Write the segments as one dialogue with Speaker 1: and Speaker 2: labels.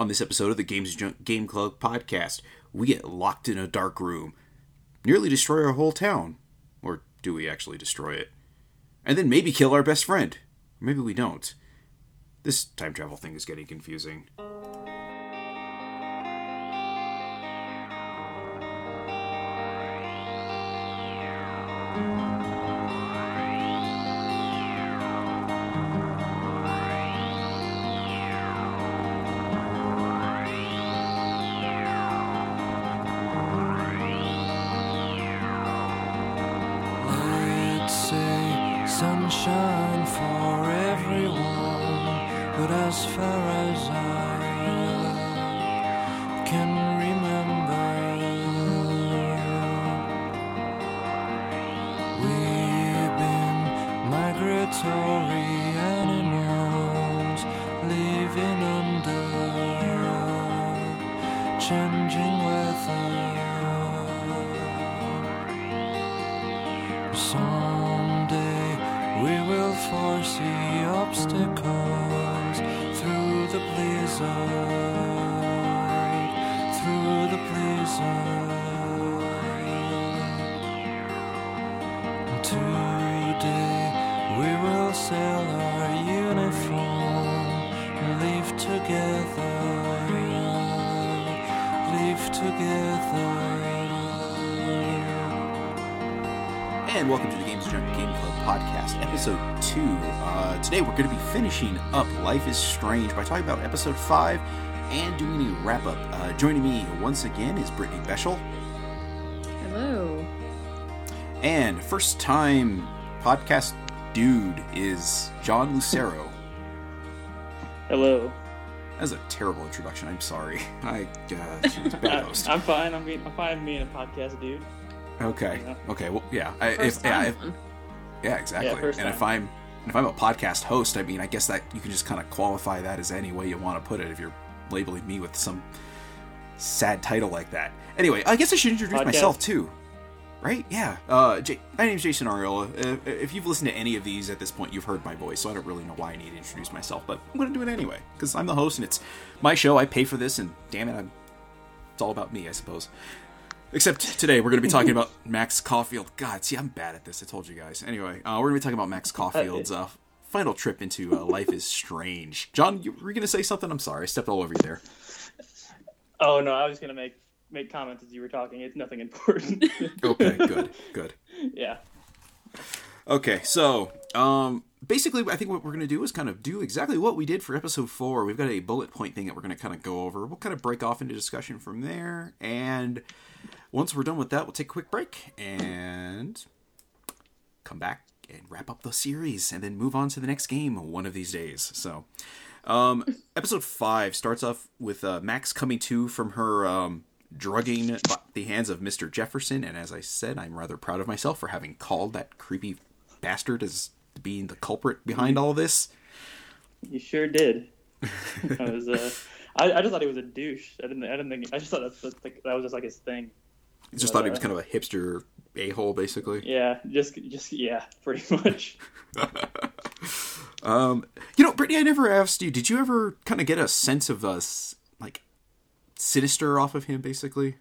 Speaker 1: On this episode of the Games Junk Game Club podcast, we get locked in a dark room, nearly destroy our whole town. Or do we actually destroy it? And then maybe kill our best friend. Maybe we don't. This time travel thing is getting confusing.
Speaker 2: Today
Speaker 1: we're going to be finishing up Life is Strange by talking about episode 5 and doing a wrap up. Uh, joining me once again is Brittany Beshel.
Speaker 3: Hello.
Speaker 1: And first time podcast dude is John Lucero.
Speaker 4: Hello.
Speaker 1: That was a terrible introduction. I'm sorry. I uh, geez, bad host.
Speaker 4: I'm fine. I'm, being, I'm fine being a podcast dude.
Speaker 1: Okay. Okay. Well, yeah. I,
Speaker 3: First
Speaker 1: if, yeah,
Speaker 3: time
Speaker 1: if,
Speaker 3: one.
Speaker 1: yeah, exactly.
Speaker 4: Yeah, first
Speaker 1: and if. I'm and if I'm a podcast host, I mean, I guess that you can just kind of qualify that as any way you want to put it. If you're labeling me with some sad title like that. Anyway, I guess I should introduce
Speaker 4: Podcast.
Speaker 1: myself too. Right? Yeah. Uh, J- my name's Jason Arriola. Uh, if you've listened to any of these at this point, you've heard my voice, so I don't really know why I need to introduce myself, but I'm going to do it anyway because I'm the host and it's my show. I pay for this, and damn it, I'm, it's all about me, I suppose. Except today, we're going to be talking about Max Caulfield. God, see, I'm bad at this. I told you guys. Anyway, uh, we're going to be talking about Max Caulfield's uh, final trip into uh, Life is Strange. John, you were going to say something? I'm sorry. I stepped all over you there.
Speaker 4: Oh no, I was gonna make make comments as you were talking. It's nothing important.
Speaker 1: Okay, good, good.
Speaker 4: yeah.
Speaker 1: Okay, so um, basically, I think what we're going to do is kind of do exactly what we did for episode four. We've got a bullet point thing that we're going to kind of go over. We'll kind of break off into discussion from there, and once we're done with that, we'll take a quick break and come back and wrap up the series, and then move on to the next game one of these days. So, um, episode five starts off with uh, Max coming to from her um, drugging by the hands of Mr. Jefferson, and as I said, I'm rather proud of myself for having called that creepy bastard as being the culprit behind all this.
Speaker 4: You sure did. I was. Uh, I, I just thought he was a douche. I didn't. I didn't think. I just thought that's, that's like, that was just like his thing.
Speaker 1: I just thought he was kind of a hipster a hole, basically.
Speaker 4: Yeah. Just. Just. Yeah. Pretty much.
Speaker 1: Um, you know, Brittany, I never asked you. Did you ever kind of get a sense of us, like, sinister off of him, basically?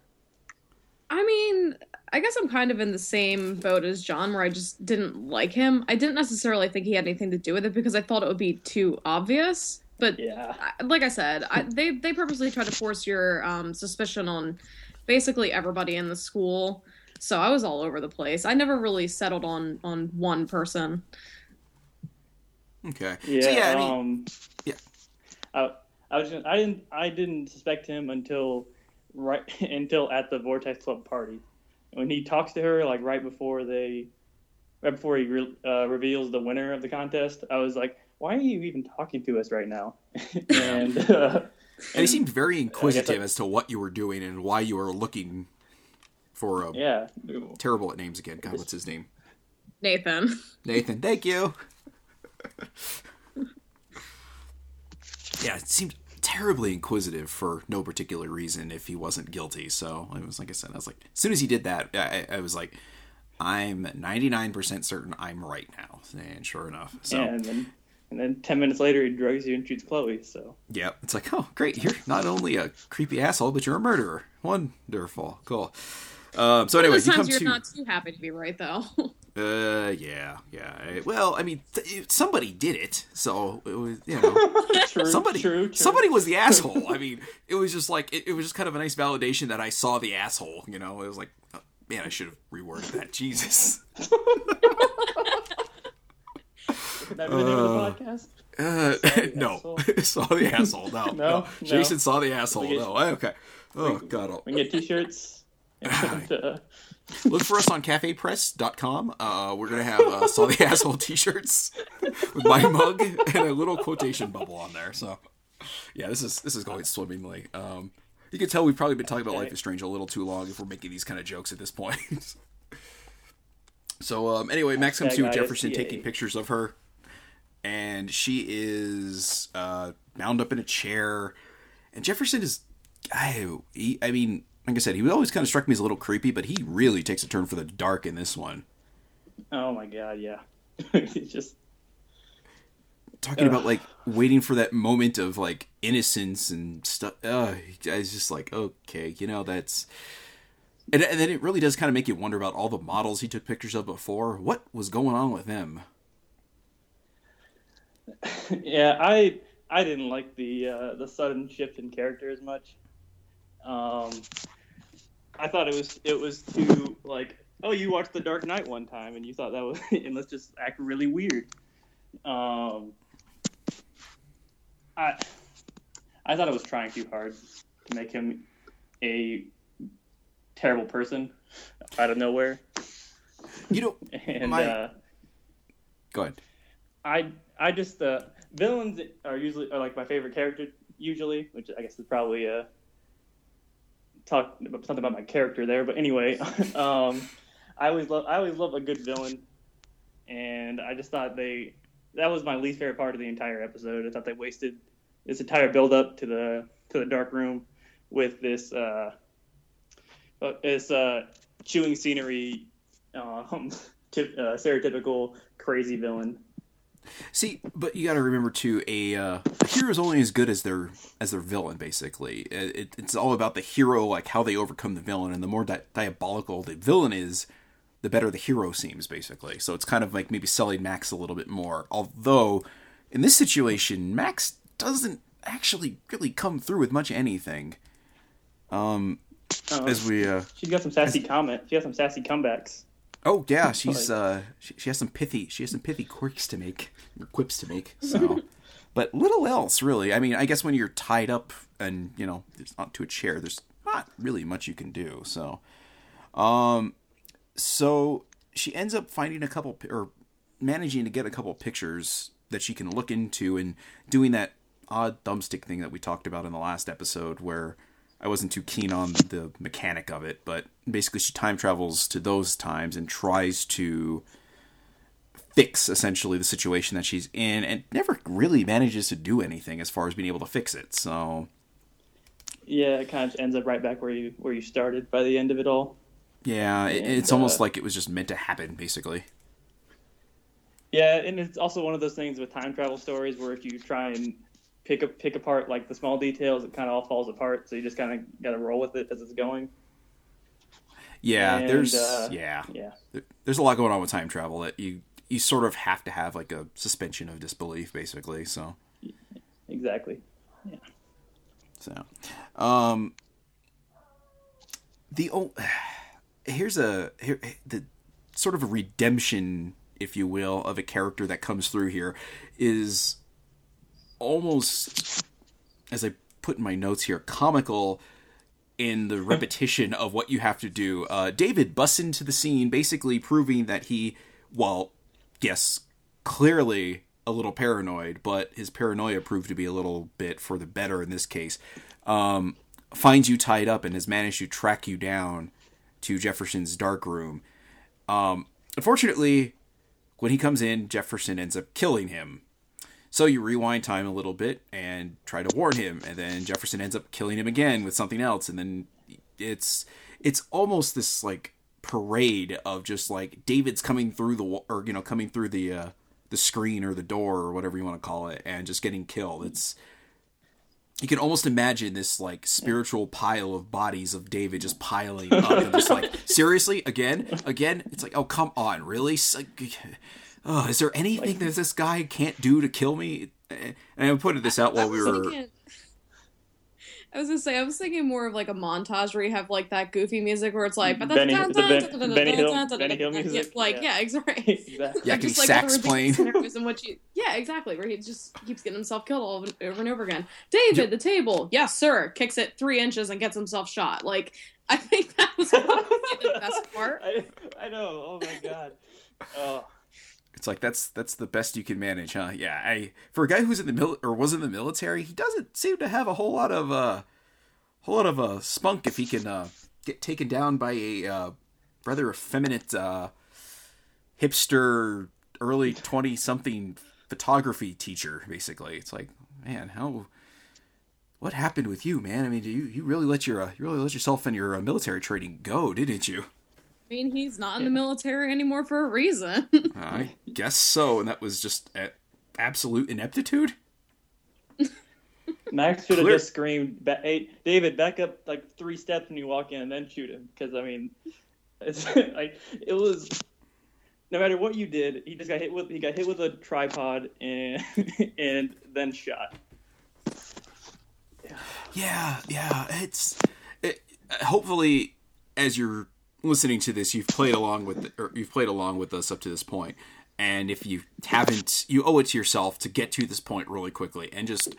Speaker 3: I mean, I guess I'm kind of in the same boat as John, where I just didn't like him. I didn't necessarily think he had anything to do with it because I thought it would be too obvious. But
Speaker 4: Yeah.
Speaker 3: I- like I said, I, they they purposely try to force your um, suspicion on basically everybody in the school. So I was all over the place. I never really settled on on one person.
Speaker 1: Okay.
Speaker 4: Yeah.
Speaker 1: so, yeah, I mean,
Speaker 4: um,
Speaker 1: yeah.
Speaker 4: I, I was. I didn't. I didn't suspect him until right until at the Vortex Club party when he talks to her like right before they right before he re, uh, reveals the winner of the contest. I was like, why are you even talking to us right now? and uh,
Speaker 1: and he seemed very inquisitive
Speaker 4: guess
Speaker 1: as to what you were doing and why you were looking for a
Speaker 4: yeah,
Speaker 1: terrible at names again. God, what's his name?
Speaker 3: Nathan.
Speaker 1: Nathan, thank you. yeah, it seemed terribly inquisitive for no particular reason if he wasn't guilty. So it was like I said, I was like, as soon as he did that, I, I was like, I'm 99% certain I'm right now. And sure enough. So
Speaker 4: and then And then ten minutes later, he drugs you and shoots Chloe. So
Speaker 1: Yeah, it's like, oh, great! You're not only a creepy asshole, but you're a murderer. Wonderful, cool. Um, so anyway, you come
Speaker 3: you're
Speaker 1: to
Speaker 3: not too happy to be right, though.
Speaker 1: uh, yeah, yeah. Well, I mean, th- somebody did it, so it was, you know,
Speaker 4: true,
Speaker 1: somebody,
Speaker 4: true, true.
Speaker 1: somebody was the asshole. I mean, it was just like it, it was just kind of a nice validation that I saw the asshole. You know, it was like, oh, man, I should have reworded that. Jesus.
Speaker 4: That name of the podcast?
Speaker 1: Uh,
Speaker 4: the
Speaker 1: no, saw the asshole. No, no,
Speaker 4: No.
Speaker 1: Jason saw the asshole.
Speaker 4: We get-
Speaker 1: No, okay. Oh God, I'll-
Speaker 4: We get T-shirts. And, uh,
Speaker 1: Look for us on cafepress.com. Uh, we're going to have uh, Saw the Asshole t shirts with my mug and a little quotation bubble on there. So, yeah, this is this is going swimmingly. Um, you can tell we've probably been talking about Life is Strange a little too long if we're making these kind of jokes at this point. so, um, anyway, Max comes to Jefferson taking pictures of her, and she is uh, bound up in a chair. And Jefferson is, I, he, I mean, like I said, he always kind of struck me as a little creepy, but he really takes a turn for the dark in this one.
Speaker 4: oh my god, yeah. it's just
Speaker 1: Talking about like waiting for that moment of like innocence and stuff. Uh, I was just like, okay, you know, that's. And, and then it really does kind of make you wonder about all the models he took pictures of before. What was going on with them?
Speaker 4: yeah. I I didn't like the uh, the sudden shift in character as much. Um, I thought it was it was too like oh you watched The Dark Knight one time and you thought that was and let's just act really weird. Um, I I thought it was trying too hard to make him a terrible person out of nowhere.
Speaker 1: You know,
Speaker 4: And
Speaker 1: My-
Speaker 4: uh,
Speaker 1: go ahead.
Speaker 4: I I just uh, villains are usually are like my favorite character usually, which I guess is probably uh talk something about my character there. But anyway, um, I always love I always love a good villain, and I just thought they that was my least favorite part of the entire episode. I thought they wasted this entire build up to the to the dark room with this uh, uh this uh chewing scenery um tip, uh, stereotypical crazy villain.
Speaker 1: See, but you got to remember too, a, uh, a hero is only as good as their as their villain. Basically, it, it- it's all about the hero, like how they overcome the villain, and the more di- diabolical the villain is, the better the hero seems. Basically, so it's kind of like maybe selling Max a little bit more. Although, in this situation, Max doesn't actually really come through with much anything. Um,
Speaker 4: Uh,
Speaker 1: as we uh,
Speaker 4: She's got some sassy comment. She got some sassy comebacks.
Speaker 1: Oh yeah, she's uh she, she has some pithy she has some pithy quirks to make quips to make. So, but little else really. I mean, I guess when you're tied up and you know there's onto a chair, there's not really much you can do. So, um, so she ends up finding a couple or managing to get a couple pictures that she can look into and doing that odd thumbstick thing that we talked about in the last episode where I wasn't too keen on the mechanic of it, but basically she time travels to those times and tries to fix essentially the situation that she's in and never really manages to do anything as far as being able to fix it. So,
Speaker 4: Yeah, it kind of ends up right back where you where you started by the end of it all.
Speaker 1: yeah,
Speaker 4: And,
Speaker 1: it's almost
Speaker 4: uh,
Speaker 1: like it was just meant to happen basically.
Speaker 4: Yeah, and it's also one of those things with time travel stories where if you try and pick up pick apart like the small details, it kind of all falls apart. So you just kind of got to roll with it as it's going.
Speaker 1: Yeah,
Speaker 4: And,
Speaker 1: there's
Speaker 4: uh,
Speaker 1: yeah.
Speaker 4: Yeah,
Speaker 1: There- There's a lot going on with time travel that you you sort of have to have like a suspension of disbelief basically. So,
Speaker 4: exactly. Yeah.
Speaker 1: So, um, the old here's a here the sort of a redemption, if you will, of a character that comes through here is almost, as I put in my notes here, comical in the repetition of what you have to do. Uh, David busts into the scene, basically proving that he, well, yes, clearly a little paranoid, but his paranoia proved to be a little bit for the better in this case. Um, finds you tied up and has managed to track you down to Jefferson's dark room. Um, unfortunately, when he comes in, Jefferson ends up killing him. So you rewind time a little bit and try to warn him, and then Jefferson ends up killing him again with something else, and then it's it's almost this like parade of just like David's coming through the or you know coming through the uh, the screen or the door or whatever you want to call it, and just getting killed. It's you can almost imagine this like spiritual pile of bodies of David just piling up and just like seriously again again it's like oh come on really oh, is there anything that this guy can't do to kill me and I put this out while we
Speaker 3: was
Speaker 1: were
Speaker 3: thinking- I was gonna say I was thinking more of like a montage where you have like that goofy music where it's like
Speaker 4: Benny- the Ben- Benny Hill- Benny Hill music,
Speaker 3: like
Speaker 4: yeah.
Speaker 3: yeah exactly
Speaker 4: exactly.
Speaker 1: Yeah,
Speaker 3: Like, just like
Speaker 1: sax
Speaker 3: the ridiculous
Speaker 1: playing.
Speaker 3: scenarios in which you, yeah, exactly, where he just keeps getting himself killed all over, over and over again. David, the table, yes, sir, kicks it three inches and gets himself shot. Like, I think that was probably the best part.
Speaker 4: I, I know. Oh my god. Oh,
Speaker 1: It's like that's that's the best you can manage, huh? Yeah, I for a guy who's in the mil- or was in the military, he doesn't seem to have a whole lot of uh whole lot of uh spunk if he can uh get taken down by a uh rather effeminate uh hipster early 20 something photography teacher basically. It's like, man, how what happened with you, man? I mean, you you really let your uh, you really let yourself and your uh, military training go, didn't you?
Speaker 3: I mean, he's not in the military anymore for a reason.
Speaker 1: I guess so, and that was just a- absolute ineptitude.
Speaker 4: Max should have just screamed, "Hey, David, back up like three steps when you walk in, and then shoot him." Because I mean, it's like it was. No matter what you did, he just got hit with he got hit with a tripod and and then shot.
Speaker 1: Yeah, yeah. It's it, hopefully as you're listening to this, you've played along with or you've played along with us up to this point. And if you haven't, you owe it to yourself to get to this point really quickly and just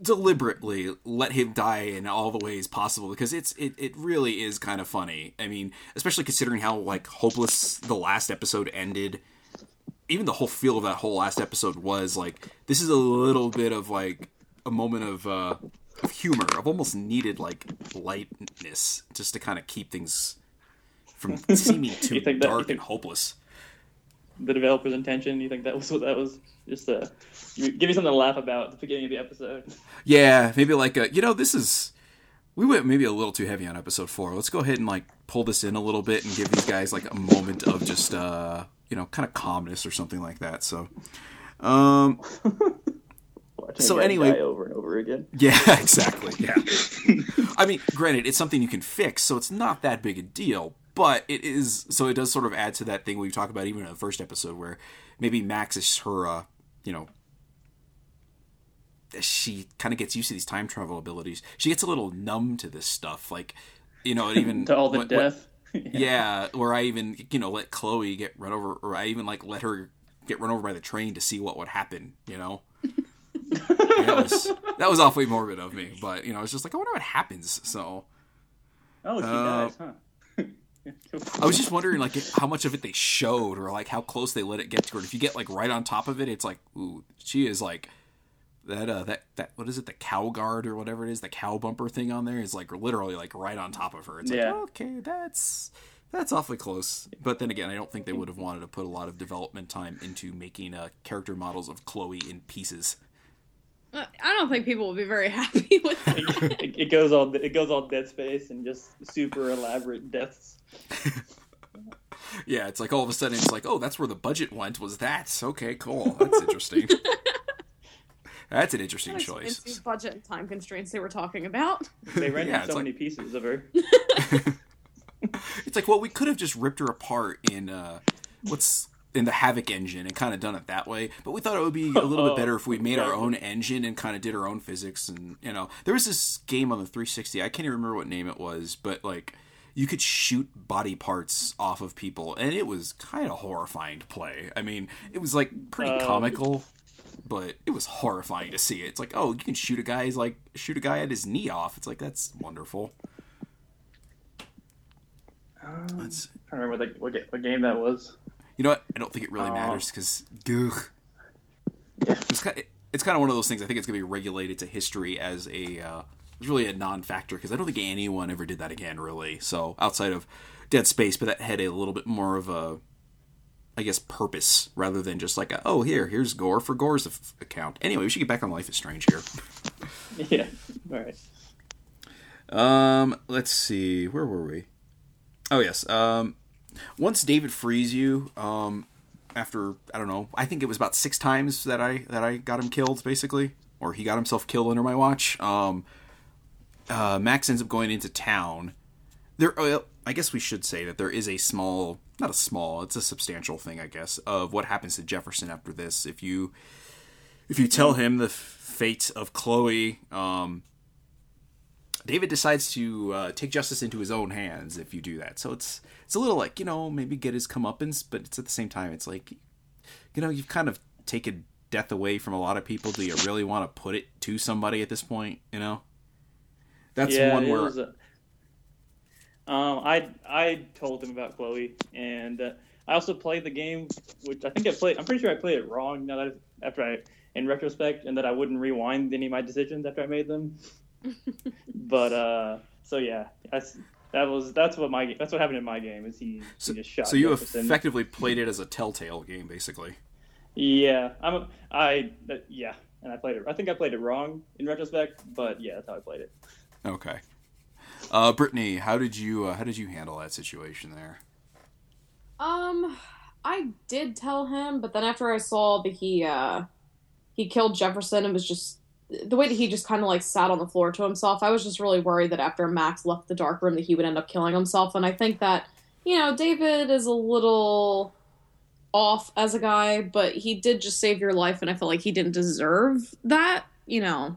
Speaker 1: deliberately let him die in all the ways possible because it's it, it really is kind of funny. I mean, especially considering how like hopeless the last episode ended. Even the whole feel of that whole last episode was like this is a little bit of like a moment of uh of humor, of almost needed like lightness just to kind of keep things from seeming too
Speaker 4: You think that- you
Speaker 1: dark
Speaker 4: think-
Speaker 1: and hopeless.
Speaker 4: The developer's intention. You think that was what that was? Just uh, give me something to laugh about at the beginning of the episode.
Speaker 1: Yeah, maybe like a, you know, this is we went maybe a little too heavy on episode four. Let's go ahead and like pull this in a little bit and give these guys like a moment of just uh, you know, kind of calmness or something like that. So, um, So anyway-
Speaker 4: over and over again.
Speaker 1: yeah, exactly. Yeah. I mean, granted, it's something you can fix, so it's not that big a deal. But it is, so it does sort of add to that thing we talked about even in the first episode, where maybe Max is her, uh, you know, she kind of gets used to these time travel abilities. She gets a little numb to this stuff, like, you know, even
Speaker 4: To all the
Speaker 1: what- what-
Speaker 4: death.
Speaker 1: yeah, or I even you know let Chloe get run over, or I even like let her get run over by the train to see what would happen. You know, Yeah, that was that was awfully morbid of me, but you know, it's just like I wonder what happens. So
Speaker 4: Oh, she
Speaker 1: Uh,
Speaker 4: dies, huh?
Speaker 1: I was just wondering like how much of it they showed, or like how close they let it get to her. If you get like right on top of it, it's like ooh, she is like that uh that that what is it the cow guard or whatever it is the cow bumper thing on there is like literally like right on top of her it's
Speaker 4: Yeah.
Speaker 1: like okay that's that's awfully close but then again i don't think they would have wanted to put a lot of development time into making uh character models of chloe in pieces
Speaker 3: Uh, I don't think people will be very happy with that.
Speaker 4: it, it goes all it goes all Dead Space and just super elaborate deaths.
Speaker 1: Yeah it's like all of a sudden it's like oh that's where the budget went was that okay cool that's interesting that's an interesting
Speaker 3: What
Speaker 1: choice
Speaker 3: budget and time constraints they were talking about.
Speaker 4: They rented
Speaker 1: Yeah,
Speaker 4: so
Speaker 1: like-
Speaker 4: many pieces of her.
Speaker 1: It's like, well, we could have just ripped her apart in uh, what's in the Havok engine and kind of done it that way. But we thought it would be a little bit better if we made our own engine and kind of did our own physics. And you know, there was this game on the 360. I can't even remember what name it was, but like you could shoot body parts off of people, and it was kind of horrifying to play. I mean, it was like pretty
Speaker 4: Um,
Speaker 1: comical. But it was horrifying to see it. It's like, oh, you can shoot a guy's like shoot a guy at his knee off. It's like that's wonderful. That's
Speaker 4: I don't remember what, the, what, game that was.
Speaker 1: You know what? I don't think it really
Speaker 4: Aw.
Speaker 1: matters because
Speaker 4: Yeah.
Speaker 1: it's kind, it's kind of one of those things. I think it's going to be regulated to history as a uh, it's really a non-factor because I don't think anyone ever did that again, really. So outside of Dead Space, but that had a little bit more of a, I guess, purpose rather than just like, a, oh, here, here's Gore for Gore's f- account. Anyway, we should get back on Life is Strange here.
Speaker 4: Yeah. All right.
Speaker 1: Um, let's see, where were we? Oh yes. Um, once David frees you, um, after I don't know, I think it was about six times that I that I got him killed, basically, or he got himself killed under my watch. Um, uh, Max ends up going into town. There, uh, I guess we should say that there is a small, not a small, it's a substantial thing, I guess, of what happens to Jefferson after this. If you, if you tell him the fate of Chloe, um, David decides to uh, take justice into his own hands if you do that. So it's it's a little like you know maybe get his comeuppance, but it's at the same time it's like you know you've kind of taken death away from a lot of people. Do you really want to put it to somebody at this point? You know, that's
Speaker 4: yeah,
Speaker 1: one
Speaker 4: it
Speaker 1: where
Speaker 4: was, uh, um, I I told him about Chloe, and uh, I also played the game, which I think I played. I'm pretty sure I played it wrong. Now that I, after I, in retrospect, and that I wouldn't rewind any of my decisions after I made them. but uh, so yeah, that's that was that's what my that's what happened in my game. Is he,
Speaker 1: so,
Speaker 4: he just shot
Speaker 1: so you
Speaker 4: Jefferson.
Speaker 1: effectively played it as a Telltale game, basically.
Speaker 4: Yeah, I'm a, I that, yeah, and I played it. I think I played it wrong in retrospect, but yeah, that's how I played it.
Speaker 1: Okay. Uh, Brittany, how did you uh, how did you handle that situation there?
Speaker 3: Um, I did tell him, but then after I saw that he uh he killed Jefferson and was just the way that he just kind of like sat on the floor to himself, I was just really worried that after Max left the dark room that he would end up killing himself. And I think that you know David is a little off as a guy, but he did just save your life, and I felt like he didn't deserve that. You know,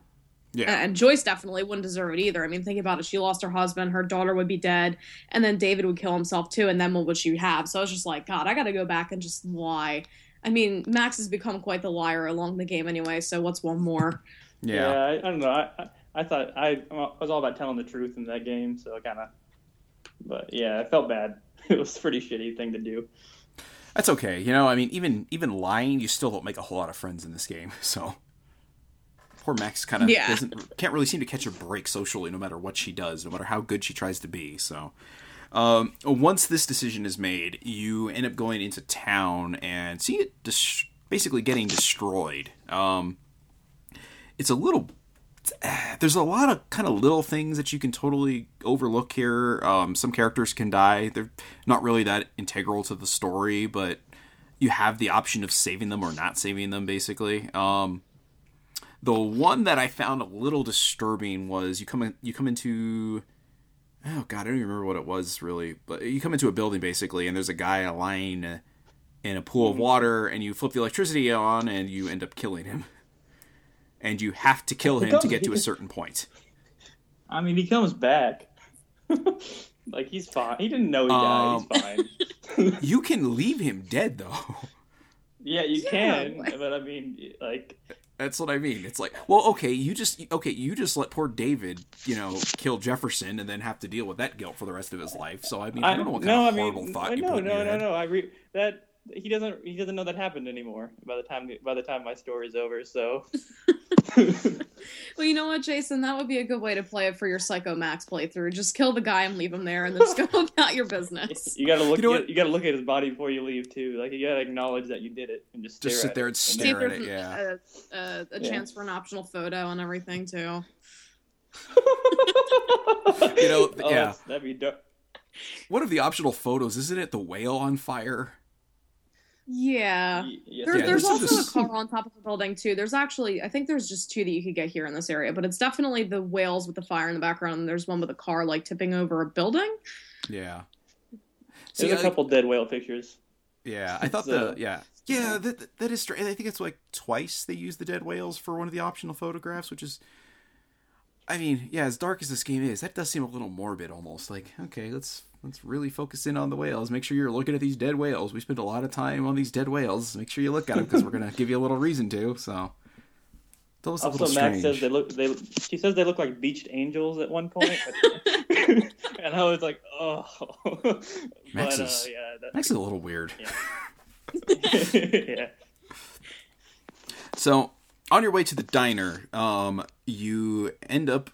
Speaker 1: Yeah.
Speaker 3: and Joyce definitely wouldn't deserve it either. I mean, think about it. She lost her husband, her daughter would be dead, and then David would kill himself too, and then what would she have? So I was just like, God, I gotta go back and just lie. I mean, Max has become quite the liar along the game anyway, so what's one more?
Speaker 1: yeah.
Speaker 4: I, I don't know. I, I, I thought I, I was all about telling the truth in that game, so I kind of. But yeah, I felt bad. It was a pretty shitty thing to do.
Speaker 1: That's okay. You know, I mean, even even lying, you still don't make a whole lot of friends in this game. So poor Max kind of
Speaker 3: Yeah.
Speaker 1: doesn't can't really seem to catch a break socially, no matter what she does, no matter how good she tries to be. So um, once this decision is made, you end up going into town and see it dis- basically getting destroyed. Um, it's a little there's a lot of kind of little things that you can totally overlook here. Um, some characters can die; they're not really that integral to the story, but you have the option of saving them or not saving them. Basically, um, the one that I found a little disturbing was you come in, you come into oh god, I don't even remember what it was really, but you come into a building basically, and there's a guy lying in a pool of water, and you flip the electricity on, and you end up killing him. And you have to kill him to get to a certain point.
Speaker 4: I mean, he comes back. like he's fine. He didn't know he died.
Speaker 1: Um,
Speaker 4: He's fine.
Speaker 1: You can leave him dead though.
Speaker 4: yeah, you
Speaker 3: Yeah,
Speaker 4: can,
Speaker 3: like-
Speaker 4: but I mean, like,
Speaker 1: That's what I mean. It's like, well, okay, you just okay, you just let poor David, you know, kill Jefferson and then have to deal with that guilt for the rest of his life. So I mean, I, don't know what kind
Speaker 4: no,
Speaker 1: of
Speaker 4: I mean,
Speaker 1: thought you
Speaker 4: no,
Speaker 1: put in
Speaker 4: no,
Speaker 1: your
Speaker 4: no,
Speaker 1: head.
Speaker 4: no. I re- that he doesn't. He doesn't know that happened anymore. By the time by the time my story's over, so
Speaker 3: Well, you know what, Jason? That would be a good way to play it for your Psycho Max playthrough. Just kill the guy and leave him there, and then just go about your business.
Speaker 4: you gotta look.
Speaker 1: You know
Speaker 4: You,
Speaker 1: what?
Speaker 4: you gotta look at his body before you leave too. Like you gotta acknowledge that you did it and just
Speaker 1: Just
Speaker 4: stare
Speaker 1: sit
Speaker 4: at
Speaker 1: there and
Speaker 3: See if
Speaker 1: stare at
Speaker 3: there's
Speaker 1: it. Yeah.
Speaker 3: a, a, a
Speaker 4: Yeah.
Speaker 3: chance for an optional photo and everything too.
Speaker 1: You know,
Speaker 4: Oh,
Speaker 1: yeah.
Speaker 4: that'd be dope.
Speaker 1: One of the optional photos isn't it the whale on fire?
Speaker 3: Yeah.
Speaker 4: Y-
Speaker 3: There,
Speaker 1: Yeah,
Speaker 3: there's also
Speaker 1: this-
Speaker 3: a car on top of the building too. There's actually, I think there's just two that you could get here in this area, but it's definitely the whales with the fire in the background. And there's one with a car like tipping over a building.
Speaker 1: Yeah.
Speaker 4: There's
Speaker 1: See,
Speaker 4: a
Speaker 1: I-
Speaker 4: couple dead whale pictures.
Speaker 1: Yeah, I thought
Speaker 4: So-
Speaker 1: the yeah yeah that that is strange. I think it's like twice they use the dead whales for one of the optional photographs, which is. I mean, yeah, as dark as this game is, that does seem a little morbid almost. Like, okay, let's let's really focus in on the whales. Make sure you're looking at these dead whales. We spend a lot of time on these dead whales. Make sure you look at them because we're gonna give you a little reason to. So,
Speaker 4: Also, Max says they look. They she says they look like beached angels at one point, and I was like, oh. but
Speaker 1: Max
Speaker 4: uh,
Speaker 1: is-
Speaker 4: yeah, that,
Speaker 1: Max is a little weird.
Speaker 4: yeah.
Speaker 1: So on your way to the diner, um, you end up.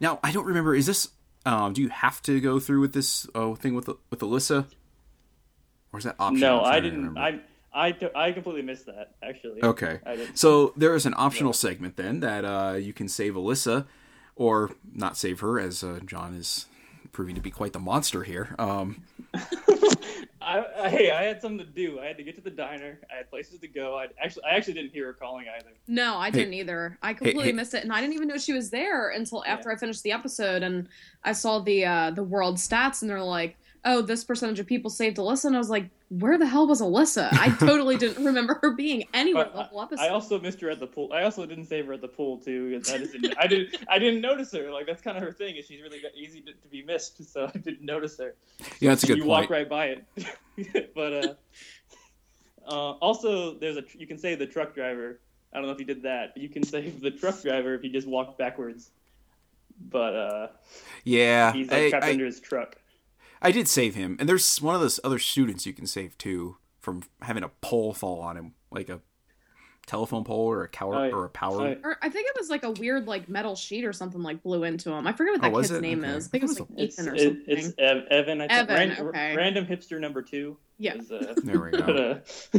Speaker 1: Now I don't remember. Is this? Um, do you have to go through with this oh, thing with with Alyssa, or is that optional?
Speaker 4: No, I didn't. I I, I completely missed that actually.
Speaker 1: Okay, so there is an optional segment then that uh, you can save Alyssa, or not save her, as uh, John is proving to be quite the monster here. Um,
Speaker 4: I, I, hey, I had something to do. I had to get to the diner. I had places to go. I actually, I actually didn't hear her calling either.
Speaker 3: No, I didn't either. I completely
Speaker 1: hey.
Speaker 3: missed it, and I didn't even know she was there until after
Speaker 4: Yeah.
Speaker 3: I finished the episode and I saw the uh, the world stats, and they're like, "Oh, this percentage of people saved Alyssa," and I was like, "Where the hell was Alyssa?" I totally didn't remember her being anywhere
Speaker 4: But
Speaker 3: the whole episode.
Speaker 4: I also missed her at the pool. I also didn't save her at the pool too I just didn't. I didn't. I didn't notice her. Like that's kind of her thing. Is she's really easy to, to be missed. So I didn't notice her.
Speaker 1: Yeah, that's a good point.
Speaker 4: you
Speaker 1: point.
Speaker 4: walk right by it. but uh, uh, also, there's a you can save the truck driver. I don't know if you did that. But you can save the truck driver if you just walk backwards. But uh,
Speaker 1: Yeah,
Speaker 4: he's like
Speaker 1: I,
Speaker 4: trapped
Speaker 1: I-
Speaker 4: under his truck.
Speaker 1: I did save him, and there's one of those other students you can save too from having a pole fall on him, like a telephone pole or a cow
Speaker 4: Oh, yeah.
Speaker 1: or a power.
Speaker 4: Oh, yeah.
Speaker 3: or I think it was like a weird like metal sheet or something like blew into him. I forget what
Speaker 1: Oh,
Speaker 3: that
Speaker 1: was
Speaker 3: kid's
Speaker 1: it?
Speaker 3: name
Speaker 1: Okay.
Speaker 3: is. I think it was
Speaker 1: It
Speaker 3: like
Speaker 1: was
Speaker 4: It's
Speaker 3: Ethan or something.
Speaker 4: it's Ev- Evan. I think.
Speaker 3: Evan,
Speaker 4: Ran-
Speaker 3: okay.
Speaker 4: Random hipster number two.
Speaker 3: yeah.
Speaker 4: Is, uh,
Speaker 1: There we go.
Speaker 4: uh,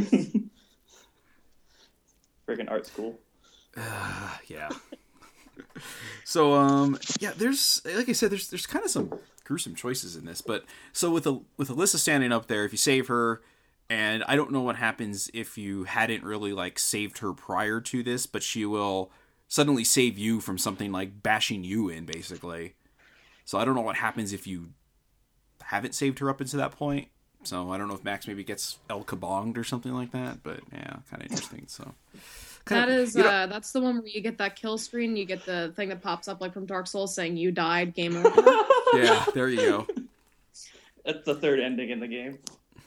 Speaker 4: Friggin' art school.
Speaker 1: yeah. so um yeah, there's like I said, there's there's kind of some gruesome choices in this, but so with a with Alyssa standing up there, if you save her, and I don't know what happens if you hadn't really like saved her prior to this, but she will suddenly save you from something like bashing you in, basically. So I don't know what happens if you haven't saved her up into that point. So I don't know if Max maybe gets El Kabonged or something like that, but yeah, kind of interesting. So
Speaker 3: That
Speaker 1: Kinda-
Speaker 3: is
Speaker 1: you know-
Speaker 3: uh that's the one where you get that kill screen, you get the thing that pops up like from Dark Souls saying you died, game over.
Speaker 1: yeah, there you go.
Speaker 4: That's the third ending in the game.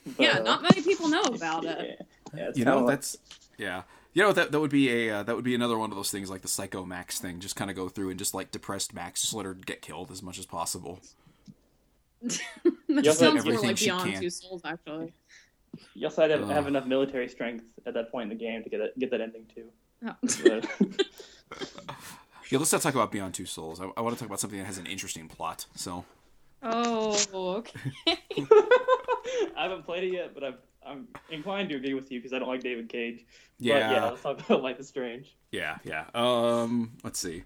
Speaker 4: But,
Speaker 3: yeah, not many people know about it.
Speaker 4: Yeah, yeah,
Speaker 1: you know
Speaker 4: like-
Speaker 1: that's yeah you know that that would be a uh, that would be another one of those things like the psycho max thing just kind of go through and just like depressed max just let her get killed as much as possible
Speaker 3: that
Speaker 4: Yeah,
Speaker 3: sounds more
Speaker 1: everything
Speaker 3: like Beyond
Speaker 1: can.
Speaker 3: Two Souls actually.
Speaker 4: You also had to have, have enough military strength at that point in the game to get that, get that ending too.
Speaker 3: Oh.
Speaker 1: Yeah let's not talk about beyond two souls i, I want to talk about something that has an interesting plot so
Speaker 3: oh, okay.
Speaker 4: I haven't played it yet, but I'm I'm inclined to agree with you because I don't like David Cage.
Speaker 1: yeah
Speaker 4: But yeah, let's talk about Life is Strange.
Speaker 1: yeah yeah um let's see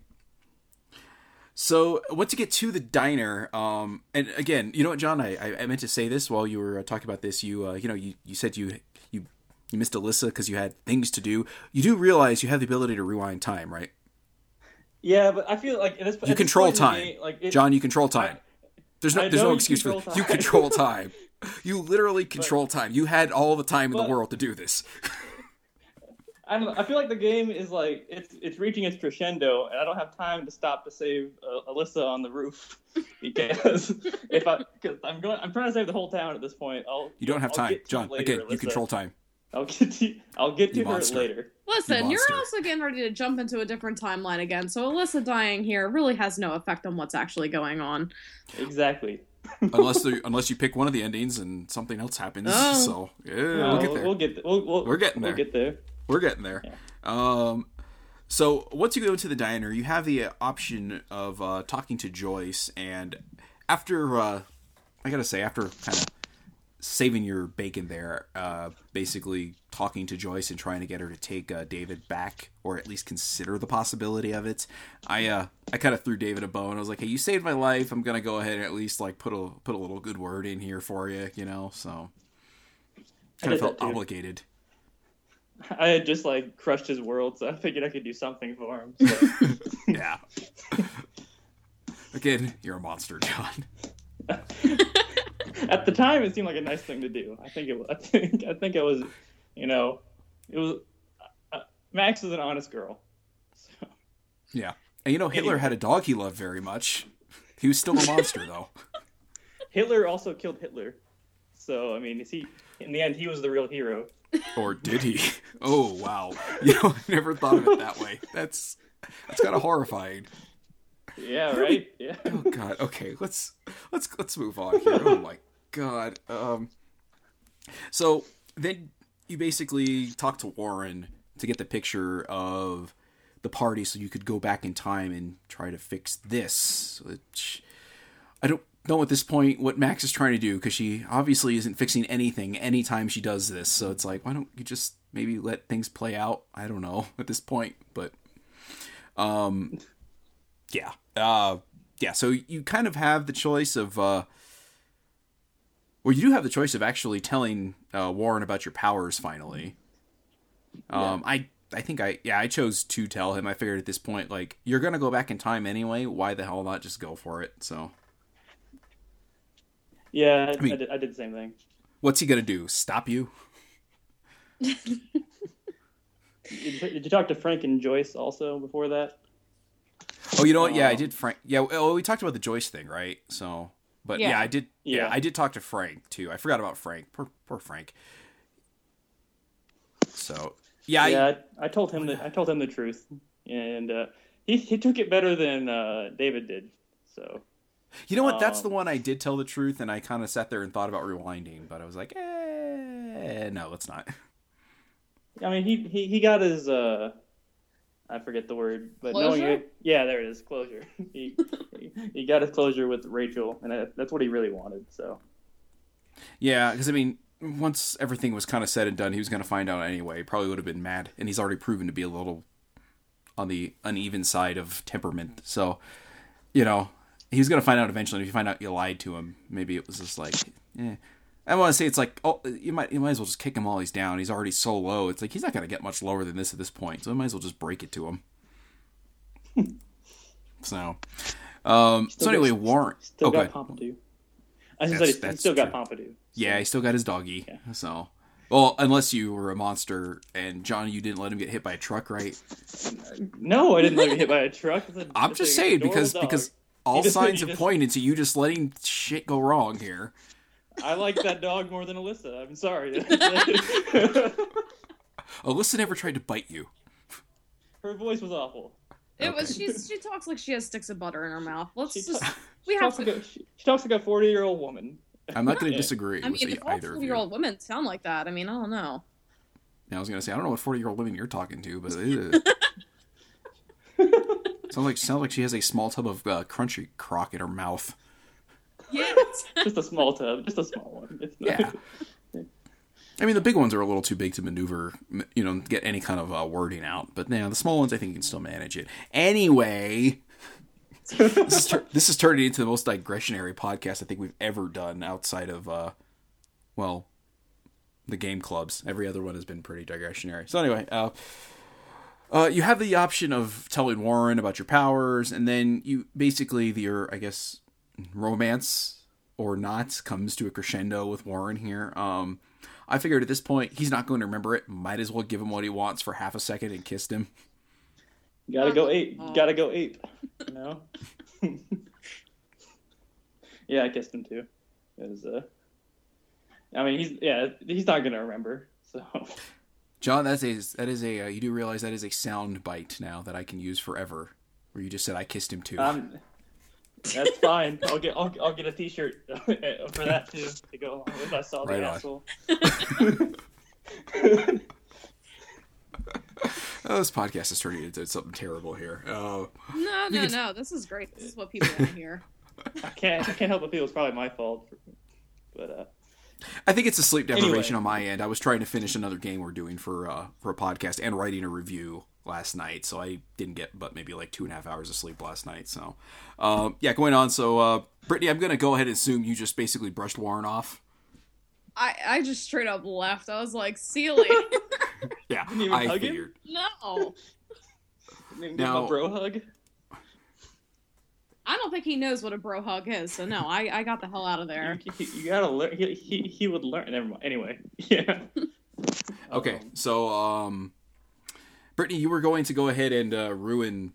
Speaker 1: so once you get to the diner um and again you know what john i i, I meant to say this while you were uh, talking about this you uh you know you you said you you you missed alyssa because you had things to do you do realize you have the ability to rewind time right
Speaker 4: Yeah, but I feel like this,
Speaker 1: You control time.
Speaker 4: game, like it,
Speaker 1: John, you control time. There's no, there's no excuse for that. You control time. You literally control time. You had all the time in the world to do this.
Speaker 4: I don't know. I feel like the game is like it's it's reaching its crescendo, and I don't have time to stop to save uh, Alyssa on the roof because if I because I'm going I'm trying to save the whole town at this point. I'll
Speaker 1: You don't have
Speaker 4: I'll
Speaker 1: time, John.
Speaker 4: it later,
Speaker 1: Again, you control time.
Speaker 4: I'll get to I'll get to
Speaker 1: You
Speaker 4: her
Speaker 1: monster.
Speaker 4: later.
Speaker 3: Listen, you're also getting ready to jump into a different timeline again, so Alyssa dying here really has no effect on what's actually going on.
Speaker 4: Exactly.
Speaker 1: Unless there, unless you pick one of the endings and something else happens.
Speaker 3: Oh.
Speaker 1: So yeah,
Speaker 4: No,
Speaker 1: we'll get there.
Speaker 4: We'll get th- we'll, we'll,
Speaker 1: We're getting there.
Speaker 4: we'll get there.
Speaker 1: We're getting there. Um, so once you go to the diner, you have the option of uh, talking to Joyce, and after uh, I gotta say, after kind of saving your bacon there, uh, basically talking to Joyce and trying to get her to take uh, David back, or at least consider the possibility of it. I uh, I kind of threw David a bone. I was like, "Hey, you saved my life. I'm gonna go ahead and at least like put a put a little good word in here for you, you know." So kind of felt
Speaker 4: that
Speaker 1: obligated.
Speaker 4: I had just like crushed his world, so I figured I could do something for him. So.
Speaker 1: Yeah. Again, you're a monster, John.
Speaker 4: At the time, it seemed like a nice thing to do. I think it. I think. I think it was. You know, it was. Uh, Max is an honest girl. So,
Speaker 1: Yeah. And you know, Hitler had a dog he loved very much. He was still a monster, though.
Speaker 4: Hitler also killed Hitler. So I mean, is he? In the end, he was the real hero.
Speaker 1: Or did he? Oh, wow. You know, I never thought of it that way. That's that's kind of horrifying.
Speaker 4: Yeah. Right. Yeah.
Speaker 1: Oh God. Okay, let's let's let's move on here. Oh my God. Um. So then you basically talk to Warren to get the picture of the party, so you could go back in time and try to fix this. Which I don't know at this point what Max is trying to do because she obviously isn't fixing anything anytime she does this. So it's like, why don't you just maybe let things play out? I don't know at this point, but um, yeah, uh, yeah. So you kind of have the choice of uh, Well, you do have the choice of actually telling uh, Warren about your powers. Finally, um, I I think I yeah I chose to tell him. I figured at this point, like you're gonna go back in time anyway. Why the hell not just go for it? So
Speaker 4: Yeah, I,
Speaker 1: mean-
Speaker 4: I, did, I did the same thing.
Speaker 1: what's he gonna do? Stop you?
Speaker 4: Did, did you talk to Frank and Joyce also before that?
Speaker 1: Oh, you know what? Yeah, I
Speaker 4: Um,
Speaker 1: did. Frank. Yeah, well, we talked about the Joyce thing, right? So, but yeah,
Speaker 3: Yeah.
Speaker 1: I did. Yeah.
Speaker 4: Yeah.
Speaker 1: I did talk to Frank too. I forgot about Frank. Poor, poor Frank. So, yeah, I,
Speaker 4: yeah, I, I told him the I told him the truth, and uh, he he took it better than uh, David did. So
Speaker 1: you know what? That's
Speaker 4: um,
Speaker 1: the one I did tell the truth, and I kind of sat there and thought about rewinding, but I was like, eh, no, let's not.
Speaker 4: I mean, he he, he got his uh, I forget the word, but knowing it, yeah, there it is, closure. he he- he got his closure with Rachel, and that's what he really wanted. So
Speaker 1: Yeah, because I mean, once everything was kind of said and done, he was going to find out anyway. He probably would have been mad, and he's already proven to be a little on the uneven side of temperament. So, you know, he was going to find out eventually. If you find out you lied to him, maybe it was just like, eh. I want to say it's like, oh, you might you might as well just kick him while he's down. He's already so low. It's like he's not going to get much lower than this at this point. So, I might as well just break it to him. so, um, so anyway,
Speaker 4: got-
Speaker 1: Warren.
Speaker 4: still
Speaker 1: oh,
Speaker 4: got. Pompadour. I said he still got
Speaker 1: true.
Speaker 4: Pompadour.
Speaker 1: Yeah, he still got his doggy.
Speaker 4: Yeah.
Speaker 1: So, well, unless you were a monster and John, you didn't let him get hit by a truck, right?
Speaker 4: No, I didn't let him hit by a truck.
Speaker 1: I'm just saying because
Speaker 4: dog.
Speaker 1: because all
Speaker 4: just-
Speaker 1: signs
Speaker 4: he
Speaker 1: have
Speaker 4: just-
Speaker 1: pointed to you just letting shit go wrong here.
Speaker 4: I like that dog more than Alyssa. I'm sorry.
Speaker 1: Alyssa never tried to bite you.
Speaker 4: Her voice was awful.
Speaker 3: It was.
Speaker 1: Okay.
Speaker 3: She's. She talks like she has sticks of butter in her mouth. Let's
Speaker 4: She,
Speaker 3: just.
Speaker 4: ta-
Speaker 3: we have to.
Speaker 4: like a, she, she talks like a 40 year old woman.
Speaker 1: I'm not going to disagree
Speaker 3: I
Speaker 1: with
Speaker 3: mean, if all
Speaker 1: either
Speaker 3: forty-year-old women sound like that, I mean, I don't know.
Speaker 1: I was going to say I don't know what 40 year old women you're talking to, but ew. Sounds like sounds like she has a small tub of uh, crunchy crock in her mouth.
Speaker 3: Yes.
Speaker 4: Just a small tub, just a small one. It's not,
Speaker 1: Yeah. I mean, the big ones are a little too big to maneuver, you know, get any kind of uh, wording out. But yeah, the small ones, I think you can still manage it. Anyway, this is tur- this is turning into the most digressionary podcast I think we've ever done outside of, uh, well, the game clubs. Every other one has been pretty digressionary. So anyway, uh, uh, you have the option of telling Warren about your powers, and then you basically your, I guess, romance or not comes to a crescendo with Warren here. Um, I figured at this point he's not going to remember it. Might as well give him what he wants for half a second and kissed him.
Speaker 4: gotta go ape.
Speaker 3: Oh.
Speaker 4: Gotta go ape. You know? yeah, I kissed him too. It was, uh, I mean, he's yeah, he's not gonna remember. So
Speaker 1: John, that's a that is a uh, you do realize that is a sound bite now that I can use forever. Where you just said I kissed him too.
Speaker 4: um, that's fine. I'll get I'll, I'll get a T-shirt for that too to go along with. I saw the
Speaker 1: on.
Speaker 4: asshole.
Speaker 1: oh, this podcast is turning into something terrible here. Uh,
Speaker 3: No, no, no. This is great. This is what people want to hear.
Speaker 4: I can't I can't help but feel it's probably my fault. But uh,
Speaker 1: I think it's a sleep deprivation
Speaker 4: Anyway.
Speaker 1: on my end. I was trying to finish another game we're doing for uh, for a podcast and writing a review last night, so I didn't get but maybe like two and a half hours of sleep last night. So, um, yeah, going on. So, uh, Brittany, I'm gonna go ahead and assume you just basically brushed Warren off.
Speaker 3: I, I just straight up left. I was like, see you later.
Speaker 1: Yeah,
Speaker 4: Didn't even
Speaker 1: I
Speaker 4: hug him?
Speaker 1: figured.
Speaker 3: no.
Speaker 4: maybe give
Speaker 1: Now-
Speaker 4: him a bro hug.
Speaker 3: I don't think he knows what a bro hug is, so no, I, I got the hell out of there.
Speaker 4: You, you gotta learn. He, he he would learn. Never mind. Anyway, yeah.
Speaker 1: Okay,
Speaker 4: Um,
Speaker 1: so um, Brittany, you were going to go ahead and uh, ruin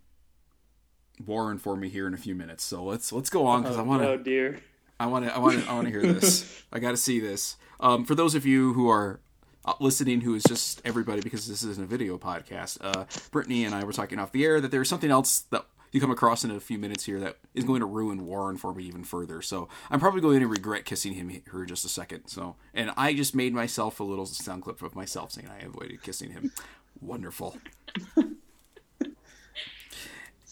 Speaker 1: Warren for me here in a few minutes. So let's let's go on because I
Speaker 4: oh,
Speaker 1: want to
Speaker 4: Oh dear.
Speaker 1: I want to I want to I want to hear this. I got to see this. Um, for those of you who are uh, listening, who is just everybody because this isn't a video podcast, uh, Brittany and I were talking off the air that there's something else that you come across in a few minutes here that is going to ruin Warren for me even further. So I'm probably going to regret kissing him here in just a second. So and I just made myself a little sound clip of myself saying I avoided kissing him. Wonderful.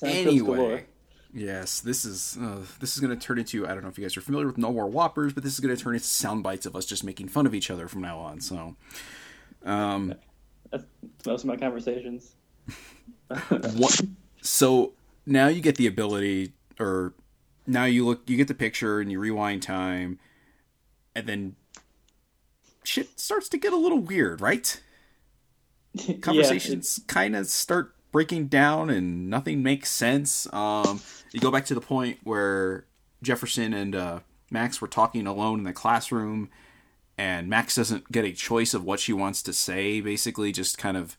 Speaker 1: Anyway, yes, this is uh, this is going to turn into I don't know if you guys are familiar with No More Whoppers, but this is going to turn into sound bites of us just making fun of each other from now on. So, um,
Speaker 4: That's most of my conversations.
Speaker 1: what? So now you get the ability, or now you look, you get the picture, and you rewind time. and then shit starts to get a little weird, right?
Speaker 4: Yeah,
Speaker 1: Conversations kind of start breaking down, and nothing makes sense. Um, you go back to the point where Jefferson and uh, Max were talking alone in the classroom, and Max doesn't get a choice of what she wants to say. Basically, just kind of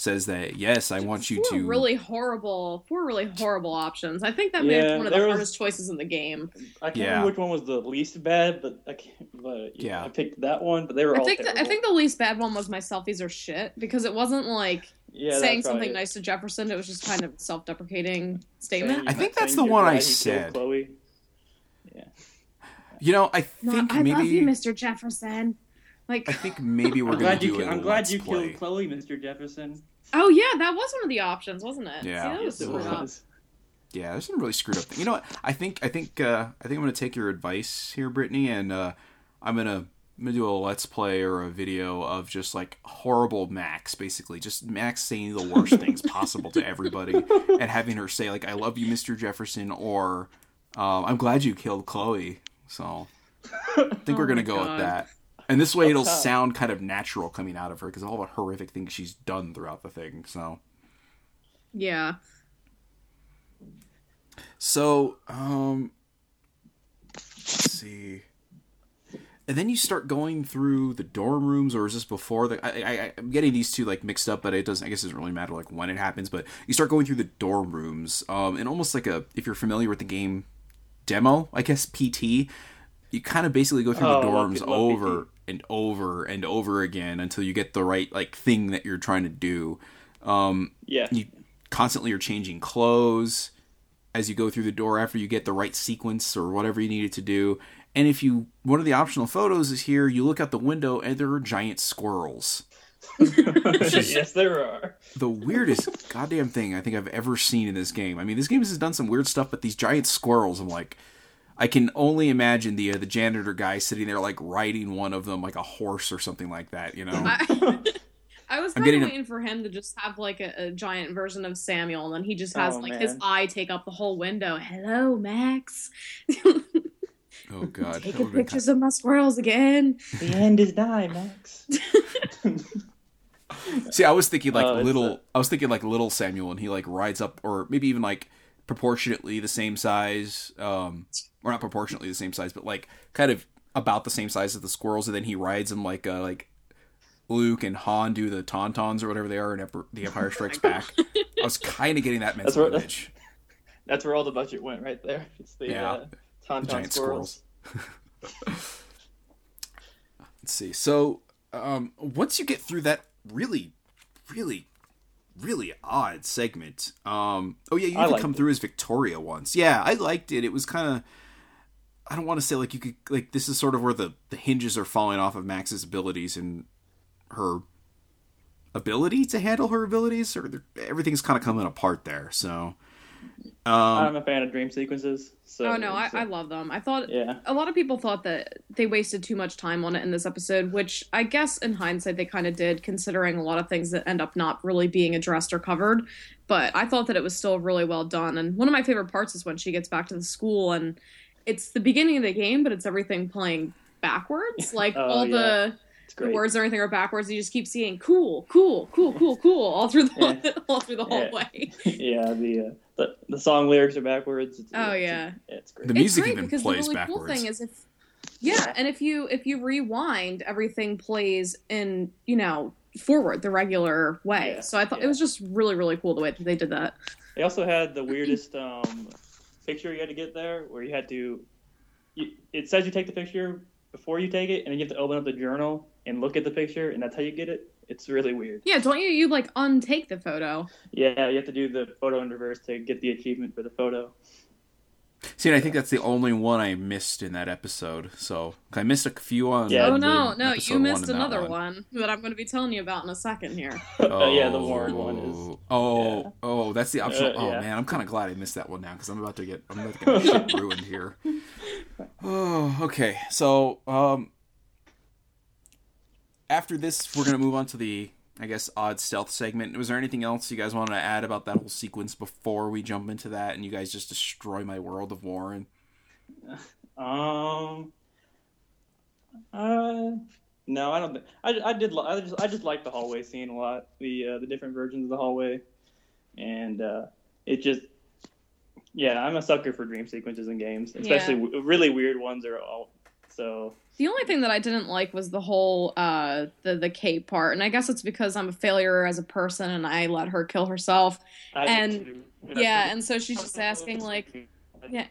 Speaker 1: says that yes, I want you
Speaker 3: four
Speaker 1: to.
Speaker 3: really horrible, four really horrible options. I think that may have
Speaker 4: Yeah,
Speaker 3: been one of the
Speaker 4: was-
Speaker 3: hardest choices in the game.
Speaker 4: I can't
Speaker 1: Yeah.
Speaker 4: remember which one was the least bad, but I can't, but
Speaker 1: Yeah.
Speaker 4: yeah, I picked that one. But they were
Speaker 3: I
Speaker 4: all
Speaker 3: think the, I think the least bad one was my selfies are shit because it wasn't like
Speaker 4: yeah,
Speaker 3: saying something
Speaker 4: it.
Speaker 3: nice to Jefferson. It was just kind of a self-deprecating statement.
Speaker 1: I think that's the one I
Speaker 4: glad you killed
Speaker 1: said.
Speaker 4: Chloe. Yeah.
Speaker 1: You know, I think maybe
Speaker 3: Mr. Jefferson. Like,
Speaker 1: I think maybe we're gonna
Speaker 4: glad you.
Speaker 1: do
Speaker 4: ki-
Speaker 1: a
Speaker 4: I'm glad you
Speaker 1: play.
Speaker 4: killed Chloe, Mr. Jefferson.
Speaker 3: oh yeah, that was one of the options, wasn't it?
Speaker 1: Yeah.
Speaker 3: See, that was
Speaker 4: Yes, it was.
Speaker 1: Yeah, there's some really screwed up things. You know what? I think I think uh, I think I'm gonna take your advice here, Brittany, and uh, I'm gonna I'm gonna do a let's play or a video of just like horrible Max, basically, just Max saying the worst things possible to everybody, and having her say like "I love you, Mr. Jefferson," or um, "I'm glad you killed Chloe." So I think
Speaker 3: Oh
Speaker 1: we're gonna
Speaker 3: my
Speaker 1: go with that. And this way, it'll sound kind of natural coming out of her because of all the horrific things she's done throughout the thing. So.
Speaker 3: Yeah.
Speaker 1: So, um, let's see. And then you start going through the dorm rooms, or is this before the? I, I, I'm getting these two like mixed up, but it doesn't. I guess it doesn't really matter like when it happens. But you start going through the dorm rooms, um, and almost like a if you're familiar with the game demo, I guess PT. You kind of basically go through
Speaker 4: Oh,
Speaker 1: the dorms over
Speaker 4: PT.
Speaker 1: And over and over again until you get the right like thing that you're trying to do. Um,
Speaker 4: Yeah.
Speaker 1: you constantly are changing clothes as you go through the door after you get the right sequence or whatever you needed to do. And if you one of the optional photos is here, you look out the window and there are giant squirrels.
Speaker 4: yes, there are.
Speaker 1: The weirdest goddamn thing I think I've ever seen in this game. I mean, this game has done some weird stuff, but these giant squirrels, I'm like, I can only imagine the uh, the janitor guy sitting there like riding one of them like a horse or something like that. You know?
Speaker 3: I, I was
Speaker 1: I'm
Speaker 3: kind
Speaker 1: getting
Speaker 3: of
Speaker 1: a-
Speaker 3: waiting for him to just have like a, a giant version of Samuel, and then he just has
Speaker 4: Oh,
Speaker 3: like
Speaker 4: man.
Speaker 3: his eye take up the whole window. Hello, Max.
Speaker 1: oh god. that
Speaker 3: Taking
Speaker 1: would've been
Speaker 3: pictures of my squirrels again.
Speaker 4: The end is nigh, Max.
Speaker 1: See, I was thinking like
Speaker 4: Oh,
Speaker 1: little.
Speaker 4: a-
Speaker 1: I was thinking like little Samuel, and he like rides up, or maybe even like proportionately the same size, um, or not proportionately the same size, but like kind of about the same size as the squirrels, and then he rides them like uh, like Luke and Han do the tauntauns or whatever they are in Emperor, The Empire Strikes Back. I was kind of getting that
Speaker 4: That's
Speaker 1: mental
Speaker 4: where-
Speaker 1: image.
Speaker 4: That's where all the budget went, right there. It's the
Speaker 1: Yeah.
Speaker 4: uh, tauntaun
Speaker 1: giant
Speaker 4: squirrels.
Speaker 1: Let's see. So, um, once you get through that really, really, really odd segment, um, oh yeah, you
Speaker 4: I
Speaker 1: even come
Speaker 4: it.
Speaker 1: through as Victoria once. Yeah, I liked it. It was kind of. I don't want to say like you could like this is sort of where the the hinges are falling off of Max's abilities and her ability to handle her abilities, or everything's kind of coming apart there. So, um,
Speaker 4: I'm a fan of dream sequences. So
Speaker 3: oh no, I,
Speaker 4: so-
Speaker 3: I love them. I thought
Speaker 4: Yeah.
Speaker 3: a lot of people thought that they wasted too much time on it in this episode, which I guess in hindsight they kind of did, considering a lot of things that end up not really being addressed or covered. But I thought that it was still really well done. And one of my favorite parts is when she gets back to the school and it's the beginning of the game, but it's everything playing backwards. Like
Speaker 4: Oh,
Speaker 3: all
Speaker 4: yeah.
Speaker 3: the, the words or anything are backwards. You just keep seeing cool, cool, cool, cool, cool all through the all through the
Speaker 4: Yeah.
Speaker 3: hallway.
Speaker 4: yeah, the, uh, the the song lyrics are backwards. It's,
Speaker 3: Oh,
Speaker 4: it's-
Speaker 3: yeah.
Speaker 4: it's great.
Speaker 1: The music
Speaker 3: it's great
Speaker 1: even
Speaker 3: because
Speaker 1: plays
Speaker 3: the really
Speaker 1: backwards.
Speaker 3: cool thing is if yeah, and if you if you rewind, everything plays in you know forward the regular way.
Speaker 4: Yeah,
Speaker 3: so I thought
Speaker 4: yeah.
Speaker 3: it was just really really cool the way that they did that.
Speaker 4: They also had the weirdest um, picture you had to get there, where you had to. You, it says you take the picture before you take it, and then you have to open up the journal and look at the picture, and that's how you get it. It's really weird.
Speaker 3: Yeah, don't you you like untake the photo?
Speaker 4: Yeah, you have to do the photo in reverse to get the achievement for the photo.
Speaker 1: see, and I think that's the only one I missed in that episode. So I missed a few on.
Speaker 4: Yeah,
Speaker 3: oh no, no,
Speaker 1: episode
Speaker 3: you
Speaker 1: one
Speaker 3: missed
Speaker 1: that
Speaker 3: another
Speaker 1: one.
Speaker 3: one. that I'm going to be telling you about in a second here.
Speaker 4: Oh, yeah, the Warren one is.
Speaker 1: Oh,
Speaker 4: yeah.
Speaker 1: oh, that's the optional.
Speaker 4: Uh,
Speaker 1: oh
Speaker 4: yeah.
Speaker 1: man, I'm kind of glad I missed that one now because I'm about to get I'm about to get shit ruined here. Oh, okay. So, um, after this, we're gonna move on to the I guess odd stealth segment. Was there anything else you guys wanted to add about that whole sequence before we jump into that and you guys just destroy my world of Warren?
Speaker 4: Um, Uh, no, I don't think I, I did. I just I just like the hallway scene a lot. The uh, the different versions of the hallway, and uh, it just yeah, I'm a sucker for dream sequences in games, especially w- really weird ones are all so.
Speaker 3: The only thing that I didn't like was the whole uh the the Kate part, and I guess it's because I'm a failure as a person and I let her kill herself.
Speaker 4: I
Speaker 3: And- Yeah, and so she's just asking like, yeah.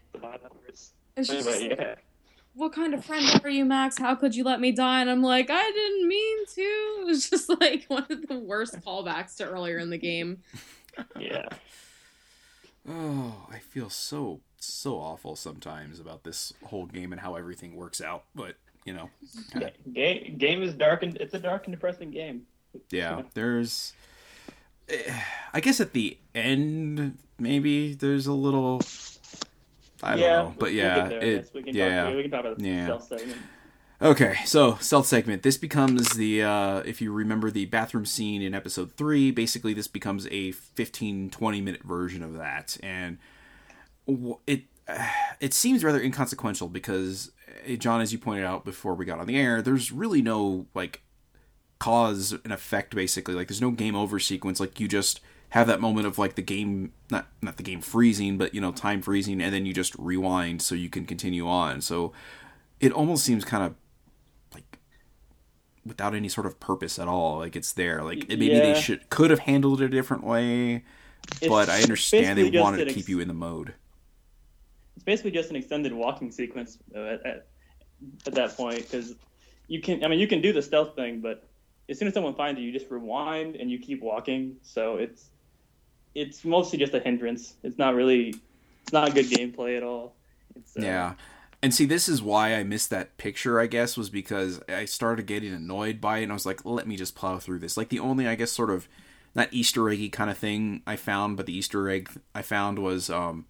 Speaker 3: and she's just
Speaker 4: Anyway,
Speaker 3: like,
Speaker 4: yeah.
Speaker 3: what kind of friend are you, Max? How could you let me die? And I'm like, I didn't mean to. It was just like one of the worst callbacks to earlier in the game.
Speaker 4: yeah.
Speaker 1: Oh, I feel so so awful sometimes about this whole game and how everything works out. But you know, kinda-
Speaker 4: Game game is dark and it's a dark and depressing game.
Speaker 1: yeah, there's. eh, I guess at the end, maybe there's a little. I don't know, but yeah,
Speaker 4: there,
Speaker 1: it,
Speaker 4: we
Speaker 1: yeah.
Speaker 4: talk, we can talk about the
Speaker 1: Yeah.
Speaker 4: stealth segment.
Speaker 1: Okay, so stealth segment. This becomes the uh, if you remember the bathroom scene in episode three. Basically, this becomes a 15, 20 minute version of that, and it it seems rather inconsequential because eh, John, as you pointed out before we got on the air, there's really no like cause and effect. Basically, like there's no game over sequence. Like you just have that moment of like the game not not the game freezing, but you know time freezing, and then you just rewind so you can continue on. So it almost seems kind of like without any sort of purpose at all. Like it's there. Like maybe
Speaker 4: Yeah.
Speaker 1: they should could have handled it a different way,
Speaker 4: It's
Speaker 1: but I understand they wanted to
Speaker 4: an ex-
Speaker 1: keep you in the mode.
Speaker 4: It's basically just an extended walking sequence uh, at, at, at that point because you can. I mean, you can do the stealth thing, but as soon as someone finds you, you just rewind and you keep walking. So it's it's mostly just a hindrance. It's not really. It's not good gameplay at all. Uh,
Speaker 1: Yeah. And see, this is why I missed that picture, I guess, was because I started getting annoyed by it, and I was like, let me just plow through this. Like, the only, I guess, sort of, not Easter eggy kind of thing I found, but the Easter egg I found was um,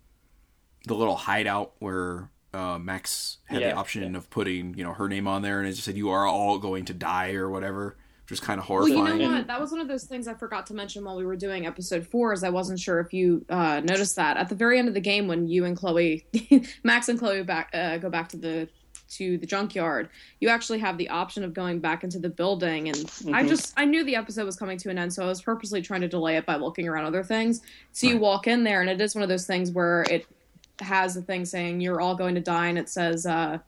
Speaker 1: the little hideout where uh, Max had
Speaker 4: Yeah,
Speaker 1: the option
Speaker 4: yeah.
Speaker 1: of putting, you know, her name on there, and it just said, you are all going to die, or whatever, which was kind of
Speaker 3: Well, you know what? That was one of those things I forgot to mention while we were doing episode four. Is I wasn't sure if you uh, noticed that at the very end of the game when you and Chloe, Max and Chloe back uh, go back to the to the junkyard, you actually have the option of going back into the building. And I
Speaker 4: Mhm.
Speaker 3: just I knew the episode was coming to an end, so I was purposely trying to delay it by looking around other things. So you walk in there, and it is one of those things where it has a thing saying you're all going to die, and it says. Uh,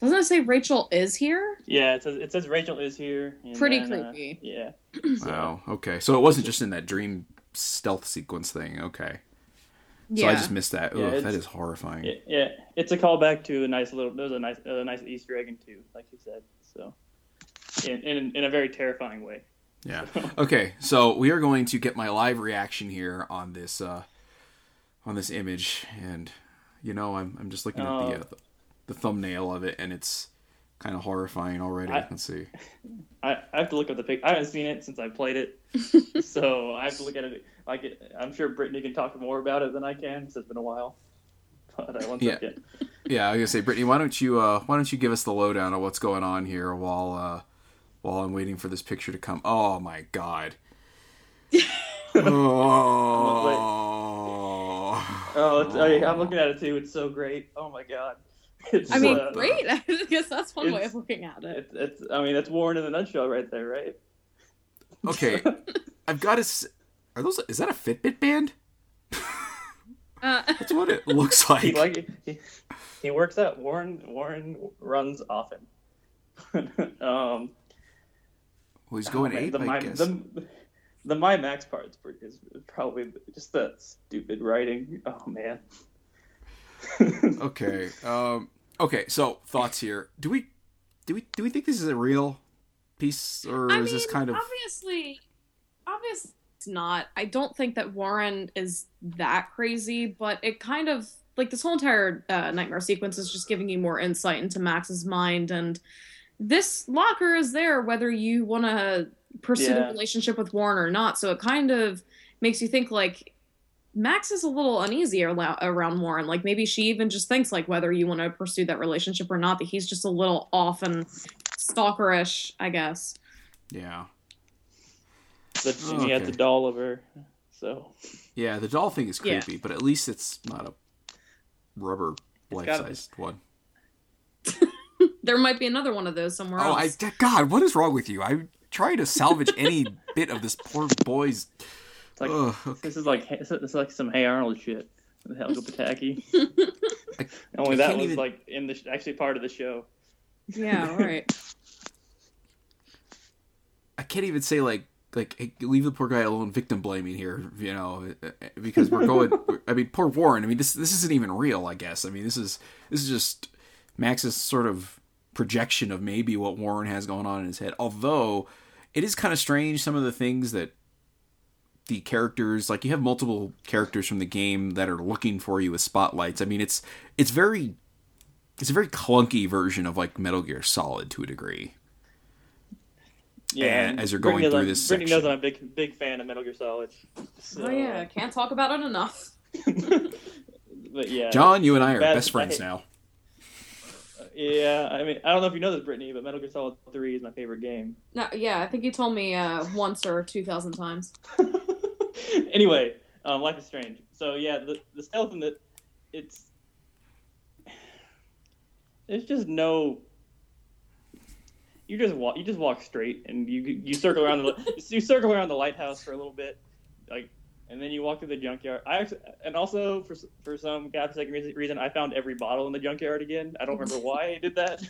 Speaker 3: doesn't it say Rachel is here?
Speaker 4: Yeah. It says it says Rachel is here.
Speaker 3: Pretty
Speaker 4: then, uh,
Speaker 3: creepy.
Speaker 4: yeah.
Speaker 1: Wow, okay. So it wasn't just in that dream stealth sequence thing, okay. So
Speaker 3: Yeah.
Speaker 1: I just missed that.
Speaker 4: Yeah,
Speaker 1: Ugh, that horrifying.
Speaker 4: Yeah, yeah, it's a callback to a nice little. There's a nice, a nice Easter egg in two, like you said. So, in in, in a very terrifying way.
Speaker 1: Yeah. Okay, so we are going to get my live reaction here on this uh on this image and you know, I'm I'm just looking at the
Speaker 4: Oh.
Speaker 1: uh, the thumbnail of it and it's kind of horrifying already.
Speaker 4: I-
Speaker 1: Let's see.
Speaker 4: I, I have to look up the pic. I haven't seen it since I played it, so I have to look at it. Like it, I'm sure Brittany can talk more about it than I can. 'cause It's been a while. But one
Speaker 1: Yeah.
Speaker 4: second.
Speaker 1: Yeah, I was gonna say, Brittany, why don't you uh why don't you give us the lowdown of what's going on here while uh while I'm waiting for this picture to come. Oh my god. oh.
Speaker 4: Oh, it's, I, I'm looking at it too. It's so great. Oh my god. It's,
Speaker 3: I mean,
Speaker 4: uh,
Speaker 3: great. I guess that's one way of looking at it.
Speaker 4: It's, it's. I mean, that's Warren in a nutshell, right there, right?
Speaker 1: Okay, I've got to. Are those? Is that a Fitbit band?
Speaker 3: Uh,
Speaker 1: That's what it looks
Speaker 4: he
Speaker 1: like.
Speaker 4: like he, he works out. Warren Warren runs often. um,
Speaker 1: Well, he's going
Speaker 4: oh, man,
Speaker 1: ape,
Speaker 4: the
Speaker 1: I
Speaker 4: my,
Speaker 1: guess.
Speaker 4: The, the my max part is, pretty- is probably just that stupid writing. Oh man.
Speaker 1: Okay. Um. Okay. So thoughts here. Do we, do we, do we think this is a real piece, or
Speaker 3: I
Speaker 1: is
Speaker 3: mean,
Speaker 1: this kind of?
Speaker 3: obviously, obviously it's not. I don't think that Warren is that crazy, but it kind of like this whole entire uh, nightmare sequence is just giving you more insight into Max's mind, and this locker is there whether you want to pursue
Speaker 4: Yeah.
Speaker 3: a relationship with Warren or not. So it kind of makes you think like. Max is a little uneasy around Warren. Like maybe she even just thinks like whether you want to pursue that relationship or not. That he's just a little off and stalkerish, I guess.
Speaker 1: Yeah.
Speaker 4: But he had
Speaker 1: Okay.
Speaker 4: the doll of her, so
Speaker 1: Yeah. The doll thing is
Speaker 3: Yeah.
Speaker 1: creepy, but at least it's not a rubber
Speaker 4: got-
Speaker 1: life-sized one.
Speaker 3: there might be another one of those somewhere
Speaker 1: Oh, I
Speaker 3: else.
Speaker 1: God, what is wrong with you? I'm trying to salvage any bit of this poor boy's.
Speaker 4: It's like
Speaker 1: Ugh.
Speaker 4: this is like this is like some Hey Arnold shit. The Helga Pataki.
Speaker 1: I-
Speaker 4: Only that was
Speaker 1: even-
Speaker 4: like in the actually part of the show.
Speaker 3: Yeah, right.
Speaker 1: I can't even say like like hey, leave the poor guy alone. Victim blaming here, you know, eh, because we're going. I mean, poor Warren. I mean, this this isn't even real. I guess. I mean, this is this is just Max's sort of projection of maybe what Warren has going on in his head. Although it is kind of strange some of the things that the characters like you have multiple characters from the game that are looking for you with spotlights. I mean, it's it's very it's a very clunky version of like Metal Gear Solid to a degree.
Speaker 4: Yeah,
Speaker 1: And as you're going
Speaker 4: knows
Speaker 1: through
Speaker 4: I'm-
Speaker 1: this
Speaker 4: Brittany
Speaker 1: section.
Speaker 4: knows I'm a big big fan of Metal Gear Solid. So,
Speaker 3: oh yeah, can't talk about it enough.
Speaker 4: but yeah,
Speaker 1: John, you and I are
Speaker 4: Bad-
Speaker 1: best friends
Speaker 4: I-
Speaker 1: now.
Speaker 4: Yeah, I mean, I don't know if you know this, Brittany, but Metal Gear Solid Three is my favorite game.
Speaker 3: No, yeah, I think you told me uh, once or two thousand times.
Speaker 4: anyway, um, Life is Strange. So yeah, the the stealth in it, it's there's just no. You just walk. You just walk straight, and you you circle around the you circle around the lighthouse for a little bit, like, and then you walk through the junkyard. I actually, and also for for some godforsaken reason, reason, I found every bottle in the junkyard again. I don't remember why I did that.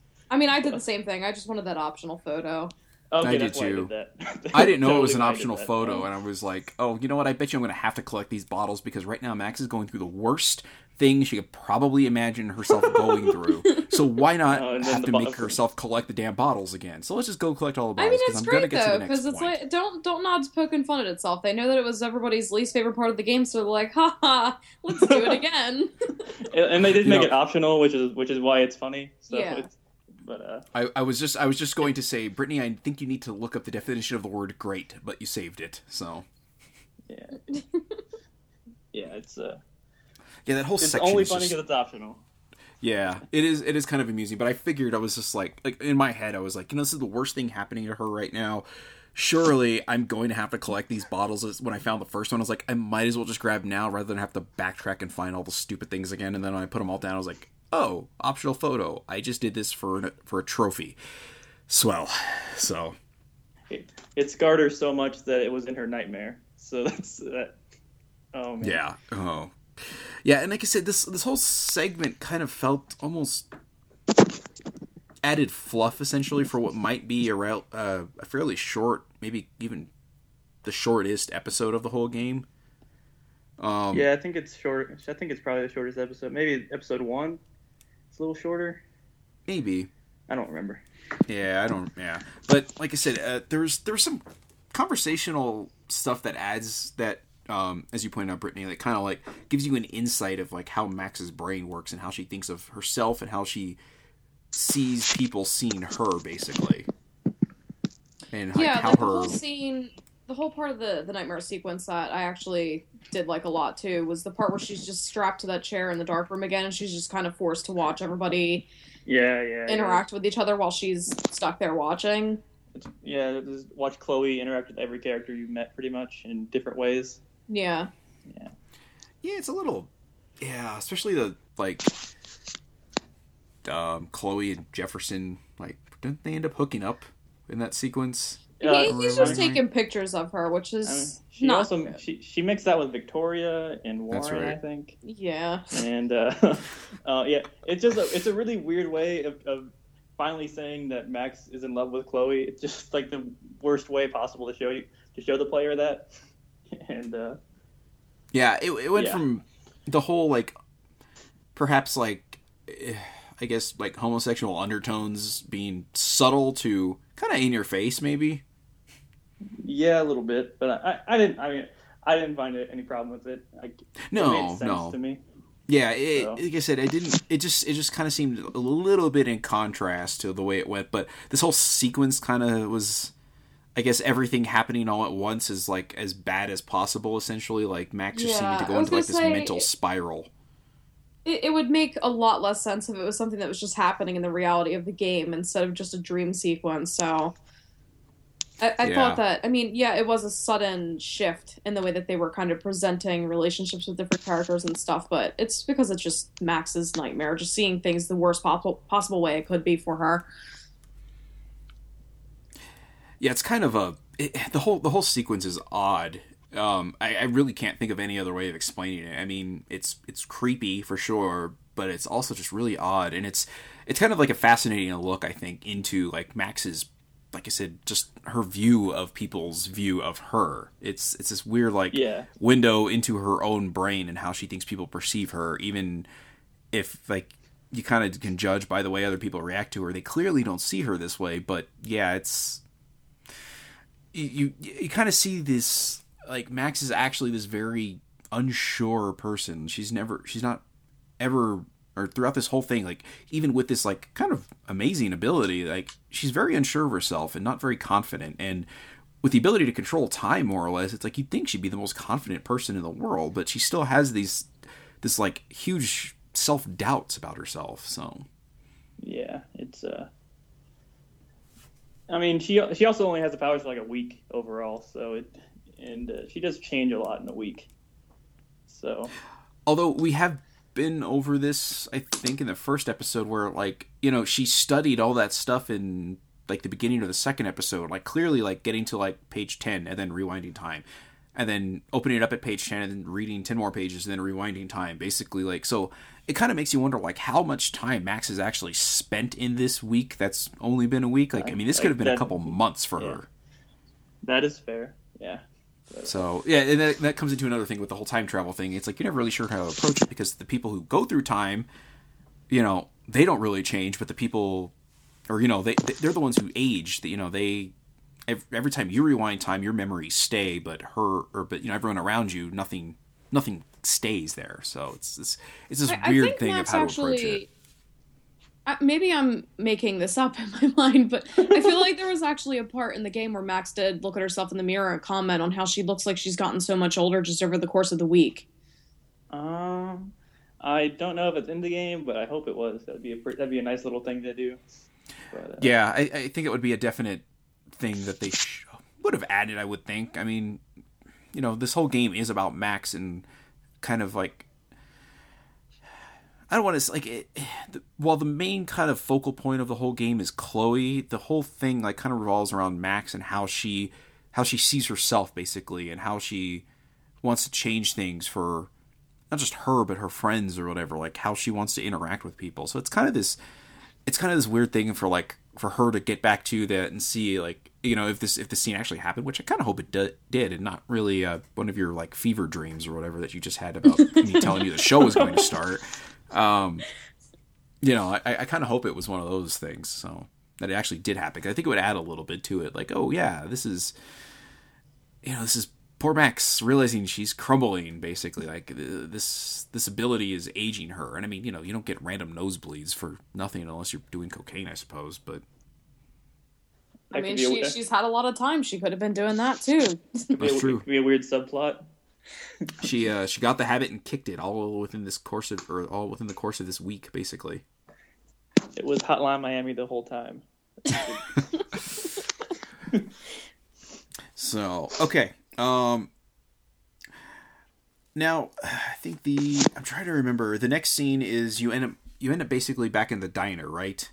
Speaker 3: I mean, I did the same thing. I just wanted that optional photo.
Speaker 4: Okay,
Speaker 1: I did
Speaker 4: that's
Speaker 1: too.
Speaker 4: I did that.
Speaker 1: I didn't know it was an
Speaker 4: why I did
Speaker 1: optional photo, and I was like, "Oh, you know what? I bet you I'm going to have to collect these bottles because right now Max is going through the worst thing she could probably imagine herself going through. So why not
Speaker 4: oh, and then
Speaker 1: have to
Speaker 4: bo-
Speaker 1: make herself collect the damn bottles again? So let's just go collect all the bottles.
Speaker 3: I
Speaker 1: bottles
Speaker 3: mean,
Speaker 1: because
Speaker 3: it's
Speaker 1: I'm going to
Speaker 3: great
Speaker 1: get to
Speaker 3: though
Speaker 1: the
Speaker 3: because it's
Speaker 1: point.
Speaker 3: like don't Dontnod's poking fun at itself. They know that it was everybody's least favorite part of the game, so they're like, "Ha ha, let's do it again."
Speaker 4: And- and they did
Speaker 1: You
Speaker 4: make
Speaker 1: know-
Speaker 4: it optional, which is which is why it's funny. So
Speaker 3: Yeah.
Speaker 4: it's, but uh,
Speaker 1: I, I was just I was just going to say, Brittany, I think you need to look up the definition of the word "great," but you saved it. So
Speaker 4: yeah, yeah, it's uh,
Speaker 1: yeah, that whole
Speaker 4: it's
Speaker 1: section
Speaker 4: only funny
Speaker 1: just-
Speaker 4: because it's optional.
Speaker 1: Yeah, it is. It is kind of amusing, but I figured I was just like, like in my head, I was like, you know, this is the worst thing happening to her right now. Surely, I'm going to have to collect these bottles. When I found the first one, I was like, I might as well just grab now rather than have to backtrack and find all the stupid things again. And then when I put them all down, I was like, oh, optional photo. I just did this for for a trophy. Swell. So
Speaker 4: It, it scarred her so much that it was in her nightmare. So that's that. Oh man.
Speaker 1: yeah. Oh, yeah. And like I said, this this whole segment kind of felt almost added fluff essentially for what might be a, rel- uh, a fairly short, maybe even the shortest episode of the whole game. Um,
Speaker 4: Yeah, I think it's short. I think it's probably the shortest episode. Maybe episode one. It's a little shorter.
Speaker 1: maybe.
Speaker 4: I don't remember.
Speaker 1: Yeah, I don't. Yeah, but like I said, uh, there's there's some conversational stuff that adds that, um, as you pointed out, Brittany, that kind of like gives you an insight of like how Max's brain works and how she thinks of herself and how she sees people seeing her, basically, and like
Speaker 3: yeah,
Speaker 1: how
Speaker 3: like the
Speaker 1: her.
Speaker 3: whole scene, the whole part of the the nightmare sequence that I actually did like a lot too was the part where she's just strapped to that chair in the dark room again, and she's just kind of forced to watch everybody
Speaker 4: Yeah, yeah.
Speaker 3: interact with each other while she's stuck there watching.
Speaker 4: Yeah, yeah just watch Chloe interact with every character you've met pretty much in different ways.
Speaker 3: Yeah,
Speaker 1: Yeah, it's a little. Yeah, especially the like. Um, Chloe and Jefferson, like, didn't they end up hooking up in that sequence?
Speaker 4: Yeah,
Speaker 3: he, he's just taking pictures of her, which
Speaker 4: I mean,
Speaker 3: is
Speaker 4: she
Speaker 3: not
Speaker 4: also
Speaker 3: good.
Speaker 4: she she mixed that with Victoria and Warren,
Speaker 1: That's right.
Speaker 4: I think.
Speaker 3: yeah.
Speaker 4: and uh, uh, yeah, it's just a, it's a really weird way of, of finally saying that Max is in love with Chloe. It's just like the worst way possible to show you to show the player that. And uh,
Speaker 1: Yeah, it, it went
Speaker 4: Yeah.
Speaker 1: from the whole like, perhaps like, eh, I guess like homosexual undertones being subtle to kind of in your face, maybe.
Speaker 4: Yeah, a little bit, but I, I didn't. I mean, I didn't find it, any problem with it. I, it
Speaker 1: No,
Speaker 4: made sense
Speaker 1: no.
Speaker 4: to me.
Speaker 1: Yeah, it,
Speaker 4: So.
Speaker 1: like I said, it didn't. It just it just kind of seemed a little bit in contrast to the way it went. But this whole sequence kind of was, I guess, everything happening all at once is like as bad as possible. Essentially, like Max just
Speaker 3: Yeah,
Speaker 1: seemed to go into like
Speaker 3: gonna
Speaker 1: this
Speaker 3: say-
Speaker 1: mental spiral.
Speaker 3: It, it would make a lot less sense if it was something that was just happening in the reality of the game instead of just a dream sequence. So I, I
Speaker 1: Yeah.
Speaker 3: thought that. I mean, yeah, it was a sudden shift in the way that they were kind of presenting relationships with different characters and stuff. But it's because it's just Max's nightmare, just seeing things the worst possible possible way it could be for her.
Speaker 1: Yeah, it's kind of a it, the whole the whole sequence is odd. Um, I, I really can't think of any other way of explaining it. I mean, it's it's creepy for sure, but it's also just really odd, and it's it's kind of like a fascinating look, I think, into like Max's, like I said, just her view of people's view of her. It's it's this weird like
Speaker 4: Yeah.
Speaker 1: window into her own brain and how she thinks people perceive her, even if like you kind of can judge by the way other people react to her. They clearly don't see her this way, but yeah, it's you you, you kind of see this like Max is actually this very unsure person. She's never she's not ever or throughout this whole thing like even with this like kind of amazing ability like she's very unsure of herself and not very confident and with the ability to control time more or less it's like you'd think she'd be the most confident person in the world but she still has these this like huge self-doubts about herself so
Speaker 4: Yeah, it's uh. I mean, she she also only has the powers for like a week overall, so it and uh, she does change a lot in a week. So
Speaker 1: although we have been over this i think in the first episode where like you know she studied all that stuff in like the beginning of the second episode like clearly like getting to like page 10 and then rewinding time and then opening it up at page 10 and then reading 10 more pages and then rewinding time basically like so it kind of makes you wonder like how much time max has actually spent in this week that's only been a week like i mean this could have been a couple months for
Speaker 4: yeah.
Speaker 1: her
Speaker 4: that is fair. Yeah.
Speaker 1: So yeah, and that, that comes into another thing with the whole time travel thing. It's like you're never really sure how to approach it because the people who go through time, you know, they don't really change, but the people, or you know, they they're the ones who age. That you know, they every time you rewind time, your memories stay, but her or but you know everyone around you, nothing nothing stays there. So it's this it's this
Speaker 3: I- I
Speaker 1: weird
Speaker 3: think
Speaker 1: thing
Speaker 3: Max
Speaker 1: of how
Speaker 3: actually,
Speaker 1: to approach it.
Speaker 3: I, maybe I'm making this up in my mind, but I feel like there was actually a part in the game where Max did look at herself in the mirror and comment on how she looks like she's gotten so much older just over the course of the week.
Speaker 4: Um, I don't know if it's in the game, but I hope it was. That'd be a pre- that'd be a nice little thing to do. But, uh,
Speaker 1: Yeah, I, I think it would be a definite thing that they sh- would have added. I would think. I mean, you know, this whole game is about Max and kind of like I don't want to like it, the, while the main kind of focal point of the whole game is Chloe. The whole thing like kind of revolves around Max and how she how she sees herself basically and how she wants to change things for not just her but her friends or whatever. Like how she wants to interact with people. So it's kind of this it's kind of this weird thing for like for her to get back to that and see like you know if this if the scene actually happened which i kind of hope it did and not really uh, one of your like fever dreams or whatever that you just had about me telling you the show was going to start um you know i, I kind of hope it was one of those things so that it actually did happen. i think it would add a little bit to it like oh yeah this is you know this is poor max realizing she's crumbling basically like this this ability is aging her and i mean you know you don't get random nosebleeds for nothing unless you're doing cocaine i suppose but
Speaker 3: I mean,
Speaker 4: could be a-
Speaker 3: she, she's had a lot of time. She could have been doing that too.
Speaker 4: could
Speaker 1: That's true.
Speaker 4: Could be a weird subplot.
Speaker 1: She uh she got the habit and kicked it all within this course of or all within the course of this week basically
Speaker 4: It was Hotline Miami the whole time.
Speaker 1: so okay um now i think the i'm trying to remember the next scene is you end up you end up basically back in the diner right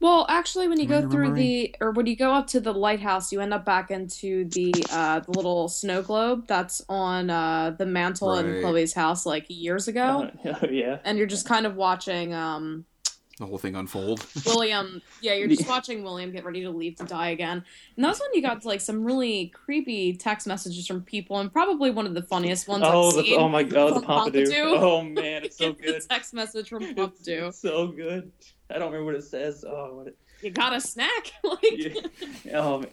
Speaker 3: Well, actually, when you
Speaker 1: Am I
Speaker 3: go through the, or when you go up to the lighthouse, you end up back into the uh, the little snow globe that's on uh, the mantle in Chloe's house like years ago,
Speaker 4: Oh, yeah.
Speaker 3: and you're just kind of watching um,
Speaker 1: the whole thing unfold
Speaker 3: William. Yeah, you're just watching William get ready to leave to die again, and that's when you got like some really creepy text messages from people, and probably one of the funniest ones
Speaker 4: Oh,
Speaker 3: I've
Speaker 4: the,
Speaker 3: seen.
Speaker 4: oh my god, the
Speaker 3: from
Speaker 4: Pompidou.
Speaker 3: Pompidou.
Speaker 4: Oh man, it's so
Speaker 3: Get the
Speaker 4: good.
Speaker 3: text message from Pompidou.
Speaker 4: It's so good. I don't remember what it says. Oh, what it,
Speaker 3: You got a snack? like,
Speaker 4: yeah. oh man.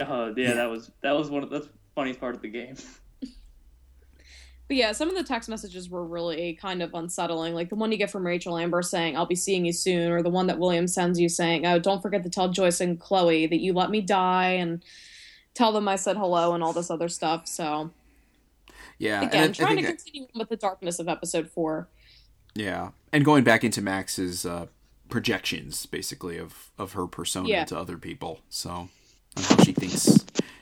Speaker 4: Oh yeah, that was that was one of that's the funniest part of the game.
Speaker 3: But yeah, some of the text messages were really kind of unsettling. Like the one you get from Rachel Amber saying, I'll be seeing you soon, or the one that William sends you saying, Oh, don't forget to tell Joyce and Chloe that you let me die and tell them I said hello and all this other stuff. So
Speaker 1: yeah
Speaker 3: again,
Speaker 1: and I- I
Speaker 3: trying to
Speaker 1: think-
Speaker 3: continue with the darkness of episode four.
Speaker 1: Yeah, and going back into Max's uh, projections basically of of her persona
Speaker 3: Yeah.
Speaker 1: to other people. So on how she thinks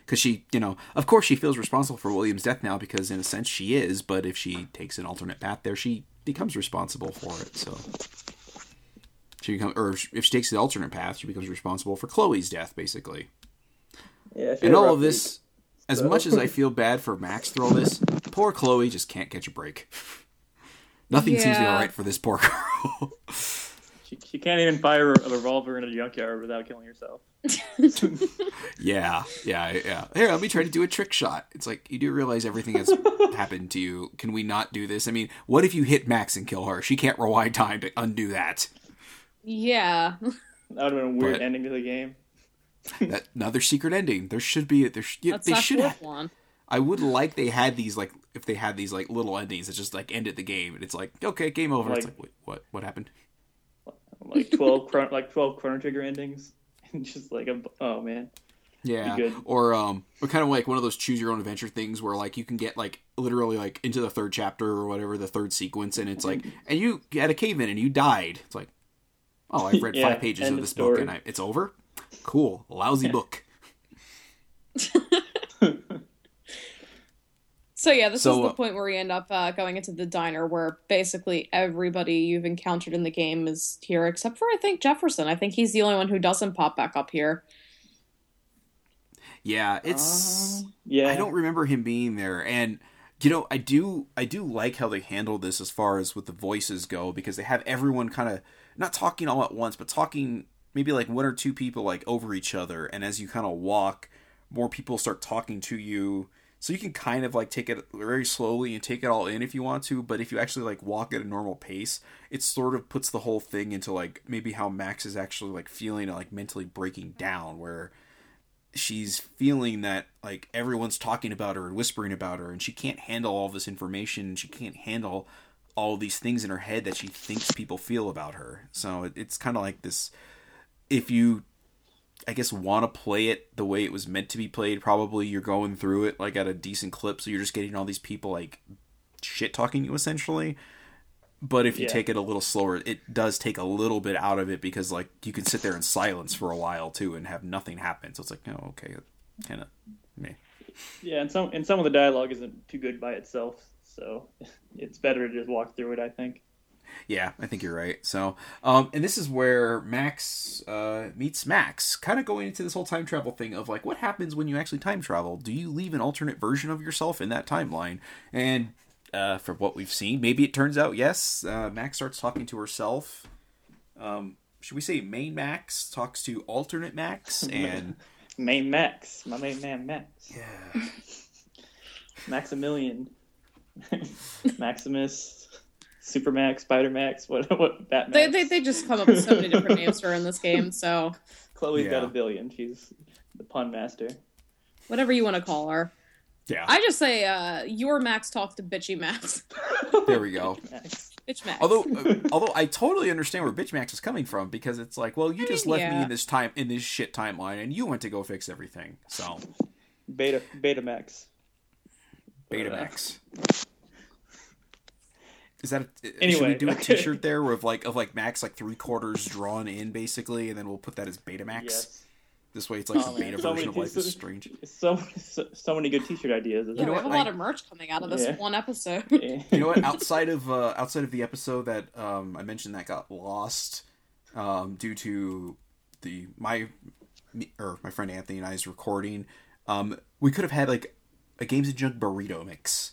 Speaker 1: because she, you know, of course she feels responsible for William's death now because in a sense she is, but if she takes an alternate path there, she becomes responsible for it. So she becomes, or if she takes the alternate path, she becomes responsible for Chloe's death basically.
Speaker 4: Yeah,
Speaker 1: And all of this, as
Speaker 4: so-
Speaker 1: much as I feel bad for Max through all this, poor Chloe just can't catch a break. Nothing seems to be
Speaker 3: Yeah.
Speaker 1: alright for this poor girl.
Speaker 4: She, she can't even fire a revolver in a junkyard without killing herself.
Speaker 1: yeah, yeah, yeah. Here, let me try to do a trick shot. It's like you do realize everything that's happened to you. Can we not do this? I mean, what if you hit Max and kill her? She can't rewind time to undo that.
Speaker 3: Yeah.
Speaker 4: That would have been a weird
Speaker 1: But-
Speaker 4: ending to the game.
Speaker 1: That another secret ending. There should be. There. sh- Yeah,
Speaker 3: That's
Speaker 1: they should.
Speaker 3: fourth
Speaker 1: Ha-
Speaker 3: one.
Speaker 1: I would like they had these like if they had these like little endings that just like ended the game and it's like okay game over. it's
Speaker 4: Like-
Speaker 1: like wait, what what happened?
Speaker 4: Like twelve, chron- like twelve Chrono Trigger endings, and just like a oh man,
Speaker 1: Yeah,
Speaker 4: good.
Speaker 1: or um, or kind of like one of those choose your own adventure things where like you can get like literally like into the third chapter or whatever the third sequence, and it's like, and you had a cave in and you died. It's like, oh, I've read
Speaker 4: Yeah,
Speaker 1: five pages of
Speaker 4: of
Speaker 1: this book and I, it's over. Cool, lousy book.
Speaker 3: So yeah, this
Speaker 1: So,
Speaker 3: is the
Speaker 1: uh,
Speaker 3: point where we end up uh, going into the diner, where basically everybody you've encountered in the game is here, except for I think Jefferson. I think he's the only one who doesn't pop back up here.
Speaker 1: Yeah, it's.
Speaker 4: Uh, yeah.
Speaker 1: I don't remember him being there, and you know, I do, I do like how they handle this as far as with the voices go because they have everyone kind of not talking all at once, but talking maybe like one or two people like over each other, and as you kind of walk, more people start talking to you. So you can kind of like take it very slowly and take it all in if you want to, but if you actually like walk at a normal pace, it sort of puts the whole thing into like maybe how Max is actually like feeling like mentally breaking down where she's feeling that like everyone's talking about her and whispering about her and she can't handle all this information she can't handle all these things in her head that she thinks people feel about her. So it's kind of like this if you i guess want to play it the way it was meant to be played probably you're going through it like at a decent clip so you're just getting all these people like shit talking you essentially but if you
Speaker 4: Yeah.
Speaker 1: take it a little slower it does take a little bit out of it because like you can sit there in silence for a while too and have nothing happen so it's like oh okay kind of meh.
Speaker 4: Yeah, and some and some of the dialogue isn't too good by itself, so it's better to just walk through it. I think.
Speaker 1: Yeah i think you're right. So um and this is where max uh meets max kind of going into this whole time travel thing of like what happens when you actually time travel? Do you leave an alternate version of yourself in that timeline? And uh from what we've seen maybe it turns out yes uh max starts talking to herself. Um should we say main max talks to alternate max and
Speaker 4: Main Max, my main man Max,
Speaker 1: yeah.
Speaker 4: Maximilian, Maximus, Supermax, Spider Max, what what Batman?
Speaker 3: They, they they just come up with so many different names for her in this game. So
Speaker 4: Chloe's got a billion. She's the pun master.
Speaker 3: whatever you want to call her,
Speaker 1: yeah
Speaker 3: I just say uh, your Max talks to bitchy Max,
Speaker 1: there we go
Speaker 4: Max.
Speaker 3: bitch Max.
Speaker 1: Although, uh, although I totally understand where Bitch Max is coming from because it's like, well, you
Speaker 3: I
Speaker 1: just
Speaker 3: mean,
Speaker 1: left me in this time in this shit timeline, and you went to go fix everything. So,
Speaker 4: Beta Beta Max.
Speaker 1: Beta
Speaker 4: Uh,
Speaker 1: Max. Is that a, should we
Speaker 4: Anyway,
Speaker 1: do a
Speaker 4: okay.
Speaker 1: T-shirt there with like of like Max like three quarters drawn in basically, and then we'll put that as Beta Max.
Speaker 4: Yes.
Speaker 1: This way, it's like
Speaker 4: Oh,
Speaker 1: the beta
Speaker 4: So
Speaker 1: version
Speaker 4: many
Speaker 1: of Life is. Strange.
Speaker 4: So, so so many good T-shirt ideas.
Speaker 3: yeah,
Speaker 1: you know
Speaker 3: we have
Speaker 1: what?
Speaker 3: a lot
Speaker 1: I-
Speaker 3: of merch coming out of this
Speaker 4: Yeah.
Speaker 3: one episode.
Speaker 1: You know what? Outside of uh, outside of the episode that um, I mentioned that got lost um, due to the my me, or my friend Anthony and I's recording, um, we could have had like a Games and Junk burrito mix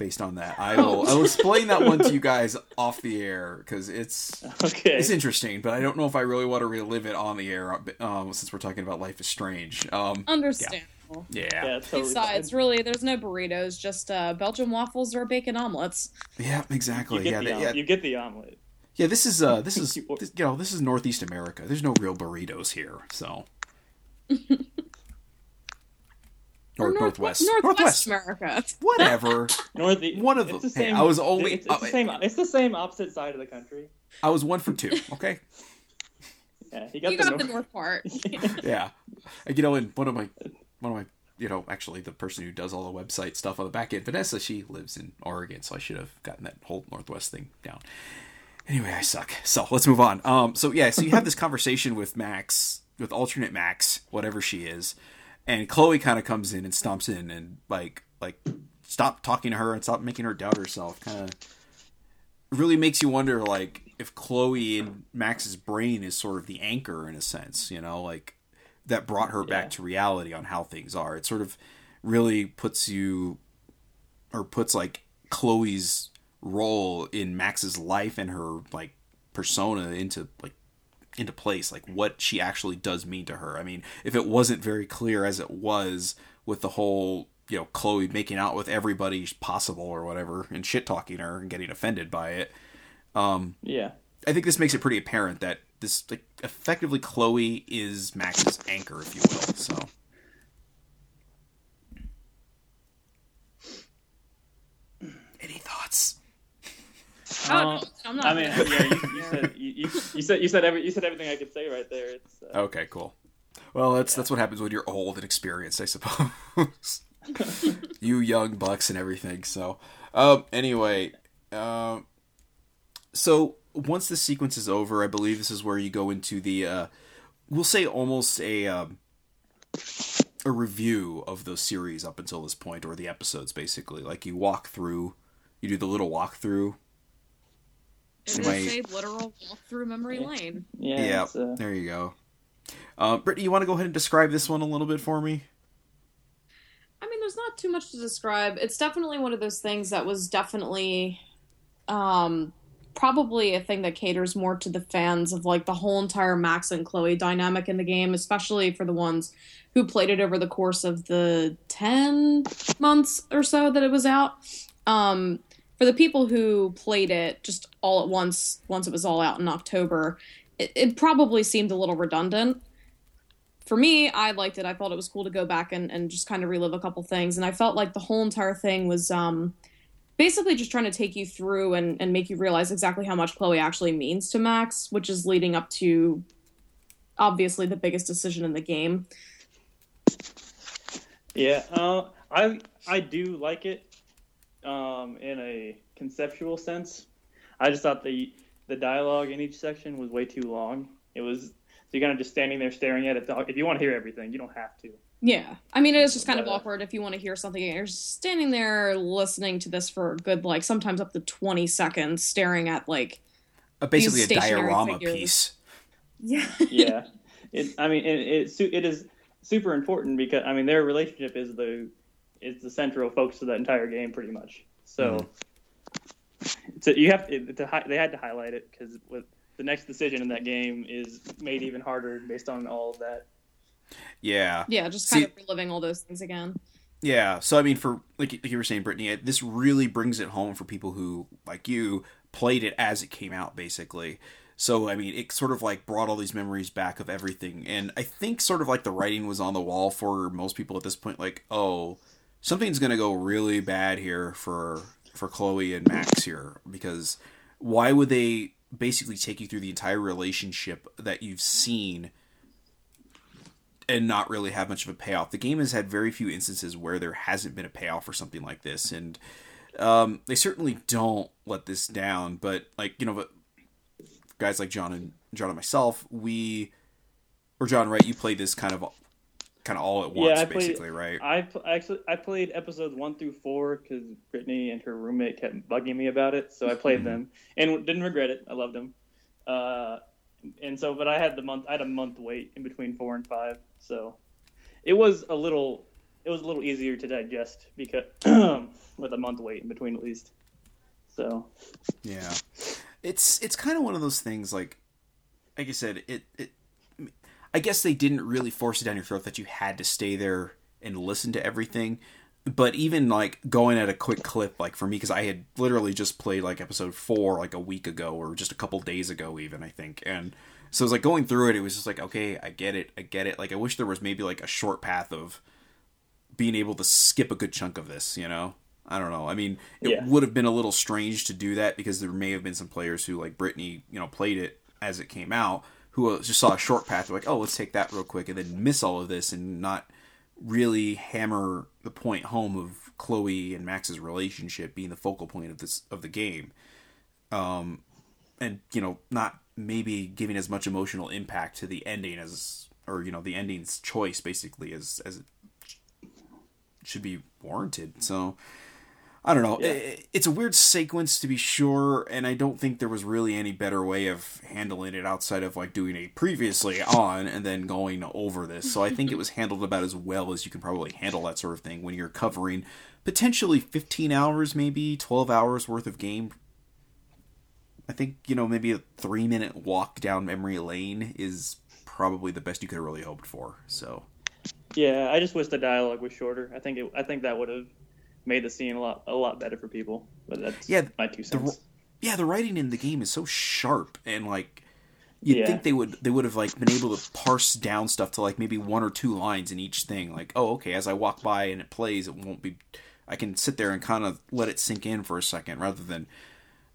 Speaker 1: based on that. I will I will explain that one to you guys off the air because it's
Speaker 4: okay.
Speaker 1: it's interesting, but I don't know if I really want to relive it on the air um, since we're talking about Life is Strange. Um,
Speaker 3: Understandable.
Speaker 1: yeah,
Speaker 4: yeah, it's totally
Speaker 3: Besides,
Speaker 4: fine.
Speaker 3: really, there's no burritos, just uh, Belgian waffles or bacon omelets.
Speaker 1: yeah, exactly.
Speaker 4: you get,
Speaker 1: Yeah,
Speaker 4: the,
Speaker 1: they- yeah,
Speaker 4: you get the omelet.
Speaker 1: Yeah, this is uh this is this, you know this is Northeast America. There's no real burritos here, so or
Speaker 3: North-
Speaker 1: Northwest
Speaker 3: Northwest America.
Speaker 1: whatever.
Speaker 4: North,
Speaker 1: One of them-
Speaker 4: the
Speaker 1: hey,
Speaker 4: same.
Speaker 1: I was only-
Speaker 4: It's, it's
Speaker 1: uh,
Speaker 4: the same. It's the same opposite side of the country.
Speaker 1: I was one for two. Okay,
Speaker 4: Yeah, he got
Speaker 3: You
Speaker 4: the
Speaker 3: got
Speaker 4: north.
Speaker 3: the north part.
Speaker 1: yeah, and, you know, and one of my one of my you know actually the person who does all the website stuff on the back end, Vanessa, she lives in Oregon, so I should have gotten that whole Northwest thing down. Anyway, I suck. So let's move on. Um, so yeah, so you have this conversation with Max, with alternate Max, whatever she is, and Chloe kind of comes in and stomps in and like like stop talking to her and stop making her doubt herself. Kind of really makes you wonder like if Chloe in Max's brain is sort of the anchor in a sense, you know, like that brought her back to reality on how things are. It sort of really puts you or puts like Chloe's role in Max's life and her like persona into like into place like what she actually does mean to her. I mean, if it wasn't very clear as it was with the whole, you know, Chloe making out with everybody possible or whatever and shit talking her and getting offended by it, Um
Speaker 4: Yeah.
Speaker 1: I think this makes it pretty apparent that this like effectively Chloe is Max's anchor, if you will. So any thoughts?
Speaker 3: Oh,
Speaker 4: Uh,
Speaker 3: I'm not.
Speaker 4: I mean, yeah, you, you said you, you, you said you said every you said everything I could say right there. It's uh,
Speaker 1: Okay, cool. Well, that's that's what happens when you're old and experienced, I suppose. you young bucks and everything. So, um, anyway, um, so once the sequence is over, I believe this is where you go into the, uh, we'll say almost a um, a review of the series up until this point, or the episodes, basically. Like you walk through, you do the little walkthrough.
Speaker 3: It
Speaker 1: Am I-
Speaker 3: is a literal walk through memory lane.
Speaker 4: yeah.
Speaker 1: Yeah,
Speaker 4: uh,
Speaker 1: there you go. Uh, Brittany, you want to go ahead and describe this one a little bit for me?
Speaker 3: I mean, there's not too much to describe. It's definitely one of those things that was definitely, um, probably a thing that caters more to the fans of like the whole entire Max and Chloe dynamic in the game, especially for the ones who played it over the course of the 10 months or so that it was out. Um, for the people who played it just all at once, once it was all out in October, it, it probably seemed a little redundant for me, I liked it. I thought it was cool to go back and, and just kind of relive a couple things. And I felt like the whole entire thing was um, basically just trying to take you through and, and make you realize exactly how much Chloe actually means to Max, which is leading up to obviously the biggest decision in the game.
Speaker 4: Yeah, uh, I I do like it um, in a conceptual sense. I just thought the the dialogue in each section was way too long. It was so you're kind of just standing there staring at it. If you want to hear everything, you don't have to.
Speaker 3: Yeah. I mean, it is just kind of
Speaker 4: But, uh,
Speaker 3: awkward if you want to hear something and you're standing there listening to this for a good, like, sometimes up to 20 seconds, staring at, like,
Speaker 1: Uh, basically, a
Speaker 3: stationary
Speaker 1: diorama
Speaker 3: figures.
Speaker 1: piece.
Speaker 3: yeah.
Speaker 4: Yeah, it. I mean, it, it it is super important because I mean their relationship is the is the central focus of that entire game, pretty much. So, mm-hmm. so you have to, to, they had to highlight it because with the next decision in that game is made even harder based on all of that.
Speaker 1: Yeah.
Speaker 3: Yeah, just
Speaker 1: See-
Speaker 3: kind of reliving all those things again.
Speaker 1: Yeah. So, I mean, for, like, like you were saying, Brittany, this really brings it home for people who, like you, played it as it came out, basically. So, I mean, it sort of like brought all these memories back of everything. And I think sort of like the writing was on the wall for most people at this point, like, oh, something's going to go really bad here for for Chloe and Max here because why would they basically take you through the entire relationship that you've seen and not really have much of a payoff. The game has had very few instances where there hasn't been a payoff for something like this, and um, they certainly don't let this down. But like you know, guys like John and John and myself, we or John, right? You played this kind of kind of all at once,
Speaker 4: Yeah, I played-
Speaker 1: basically, right?
Speaker 4: I pl- actually I played episodes one through four because Brittany and her roommate kept bugging me about it, so I played them and didn't regret it. I loved them. Uh, and so, but I had the month I had a month wait in between four and five, so it was a little it was a little easier to digest because with a month wait in between at least. So
Speaker 1: Yeah, it's it's kind of one of those things. Like, like I said, it it. I guess they didn't really force it down your throat that you had to stay there and listen to everything. But even like going at a quick clip, like for me, because I had literally just played like episode four like a week ago or just a couple days ago, even I think, and so it was like going through it. It was just like, okay, I get it, I get it. Like I wish there was maybe like a short path of being able to skip a good chunk of this, you know? I don't know. I mean, it
Speaker 4: Yeah.
Speaker 1: would have been a little strange to do that because there may have been some players who, like Brittany, you know, played it as it came out, who uh, just saw a short path, like, oh, let's take that real quick, and then miss all of this and not really hammer the point home of Chloe and Max's relationship being the focal point of this of the game. Um, and you know not maybe giving as much emotional impact to the ending as or you know the ending's choice basically as as it should be warranted. So I don't know.
Speaker 4: Yeah.
Speaker 1: I- It's a weird sequence to be sure, and I don't think there was really any better way of handling it outside of like doing a previously on and then going over this. So I think it was handled about as well as you can probably handle that sort of thing when you're covering potentially 15 hours, maybe 12 hours worth of game. I think, you know, maybe a three minute walk down memory lane is probably the best you could have really hoped for. So,
Speaker 4: Yeah, I just wish the dialogue was shorter. I think it, I think that would have made the scene a lot a lot better for people. But that's
Speaker 1: Yeah,
Speaker 4: my two
Speaker 1: the
Speaker 4: cents.
Speaker 1: yeah, the writing in the game is so sharp and like you'd
Speaker 4: Yeah.
Speaker 1: think they would they would have like been able to parse down stuff to like maybe one or two lines in each thing. Like, oh, okay, as I walk by and it plays, it won't be. I can sit there and kind of let it sink in for a second, rather than,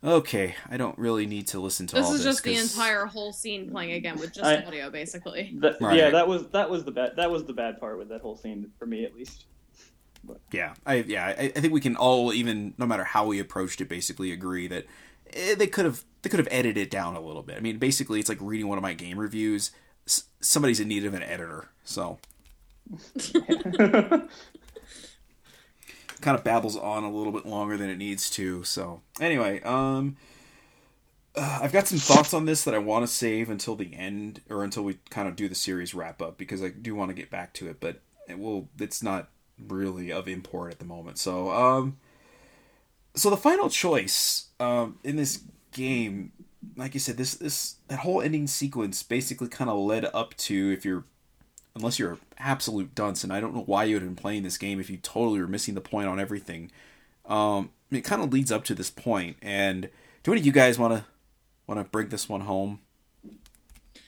Speaker 1: okay, I don't really need to listen to
Speaker 3: This
Speaker 1: all
Speaker 3: is
Speaker 1: this.
Speaker 3: Is just the entire whole scene playing again with just
Speaker 4: I-
Speaker 3: audio, basically.
Speaker 4: That-
Speaker 1: Right.
Speaker 4: Yeah, that was that was the bad that was the bad part with that whole scene for me at least.
Speaker 1: Yeah, I yeah, I, I think we can all even no matter how we approached it, basically agree that eh, they could have they could have edited it down a little bit. I mean, basically, it's like reading one of my game reviews. S- somebody's in need of an editor, so kind of babbles on a little bit longer than it needs to. So anyway, um, uh, I've got some thoughts on this that I want to save until the end or until we kind of do the series wrap up because I do want to get back to it, but it will. It's not really of import at the moment. So um, so the final choice um in this game. Like you said, this this that whole ending sequence basically kind of led up to if you're unless you're absolute dunce, and I don't know why you would have been playing this game if you totally were missing the point on everything. Um, it kind of leads up to this point, and do any of you guys want to want to bring this one home?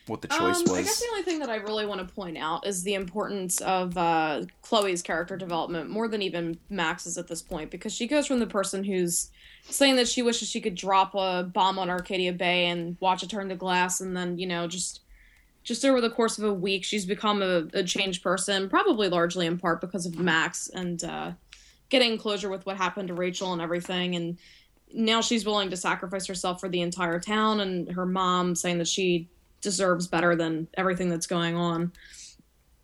Speaker 1: What the choice
Speaker 3: Um,
Speaker 1: was?
Speaker 3: I guess the only thing that I really want to point out is the importance of uh, Chloe's character development more than even Max's at this point, because she goes from the person who's saying that she wishes she could drop a bomb on Arcadia Bay and watch it turn to glass, and then you know just just over the course of a week, she's become a, a changed person, probably largely in part because of Max and uh, getting closure with what happened to Rachel and everything, and now she's willing to sacrifice herself for the entire town, and her mom saying that she deserves better than everything that's going on.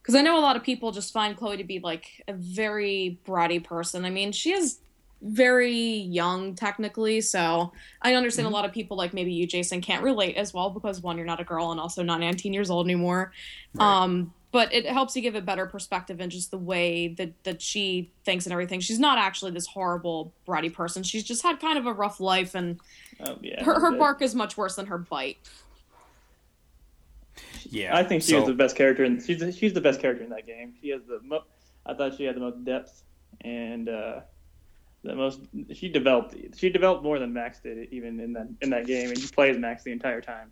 Speaker 3: Because I know a lot of people just find Chloe to be like a very bratty person. I mean, she is very young technically, so I understand a lot of people, like maybe you, Jason, can't relate as well because one, you're not a girl, and also not 19 years old anymore.
Speaker 1: Right.
Speaker 3: Um, but it helps you give a better perspective in just the way that that she thinks and everything. She's not actually this horrible bratty person. She's just had kind of a rough life, and
Speaker 4: Oh, yeah,
Speaker 3: her her bark is much worse than her bite.
Speaker 1: Yeah,
Speaker 4: I think she
Speaker 1: so,
Speaker 4: is the best character, and she's the, she's the best character in that game. She has the mo- I thought she had the most depth and uh, the most. She developed she developed more than Max did even in that in that game, and you play as Max the entire time.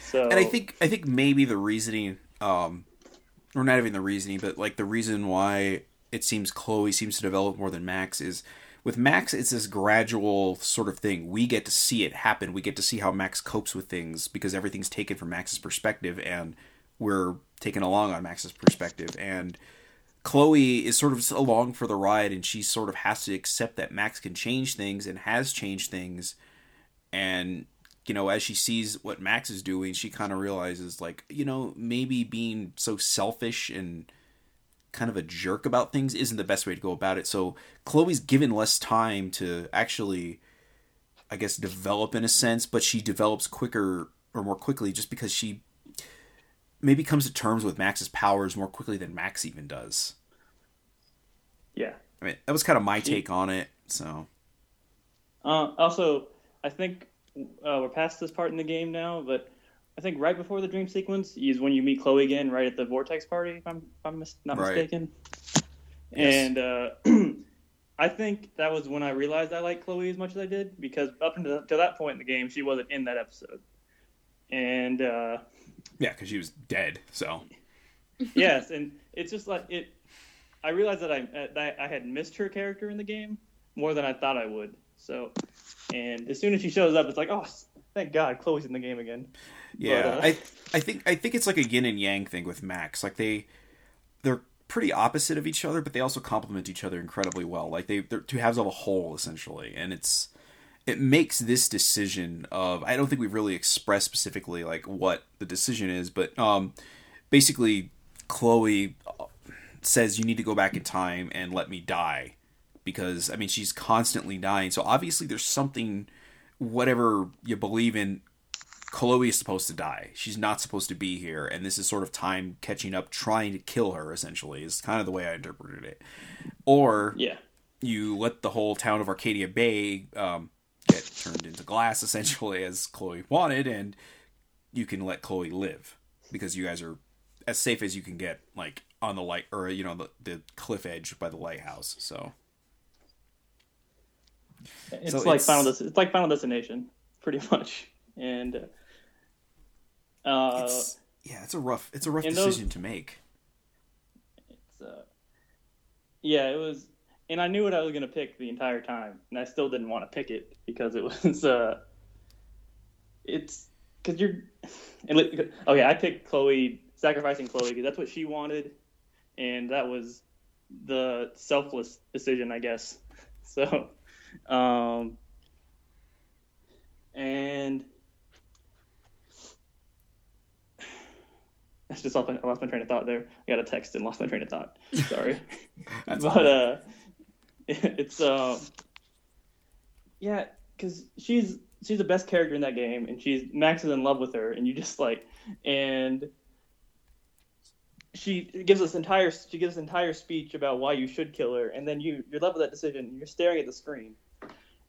Speaker 4: So
Speaker 1: and I think I think maybe the reasoning, um, or not even the reasoning, but like the reason why it seems Chloe seems to develop more than Max is with Max it's this gradual sort of thing. We get to see it happen. We get to see how Max copes with things because everything's taken from Max's perspective, and we're taken along on Max's perspective. And Chloe is sort of along for the ride, and she sort of has to accept that Max can change things and has changed things, and you know, as she sees what Max is doing, she kind of realizes, like, you know, maybe being so selfish and kind of a jerk about things isn't the best way to go about it. So Chloe's given less time to actually, I guess, develop in a sense, but she develops quicker or more quickly just because she maybe comes to terms with Max's powers more quickly than Max even does.
Speaker 4: yeah.
Speaker 1: I mean, that was kind of my take on it. So
Speaker 4: Uh, also, I think uh, we're past this part in the game now, but I think right before the dream sequence is when you meet Chloe again, right at the Vortex party, if I'm, if I'm mis- not
Speaker 1: Right.
Speaker 4: mistaken.
Speaker 1: Yes.
Speaker 4: And uh, I think that was when I realized I liked Chloe as much as I did, because up until to that point in the game, she wasn't in that episode. And uh,
Speaker 1: yeah, because she was dead. So
Speaker 4: yes, and it's just like it. I realized that I that I had missed her character in the game more than I thought I would. So, and as soon as she shows up, it's like, oh, thank God, Chloe's in the game again.
Speaker 1: Yeah,
Speaker 4: But, uh,
Speaker 1: I I think I think it's like a yin and yang thing with Max. Like they they're pretty opposite of each other, but they also complement each other incredibly well. Like they they're two halves of a whole essentially, and it's it makes this decision of I don't think we've really expressed specifically like what the decision is, but um, basically Chloe says you need to go back in time and let me die because I mean she's constantly dying. So obviously there's something whatever you believe in Chloe is supposed to die. She's not supposed to be here and this is sort of time catching up trying to kill her essentially is kind of the way I interpreted it. Or
Speaker 4: Yeah.
Speaker 1: you let the whole town of Arcadia Bay um, get turned into glass essentially as Chloe wanted and you can let Chloe live because you guys are as safe as you can get like on the light or you know the, the cliff edge by the lighthouse so
Speaker 4: It's
Speaker 1: So
Speaker 4: like
Speaker 1: it's-
Speaker 4: Final Des- it's like Final Destination, pretty much. And uh,
Speaker 1: it's yeah it's a rough it's a rough
Speaker 4: and those-
Speaker 1: decision to make
Speaker 4: it's, uh, yeah, it was, and I knew what I was gonna pick the entire time, and I still didn't want to pick it because it was uh, it's because you're, and like, okay, I picked Chloe sacrificing Chloe because that's what she wanted, and that was the selfless decision, I guess. So, um, and that's just off. I lost my train of thought there. I got a text and lost my train of thought. Sorry, but uh, it's um, yeah, because she's she's the best character in that game, and she's Max is in love with her, and you just like, and she gives us entire she gives entire speech about why you should kill her, and then you you're left with that decision. And you're staring at the screen,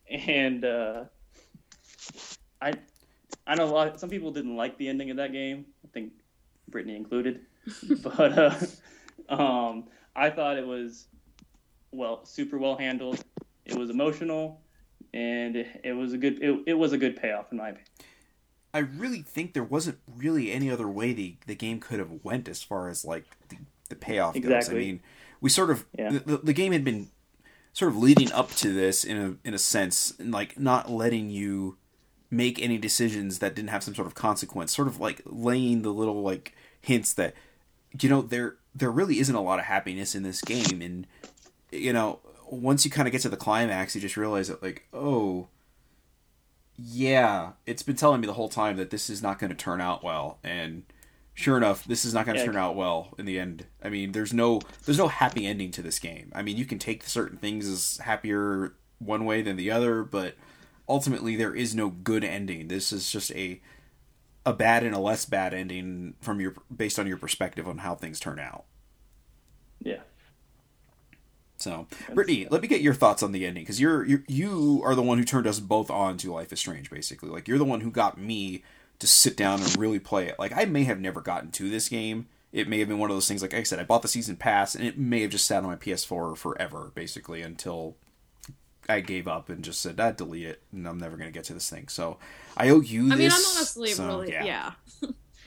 Speaker 4: and uh, I I know a lot. Some people didn't like the ending of that game. I think Brittany included, but uh, um, I thought it was well super well handled. It was emotional, and it, it was a good it, it was a good payoff in my opinion.
Speaker 1: I really think there wasn't really any other way the, the game could have went as far as like the, the payoff goes. I mean, we sort of
Speaker 4: Yeah.
Speaker 1: the, the, the game had been sort of leading up to this in a in a sense, and like not letting you make any decisions that didn't have some sort of consequence. Sort of like laying the little like hints that you know there there really isn't a lot of happiness in this game, and you know once you kind of get to the climax, you just realize that like oh yeah, it's been telling me the whole time that this is not going to turn out well, and sure enough, this is not going to
Speaker 4: Yeah.
Speaker 1: turn out well in the end. I mean, there's no there's no happy ending to this game. I mean, you can take certain things as happier one way than the other, but ultimately there is no good ending. This is just a a bad and a less bad ending from your based on your perspective on how things turn out.
Speaker 4: Yeah.
Speaker 1: So, Brittany, let me get your thoughts on the ending because you're, you're you are the one who turned us both on to Life is Strange. Basically, like you're the one who got me to sit down and really play it. Like I may have never gotten to this game. It may have been one of those things. Like I said, I bought the season pass, and it may have just sat on my PS4 forever, basically, until I gave up and just said, "I delete it, and I'm never going to get to this thing." So, I owe you.
Speaker 3: I mean, I'm
Speaker 1: this,
Speaker 3: honestly
Speaker 1: so,
Speaker 3: really yeah.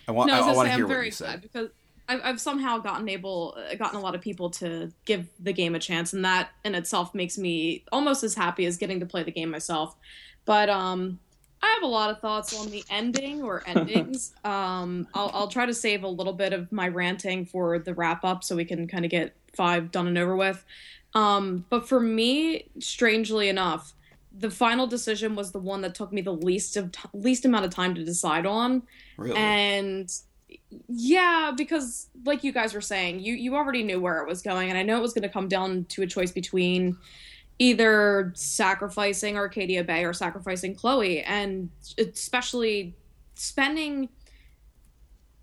Speaker 1: I want.
Speaker 3: no,
Speaker 1: I,
Speaker 3: I
Speaker 1: I want to hear
Speaker 3: I'm
Speaker 1: what
Speaker 3: very
Speaker 1: you said.
Speaker 3: because I've, I've somehow gotten able, uh, gotten a lot of people to give the game a chance, and that in itself makes me almost as happy as getting to play the game myself. But um, I have a lot of thoughts on the ending or endings. um, I'll, I'll try to save a little bit of my ranting for the wrap up, so we can kind of get five done and over with. Um, but for me, strangely enough, the final decision was the one that took me the least of t- least amount of time to decide on
Speaker 1: Really,
Speaker 3: and yeah because like you guys were saying you you already knew where it was going and i know it was going to come down to a choice between either sacrificing arcadia bay or sacrificing chloe and especially spending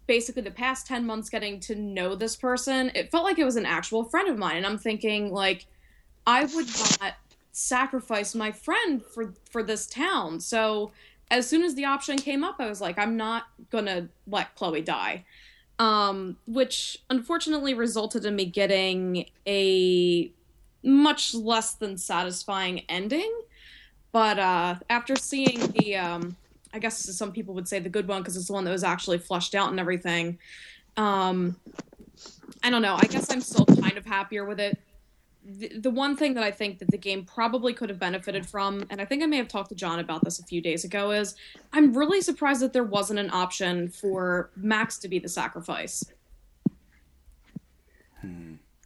Speaker 3: basically the past 10 months getting to know this person it felt like it was an actual friend of mine and i'm thinking like i would not sacrifice my friend for for this town. So as soon as the option came up, I was like, I'm not gonna let Chloe die. Um, which unfortunately resulted in me getting a much less than satisfying ending. But uh, after seeing the, um, I guess some people would say the good one because it's the one that was actually flushed out and everything. Um, I don't know. I guess I'm still kind of happier with it the, the one thing that I think that the game probably could have benefited from, and I think I may have talked to John about this a few days ago, is I'm really surprised that there wasn't an option for Max to be the sacrifice.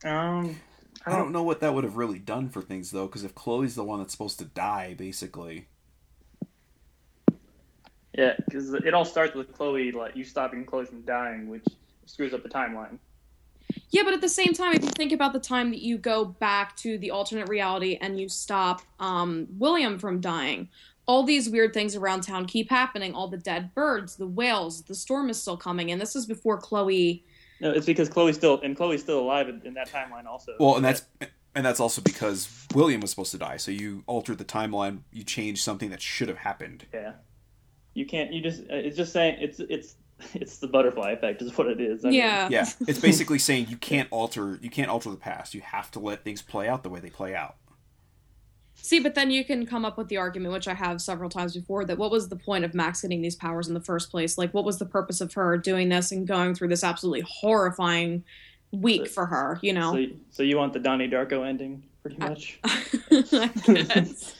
Speaker 4: Um,
Speaker 1: I don't know what that would have really done for things though, because if Chloe's the one that's supposed to die, basically,
Speaker 4: Yeah, because it all starts with Chloe like you stopping Chloe from dying, which screws up the timeline.
Speaker 3: Yeah, but at the same time, if you think about the time that you go back to the alternate reality and you stop um, William from dying, all these weird things around town keep happening. All the dead birds, the whales, the storm is still coming, and this is before Chloe.
Speaker 4: No, it's because Chloe's still and Chloe's still alive in, in that timeline also.
Speaker 1: Well, and that's and that's also because William was supposed to die. So you altered the timeline. You changed something that should have happened.
Speaker 4: yeah. You can't. You just. uh, It's just saying. It's it's it's the butterfly effect is what it is. I mean,
Speaker 3: Yeah.
Speaker 1: Yeah, it's basically saying you can't alter you can't alter the past. You have to let things play out the way they play out.
Speaker 3: See, but then you can come up with the argument, which I have several times before, that what was the point of Max getting these powers in the first place? Like, what was the purpose of her doing this and going through this absolutely horrifying week for her? You know.
Speaker 4: So, so you want the Donnie Darko ending, pretty
Speaker 3: I-
Speaker 4: much.
Speaker 3: I guess.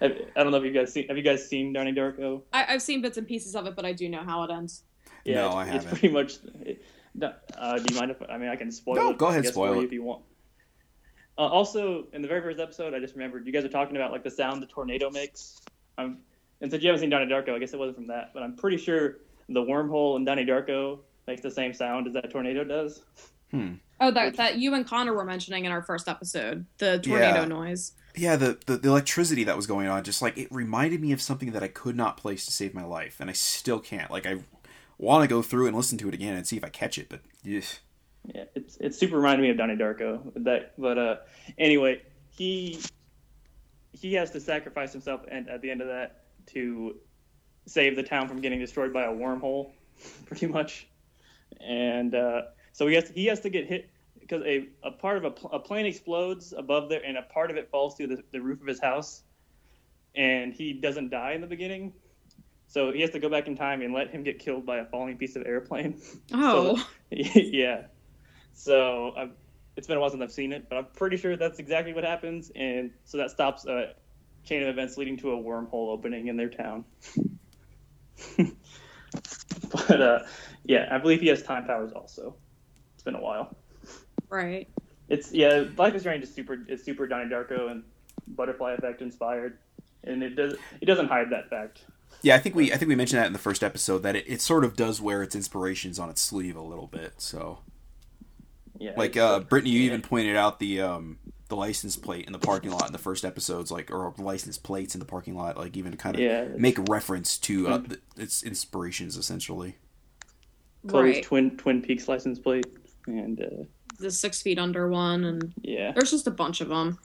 Speaker 4: I I don't know if you guys seen. Have you guys seen Donnie Darko?
Speaker 3: I, I've seen bits and pieces of it, but I do know how it ends.
Speaker 1: No,
Speaker 4: it's,
Speaker 1: I haven't.
Speaker 4: It's pretty much. It, uh, do you mind if I mean I can spoil
Speaker 1: No,
Speaker 4: it?
Speaker 1: go ahead,
Speaker 4: guess,
Speaker 1: spoil it.
Speaker 4: if you want. Uh, also, in the very first episode, I just remembered you guys are talking about like the sound the tornado makes. Um, and since you haven't seen Donnie Darko, I guess it wasn't from that, but I'm pretty sure the wormhole in Donnie Darko makes the same sound as that tornado does.
Speaker 3: Oh, that that you and Connor were mentioning in our first episode, the tornado
Speaker 1: Yeah.
Speaker 3: noise.
Speaker 1: Yeah, the, the the electricity that was going on, just like it reminded me of something that I could not place to save my life, and I still can't. Like I want to go through and listen to it again and see if I catch it, but ugh.
Speaker 4: Yeah, it's it's super reminded me of Donnie Darko. That, but uh, anyway, he he has to sacrifice himself and at the end of that to save the town from getting destroyed by a wormhole, pretty much. And uh, so he has he has to get hit because a, a part of a, pl- a plane explodes above there and a part of it falls through the, the roof of his house, and he doesn't die in the beginning. So he has to go back in time and let him get killed by a falling piece of airplane.
Speaker 3: Oh,
Speaker 4: yeah. So I've, it's been a while since I've seen it, but I'm pretty sure that's exactly what happens, and so that stops a chain of events leading to a wormhole opening in their town. but uh, yeah, I believe he has time powers also. It's been a while.
Speaker 3: right.
Speaker 4: It's yeah, Life is Strange is super. is super Donnie Darko and Butterfly Effect inspired, and it does it doesn't hide that fact.
Speaker 1: yeah, I think we I think we mentioned that in the first episode that it, it sort of does wear its inspirations on its sleeve a little bit. So
Speaker 4: Yeah,
Speaker 1: like uh, Brittany, you
Speaker 4: yeah.
Speaker 1: even pointed out the um the license plate in the parking lot in the first episodes, like or license plates in the parking lot, like even kind of
Speaker 4: Yeah,
Speaker 1: make a reference to uh, th- its inspirations essentially.
Speaker 4: Chloe's
Speaker 3: right.
Speaker 4: twin Twin Peaks license plate, and uh,
Speaker 3: The six feet under one, and
Speaker 4: yeah.
Speaker 3: there's just a bunch of them.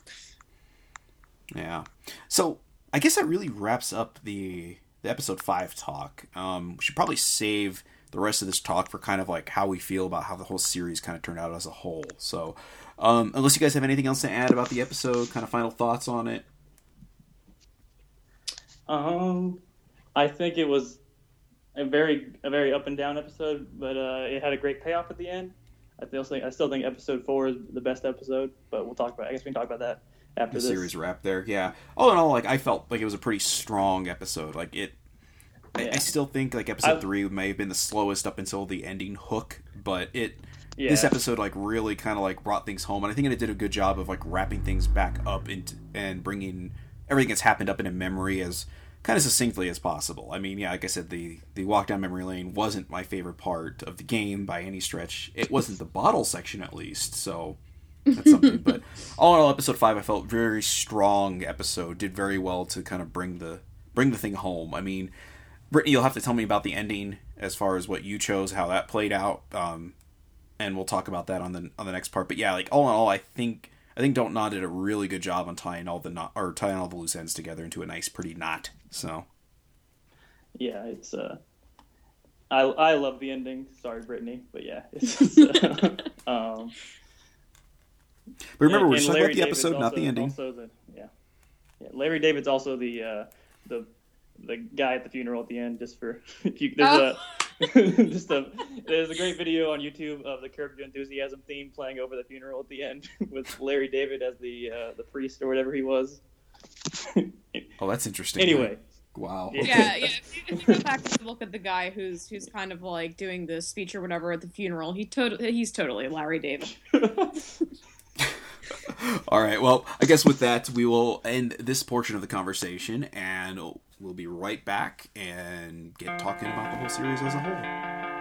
Speaker 1: Yeah. So I guess that really wraps up the the episode five talk. Um, we should probably save the rest of this talk for kind of like how we feel about how the whole series kind of turned out as a whole. So, um, unless you guys have anything else to add about the episode, kind of final thoughts on it.
Speaker 4: Um, I think it was a very a very up and down episode, but uh, it had a great payoff at the end. I still think I still think episode four is the best episode, but we'll talk about. I guess we can talk about that after
Speaker 1: The
Speaker 4: this.
Speaker 1: series wrap there, yeah. All in all, like I felt like it was a pretty strong episode. Like it, I, I still think like episode
Speaker 4: I-
Speaker 1: three may have been the slowest up until the ending hook, but it
Speaker 4: Yeah.
Speaker 1: this episode like really kind of like brought things home and i think it did a good job of like wrapping things back up into and bringing everything that's happened up into memory as kind of succinctly as possible. I mean yeah like i said the the walk down memory lane wasn't my favorite part of the game by any stretch. It wasn't the bottle section at least so that's something. But all in all episode 5 i felt very strong episode. Did very well to kind of bring the bring the thing home. I mean brittany you'll have to tell me about the ending as far as what you chose how that played out um and we'll talk about that on the on the next part. But yeah, like all in all, I think I think Dontnod did a really good job on tying all the knot or tying all the loose ends together into a nice, pretty knot. So
Speaker 4: Yeah, it's uh, I I love the ending. Sorry, Brittany, but yeah, it's, uh, um.
Speaker 1: but remember,
Speaker 4: and-
Speaker 1: we're just talking about the
Speaker 4: David's
Speaker 1: episode, not the ending.
Speaker 4: Also the, yeah, yeah. Larry David's also the uh, the the guy at the funeral at the end. Just for if you, there's a just a there's a great video on YouTube of the Curb Your Enthusiasm theme playing over the funeral at the end with Larry David as the uh, the priest or whatever he was.
Speaker 1: Oh, that's interesting.
Speaker 4: anyway,
Speaker 1: wow.
Speaker 4: Yeah.
Speaker 3: Yeah, yeah. If you, if you go back and look at the guy who's who's kind of like doing the speech or whatever at the funeral, he totally he's totally Larry David.
Speaker 1: All right. Well, I guess with that, we will end this portion of the conversation, and we'll be right back and get talking about the whole series as a whole.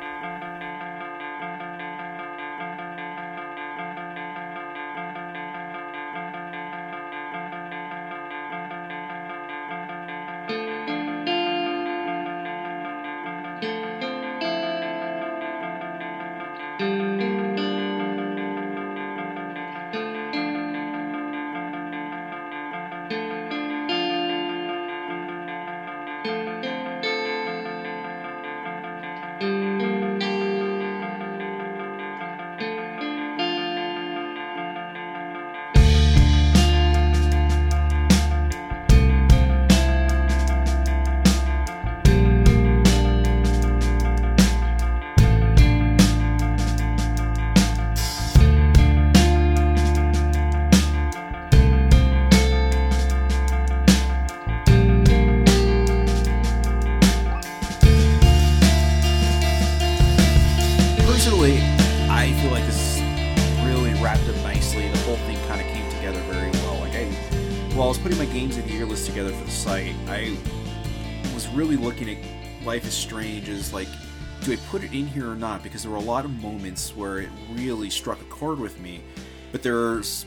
Speaker 1: Put it in here or not? Because there were a lot of moments where it really struck a chord with me, but there's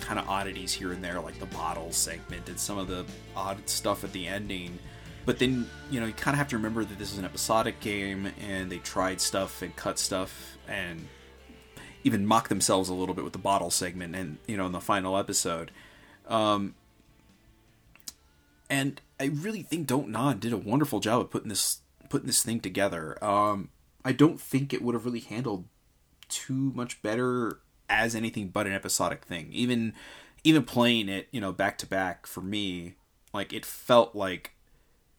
Speaker 1: kind of oddities here and there, like the bottle segment and some of the odd stuff at the ending. But then, you know, you kind of have to remember that this is an episodic game and they tried stuff and cut stuff and even mock themselves a little bit with the bottle segment and, you know, in the final episode. Um, and I really think Dontnod did a wonderful job of putting this putting this thing together. Um, I don't think it would have really handled too much better as anything but an episodic thing. Even even playing it, you know, back to back for me, like it felt like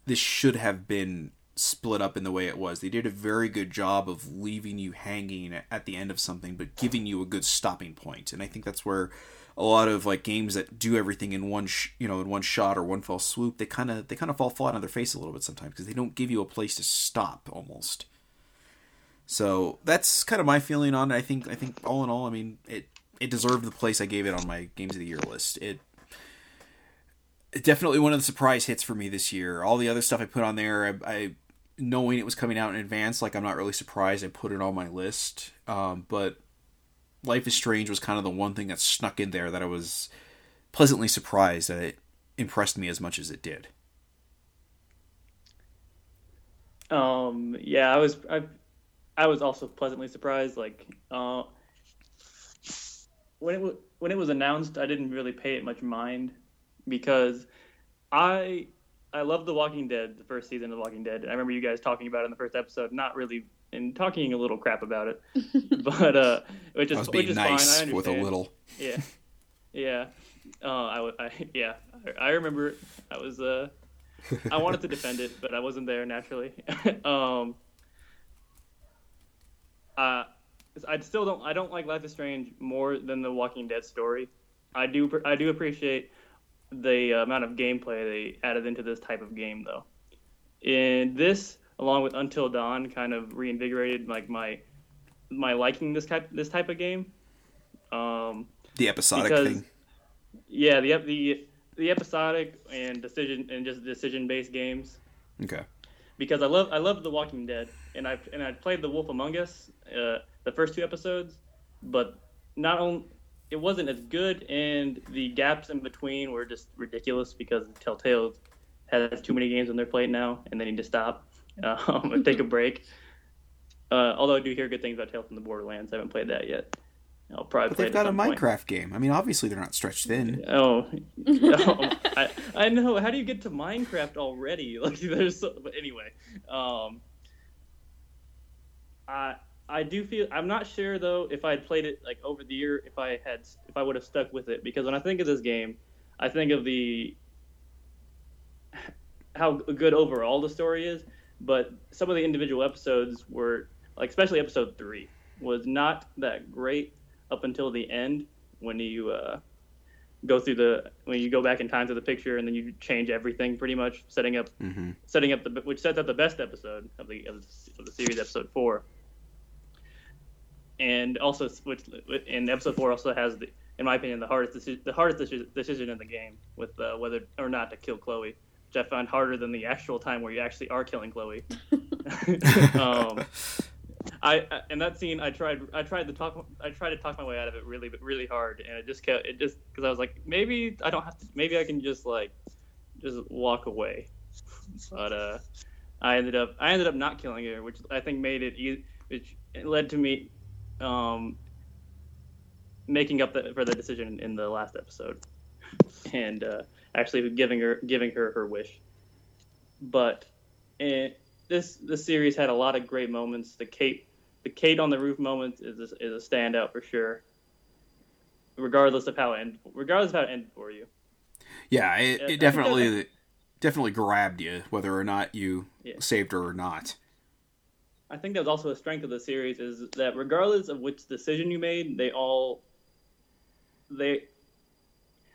Speaker 1: this should have been split up in the way it was. They did a very good job of leaving you hanging at the end of something, but giving you a good stopping point. And I think that's where a lot of like games that do everything in one, sh- you know, in one shot or one fell swoop, they kind of they kind of fall flat on their face a little bit sometimes because they don't give you a place to stop almost. So that's kind of my feeling on it. I think I think all in all, I mean it it deserved the place I gave it on my games of the year list. It definitely one of the surprise hits for me this year. All the other stuff I put on there, I, I knowing it was coming out in advance, like I'm not really surprised I put it on my list. Um, but Life is Strange was kind of the one thing that snuck in there that I was pleasantly surprised that it impressed me as much as it did.
Speaker 4: Um, yeah, I was I, I was also pleasantly surprised. Like, uh, when it was when it was announced, I didn't really pay it much mind because I I love The Walking Dead, the first season of The Walking Dead. I remember you guys talking about it in the first episode, not really and talking a little crap about it, but uh, which is
Speaker 1: I was
Speaker 4: which
Speaker 1: being
Speaker 4: is
Speaker 1: nice
Speaker 4: fine. I
Speaker 1: with a little.
Speaker 4: Yeah, yeah. Uh, I, w- I yeah. I, I remember. I was uh, I wanted to defend it, but I wasn't there naturally. um, uh, I still don't. I don't like Life is Strange more than the Walking Dead story. I do. I do appreciate the amount of gameplay they added into this type of game, though. And this, along with Until Dawn, kind of reinvigorated like my my liking this type this type of game. Um,
Speaker 1: The episodic
Speaker 4: Because-
Speaker 1: thing.
Speaker 4: yeah, the the the episodic and decision and just decision based games
Speaker 1: Okay.
Speaker 4: because I love I love The Walking Dead and I and I played The Wolf Among Us uh, the first two episodes, but not only it wasn't as good and the gaps in between were just ridiculous because Telltale has too many games on their plate now and they need to stop um, and take a break. Uh, although I do hear good things about Tales from the Borderlands, I haven't played that yet. I'll probably
Speaker 1: But
Speaker 4: play
Speaker 1: they've got a
Speaker 4: some point.
Speaker 1: Minecraft game. I mean, obviously they're not stretched thin.
Speaker 4: Oh, oh, I, I know. How do you get to Minecraft already? Like, there's. So, but anyway, um, I I do feel I'm not sure though if I had played it like over the year if I had if I would have stuck with it. Because when I think of this game, I think of the how good overall the story is, but some of the individual episodes were like especially episode three was not that great up until the end when you uh, go through the when you go back in time to the picture and then you change everything pretty much setting up
Speaker 1: hmm
Speaker 4: setting up the which sets up the best episode of the of the, of the series episode four and also which in episode four also has the in my opinion, the hardest deci- the hardest deci- decision in the game with uh, whether or not to kill Chloe, which I find harder than the actual time where you actually are killing Chloe. um, I I- in that scene, I tried I tried to talk I tried to talk my way out of it really really hard, and it just kept it just because I was like maybe I don't have to maybe I can just like just walk away, but uh, I ended up I ended up not killing her, which I think made it e- which led to me um, making up the, for the decision in the last episode, and uh, actually giving her giving her her wish. But it, this this series had a lot of great moments. The Kate the Kate on the roof moment is a, is a standout for sure. Regardless of how it end, regardless of how it ended for you.
Speaker 1: Yeah, it, it definitely definitely grabbed you, whether or not you
Speaker 4: Yeah.
Speaker 1: saved her or not.
Speaker 4: I think that was also a strength of the series is that regardless of which decision you made, they all they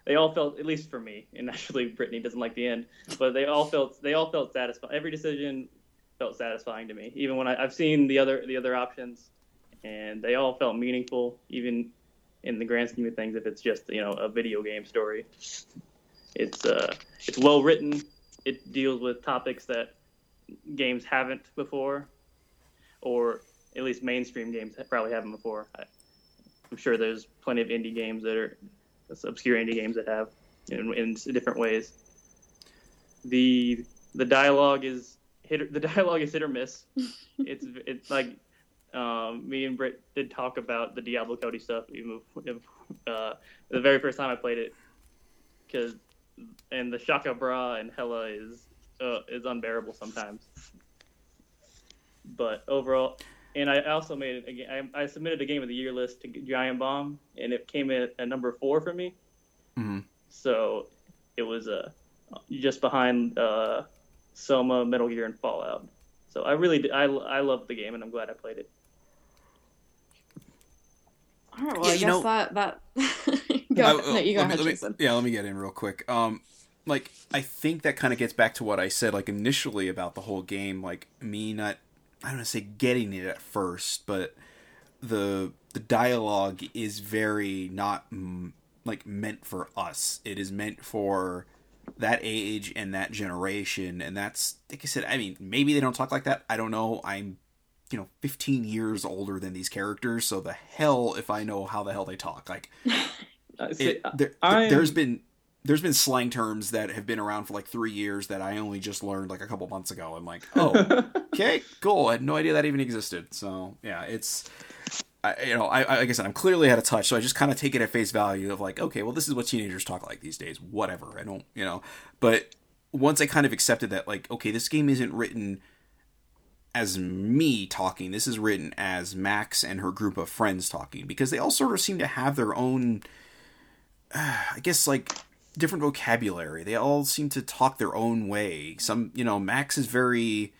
Speaker 4: they all felt at least for me, and actually Brittany doesn't like the end, but they all felt they all felt satisfied. Every decision felt satisfying to me, even when I, I've seen the other the other options, and they all felt meaningful, even in the grand scheme of things. If it's just you know a video game story, it's uh it's well written. It deals with topics that games haven't before or at least mainstream games probably haven't before. I, I'm sure there's plenty of indie games that are obscure indie games that have in, in different ways. The the dialogue is hit or- the dialogue is hit or miss. it's it's like um, me and Britt did talk about the Diablo Cody stuff even if, uh, the very first time I played it because and the Shaka Brah and Hella is uh, is unbearable sometimes but overall, and I also made it again. I, I submitted a game of the year list to Giant Bomb, and it came in at number four for me.
Speaker 1: Mhm.
Speaker 4: So it was uh, just behind uh, Soma, Metal Gear, and Fallout. So I really did, I I loved the game, and I'm glad I played it.
Speaker 3: All right, well,
Speaker 1: Yeah,
Speaker 3: I
Speaker 1: you
Speaker 3: guess
Speaker 1: know-
Speaker 3: that that. go,
Speaker 1: I-
Speaker 3: no, you go
Speaker 1: let me-
Speaker 3: ahead,
Speaker 1: let me- yeah, let me get in real quick. Um, like I think that kind of gets back to what I said, like initially about the whole game, like me not, I don't want to say getting it at first, but the the dialogue is very not like meant for us. It is meant for that age and that generation, and that's like I said. I mean, maybe they don't talk like that. I don't know. I'm you know 15 years older than these characters so the hell if i know how the hell they talk like it, there, there's been there's been slang terms that have been around for like three years that I only just learned like a couple months ago. I'm like, oh, okay, cool. I had no idea that even existed. So yeah, it's I, you know, I, I like I said, I'm clearly out of touch, so I just kind of take it at face value of like, okay, well, this is what teenagers talk like these days. Whatever, I don't, you know. But once I kind of accepted that, like, okay, this game isn't written as me talking. This is written as Max and her group of friends talking because they all sort of seem to have their own, I guess, like different vocabulary. They all seem to talk their own way. Some, you know, Max is very.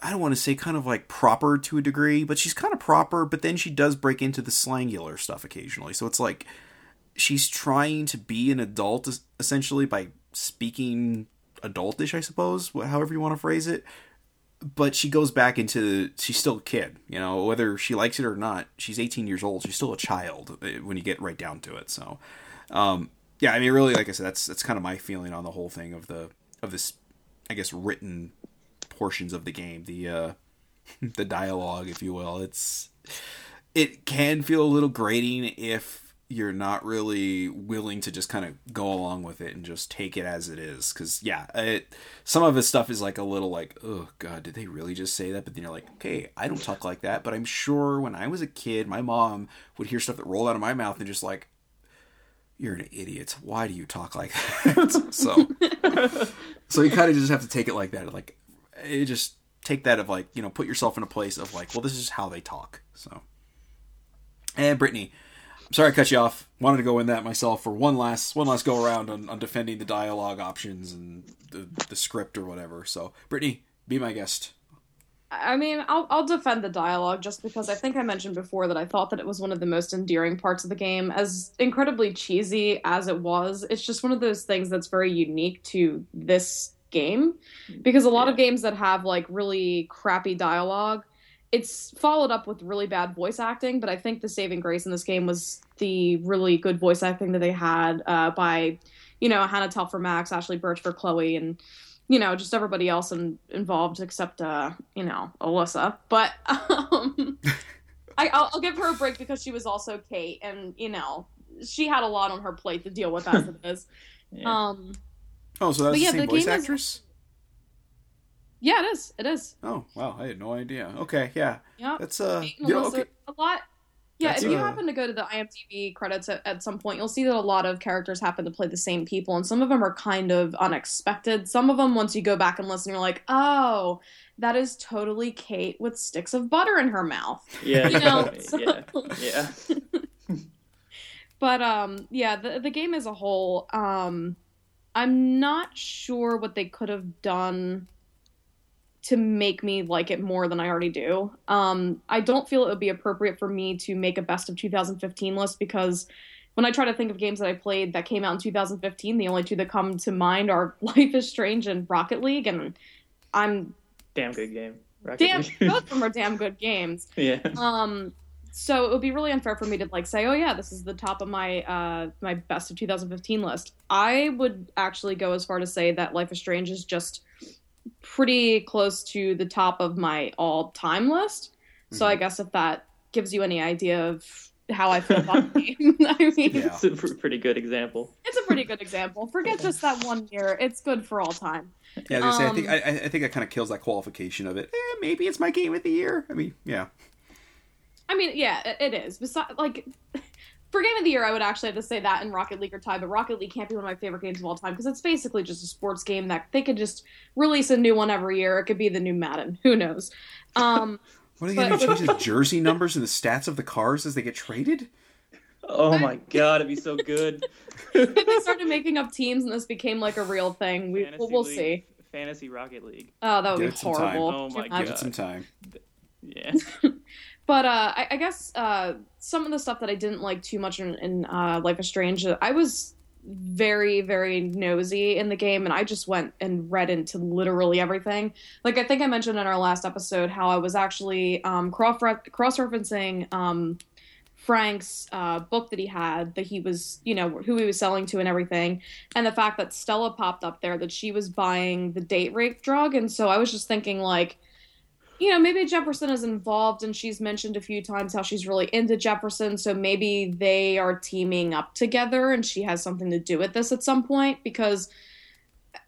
Speaker 1: I don't want to say kind of like proper to a degree, but she's kind of proper, but then she does break into the slangular stuff occasionally. So it's like she's trying to be an adult essentially by speaking adultish, I suppose, however you want to phrase it. But she goes back into she's still a kid, you know, whether she likes it or not. She's 18 years old. She's still a child eh, when you get right down to it. So, um, yeah, I mean, really, like I said, that's that's kind of my feeling on the whole thing of the of this, I guess, written portions of the game, the uh, the dialogue, if you will. It's it can feel a little grating if you're not really willing to just kind of go along with it and just take it as it is. Because yeah, it some of his stuff is like a little like, oh god, did they really just say that? But then you're like, okay, I don't talk like that, but I'm sure when I was a kid, my mom would hear stuff that rolled out of my mouth and just like. You're an idiot. Why do you talk like that? so, so you kind of just have to take it like that. Like, it just take that of like you know put yourself in a place of like well this is how they talk so and brittany i'm sorry i cut you off wanted to go in that myself for one last one last go around on, on defending the dialogue options and the, the script or whatever so brittany be my guest
Speaker 3: I mean, I'll I'll defend the dialogue just because I think I mentioned before that I thought that it was one of the most endearing parts of the game. As incredibly cheesy as it was, it's just one of those things that's very unique to this game. Because a lot of games that have like really crappy dialogue, it's followed up with really bad voice acting, but I think the saving grace in this game was the really good voice acting that they had uh, by, you know, Hannah Telle for Max, Ashly Burch for Chloe, and you know, just everybody else in, involved except, uh, you know, Alyssa. But um, I, I'll, I'll give her a break because she was also Kate, and you know, she had a lot on her plate to deal with as it is.
Speaker 4: Yeah.
Speaker 3: Um,
Speaker 1: Oh, so that's
Speaker 3: But yeah,
Speaker 1: the same
Speaker 3: the
Speaker 1: voice
Speaker 3: game is-
Speaker 1: actress?
Speaker 3: yeah, it is. It is.
Speaker 1: Oh, wow. I had no idea. Okay, yeah.
Speaker 3: Yeah.
Speaker 1: That's, uh, you
Speaker 3: and
Speaker 1: know, okay.
Speaker 3: a lot. Yeah,
Speaker 1: That's,
Speaker 3: if you
Speaker 1: uh,
Speaker 3: happen to go to the IMDb credits at, at some point, you'll see that a lot of characters happen to play the same people, and some of them are kind of unexpected. Some of them, once you go back and listen, you're like, oh, that is totally Kate with sticks of butter in her mouth.
Speaker 4: yeah,
Speaker 3: you know,
Speaker 4: yeah, yeah.
Speaker 3: But um, yeah, the the game as a whole, um, I'm not sure what they could have done to make me like it more than I already do. Um, I don't feel it would be appropriate for me to make a best of 2015 list because when I try to think of games that I played that came out in 2015, the only two that come to mind are Life is Strange and Rocket League, and I'm
Speaker 4: Damn good game. Rocket
Speaker 3: damn
Speaker 4: League.
Speaker 3: both of them are damn good games.
Speaker 4: yeah.
Speaker 3: Um, so it would be really unfair for me to like say, oh yeah, this is the top of my uh my best of 2015 list. I would actually go as far to say that Life is Strange is just pretty close to the top of my all time list. So I guess if that gives you any idea of how I feel about the game, I mean,
Speaker 1: Yeah.
Speaker 4: It's a pr- pretty good example.
Speaker 3: it's a pretty good example. Forget just that one year; it's good for all time.
Speaker 1: Yeah, I, was gonna say, I
Speaker 3: Um,
Speaker 1: think I, I I think that kind of kills that qualification of it. Eh, maybe it's my game of the year. I mean, yeah,
Speaker 3: I mean, yeah, it, it is. Besides, like, for game of the year, I would actually have to say that in Rocket League or tie, but Rocket League can't be one of my favorite games of all time because it's basically just a sports game that they could just release a new one every year. It could be the new Madden. Who knows? Um,
Speaker 1: what are they going to
Speaker 3: But-
Speaker 1: change the jersey numbers and the stats of the cars as they get traded?
Speaker 4: Oh my god, it'd be so good.
Speaker 3: if they started making up teams and this became like a real thing, we
Speaker 4: Fantasy
Speaker 3: we'll, we'll
Speaker 4: League-
Speaker 3: see.
Speaker 4: Fantasy Rocket League.
Speaker 3: Oh, that would
Speaker 1: Give
Speaker 3: be
Speaker 1: it some time.
Speaker 3: horrible.
Speaker 4: Oh
Speaker 3: Can
Speaker 4: my
Speaker 3: you
Speaker 4: God.
Speaker 1: Give it some time.
Speaker 4: Yeah.
Speaker 3: But uh, I, I guess uh, some of the stuff that I didn't like too much in, in uh, Life is Strange, I was very, very nosy in the game, and I just went and read into literally everything. Like I think I mentioned in our last episode how I was actually um, cross referencing um, Frank's uh, book that he had that he was, you know, who he was selling to and everything, and the fact that Stella popped up there that she was buying the date rape drug, and so I was just thinking like you know, maybe Jefferson is involved and she's mentioned a few times how she's really into Jefferson, so maybe they are teaming up together and she has something to do with this at some point because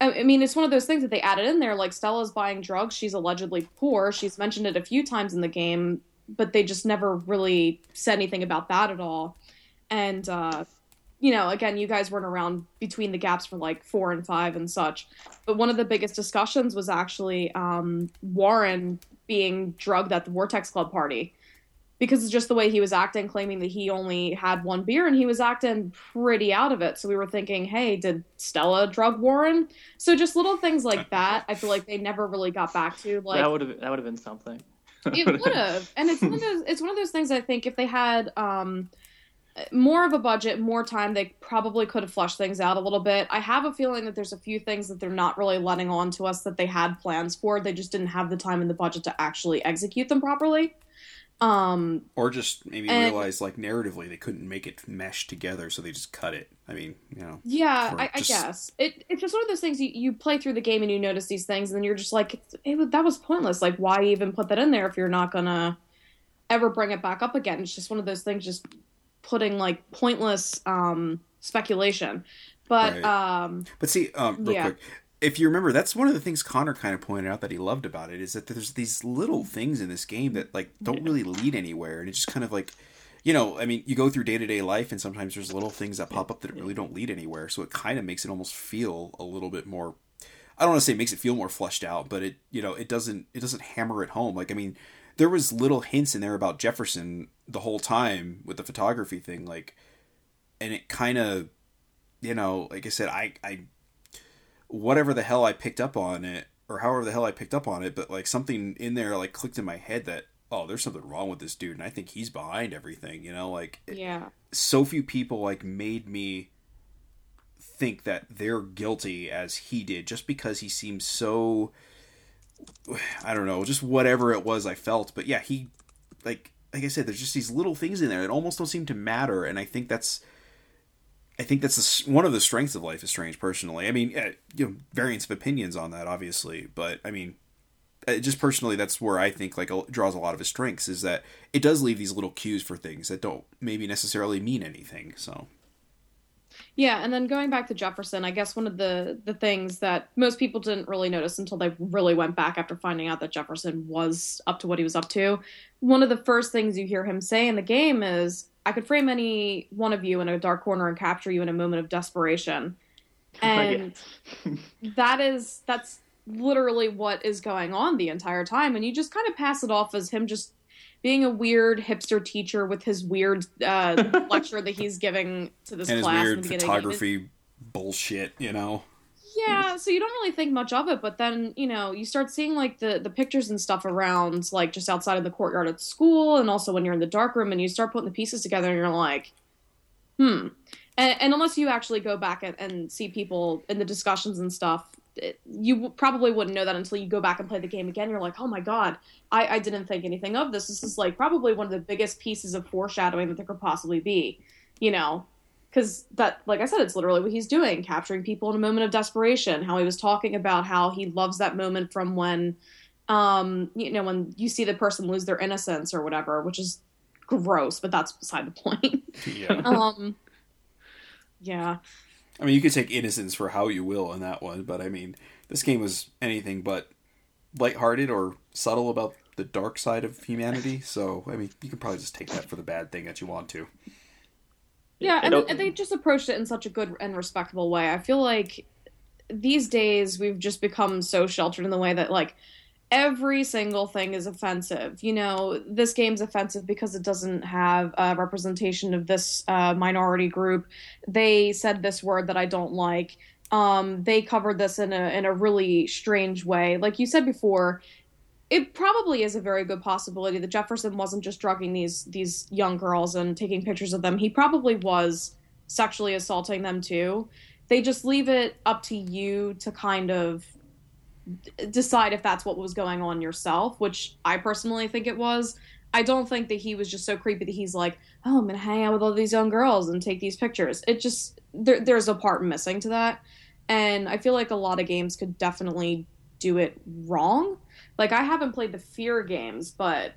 Speaker 3: I mean, it's one of those things that they added in there like Stella's buying drugs, she's allegedly poor. She's mentioned it a few times in the game, but they just never really said anything about that at all. And uh you know, again, you guys weren't around between the gaps for like four and five and such. But one of the biggest discussions was actually um, Warren being drugged at the Vortex Club party because it's just the way he was acting, claiming that he only had one beer and he was acting pretty out of it. So we were thinking, hey, did Stella drug Warren? So just little things like that, I feel like they never really got back to. Like
Speaker 4: that would have that would have been something.
Speaker 3: it would have, and it's one of those. It's one of those things. I think if they had um, more of a budget, more time, they probably could have flushed things out a little bit. I have a feeling that there's a few things that they're not really letting on to us that they had plans for. They just didn't have the time and the budget to actually execute them properly. Um,
Speaker 1: Or just maybe
Speaker 3: And-
Speaker 1: realize, like, narratively, they couldn't make it mesh together, so they just cut it. I mean, you know.
Speaker 3: yeah, I, I
Speaker 1: just-
Speaker 3: guess it, it's just one of those things you, you play through the game and you notice these things, and then you're just like, it, that was pointless. Like, why even put that in there if you're not gonna ever bring it back up again? It's just one of those things, just putting like pointless um, speculation. But
Speaker 1: Right.
Speaker 3: um,
Speaker 1: But see, um, real
Speaker 3: Yeah.
Speaker 1: quick, if you remember, that's one of the things Connor kind of pointed out that he loved about it is that there's these little things in this game that like don't really lead anywhere, and it just kind of like, you know, I mean, you go through day to day life, and sometimes there's little things that pop up that really don't lead anywhere, so it kind of makes it almost feel a little bit more. I don't want to say it makes it feel more fleshed out, but it you know it doesn't it doesn't hammer it home. Like I mean, there was little hints in there about Jefferson the whole time with the photography thing, like, and it kind of, you know, like I said, I I whatever the hell I picked up on it, or however the hell I picked up on it, but like something in there like clicked in my head that oh, there's something wrong with this dude, and I think he's behind everything. You know, like
Speaker 3: yeah,
Speaker 1: so few people like made me think that they're guilty as he did, just because he seems so I don't know, just whatever it was I felt. But yeah, he like like I said, there's just these little things in there that almost don't seem to matter, and I think that's I think that's the, one of the strengths of Life is Strange. Personally, I mean, uh, you know, variance of opinions on that, obviously, but I mean, uh, just personally, that's where I think like draws a lot of his strengths is that it does leave these little cues for things that don't maybe necessarily mean anything. So.
Speaker 3: Yeah, and then going back to Jefferson, I guess one of the the things that most people didn't really notice until they really went back after finding out that Jefferson was up to what he was up to. One of the first things you hear him say in the game is, "I could frame any one of you in a dark corner and capture you in a moment of desperation." And that is that's literally what is going on the entire time and you just kind of pass it off as him just being a weird hipster teacher with his weird uh, lecture that he's giving to this
Speaker 1: and
Speaker 3: class.
Speaker 1: his weird photography bullshit, you know.
Speaker 3: Yeah, so you don't really think much of it, but then you know you start seeing like the the pictures and stuff around, like just outside of the courtyard at school, and also when you're in the dark room, and you start putting the pieces together, and you're like, hmm. And, and unless you actually go back and, and see people in the discussions and stuff it, you probably wouldn't know that until you go back and play the game again. You're like, oh my god, I, I didn't think anything of this. This is like probably one of the biggest pieces of foreshadowing that there could possibly be, you know, because that, like I said, it's literally what he's doing, capturing people in a moment of desperation. How he was talking about how he loves that moment from when, um, you know, when you see the person lose their innocence or whatever, which is gross, but that's beside the point.
Speaker 1: Yeah.
Speaker 3: um, yeah.
Speaker 1: I mean, you could take innocence for how you will in that one, but I mean, this game was anything but lighthearted or subtle about the dark side of humanity. So, I mean, you can probably just take that for the bad thing that you want to.
Speaker 3: Yeah, and, and they just approached it in such a good and respectable way. I feel like these days we've just become so sheltered in the way that like every single thing is offensive. You know, this game's offensive because it doesn't have a representation of this uh, minority group. They said this word that I don't like. Um, they covered this in a in a really strange way. Like you said before, it probably is a very good possibility that Jefferson wasn't just drugging these these young girls and taking pictures of them. He probably was sexually assaulting them too. They just leave it up to you to kind of decide if that's what was going on yourself, which I personally think it was. I don't think that he was just so creepy that he's like, "Oh, I'm gonna hang out with all these young girls and take these pictures." It just there, there's a part missing to that, and I feel like a lot of games could definitely do it wrong. Like I haven't played the Fear games, but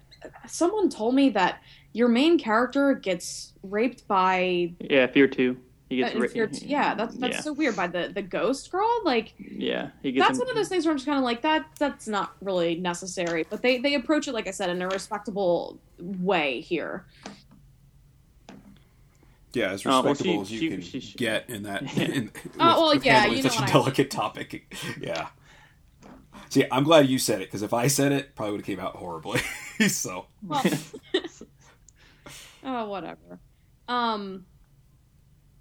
Speaker 3: someone told me that your main character gets raped by
Speaker 4: yeah Fear Two. He gets
Speaker 3: uh, Fear Yeah, that's that's
Speaker 4: yeah.
Speaker 3: so weird by the the ghost girl. Like
Speaker 4: yeah, he gets
Speaker 3: that's
Speaker 4: him-
Speaker 3: one of those things where I'm just kind of like that. That's not really necessary, but they they approach it like I said in a respectable way here.
Speaker 1: Yeah, as
Speaker 4: Uh, well,
Speaker 1: respectable
Speaker 4: she-
Speaker 1: as you
Speaker 4: she-
Speaker 1: can
Speaker 4: she- she-
Speaker 1: get in that.
Speaker 4: Yeah.
Speaker 1: In,
Speaker 3: Oh, well,
Speaker 1: with
Speaker 3: yeah,
Speaker 1: handling
Speaker 3: you know
Speaker 1: such a
Speaker 3: what I-
Speaker 1: delicate topic. Yeah. See, I'm glad you said it because if I said it, probably would have came out horribly. so
Speaker 3: Well, oh whatever. Um,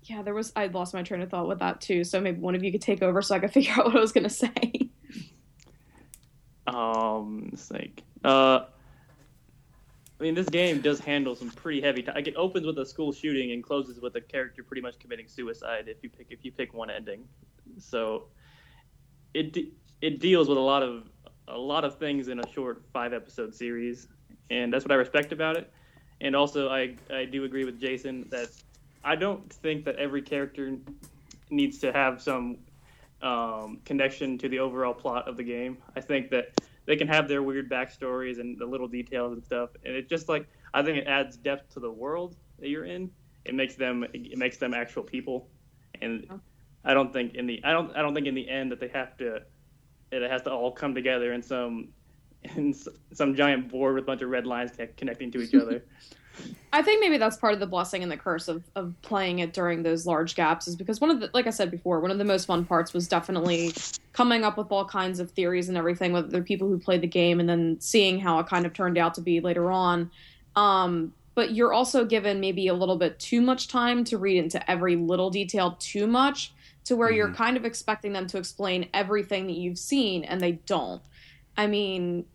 Speaker 3: yeah, there was I lost my train of thought with that too. So maybe one of you could take over so I could figure out what I was gonna say.
Speaker 4: Um, it's like, uh, I mean, this game does handle some pretty heavy. T- like it opens with a school shooting and closes with a character pretty much committing suicide if you pick if you pick one ending. So, it de- it deals with a lot of a lot of things in a short five episode series, and that's what I respect about it. And also, I I do agree with Jason that I don't think that every character needs to have some um, connection to the overall plot of the game. I think that they can have their weird backstories and the little details and stuff, and it just like I think it adds depth to the world that you're in. It makes them it makes them actual people, and I don't think in the I don't I don't think in the end that they have to it has to all come together in some in some giant board with a bunch of red lines connecting to each other.
Speaker 3: I think maybe that's part of the blessing and the curse of, of playing it during those large gaps is because one of the like I said before, one of the most fun parts was definitely coming up with all kinds of theories and everything with the people who played the game and then seeing how it kind of turned out to be later on. Um, but you're also given maybe a little bit too much time to read into every little detail too much to where you're kind of expecting them to explain everything that you've seen and they don't. I mean,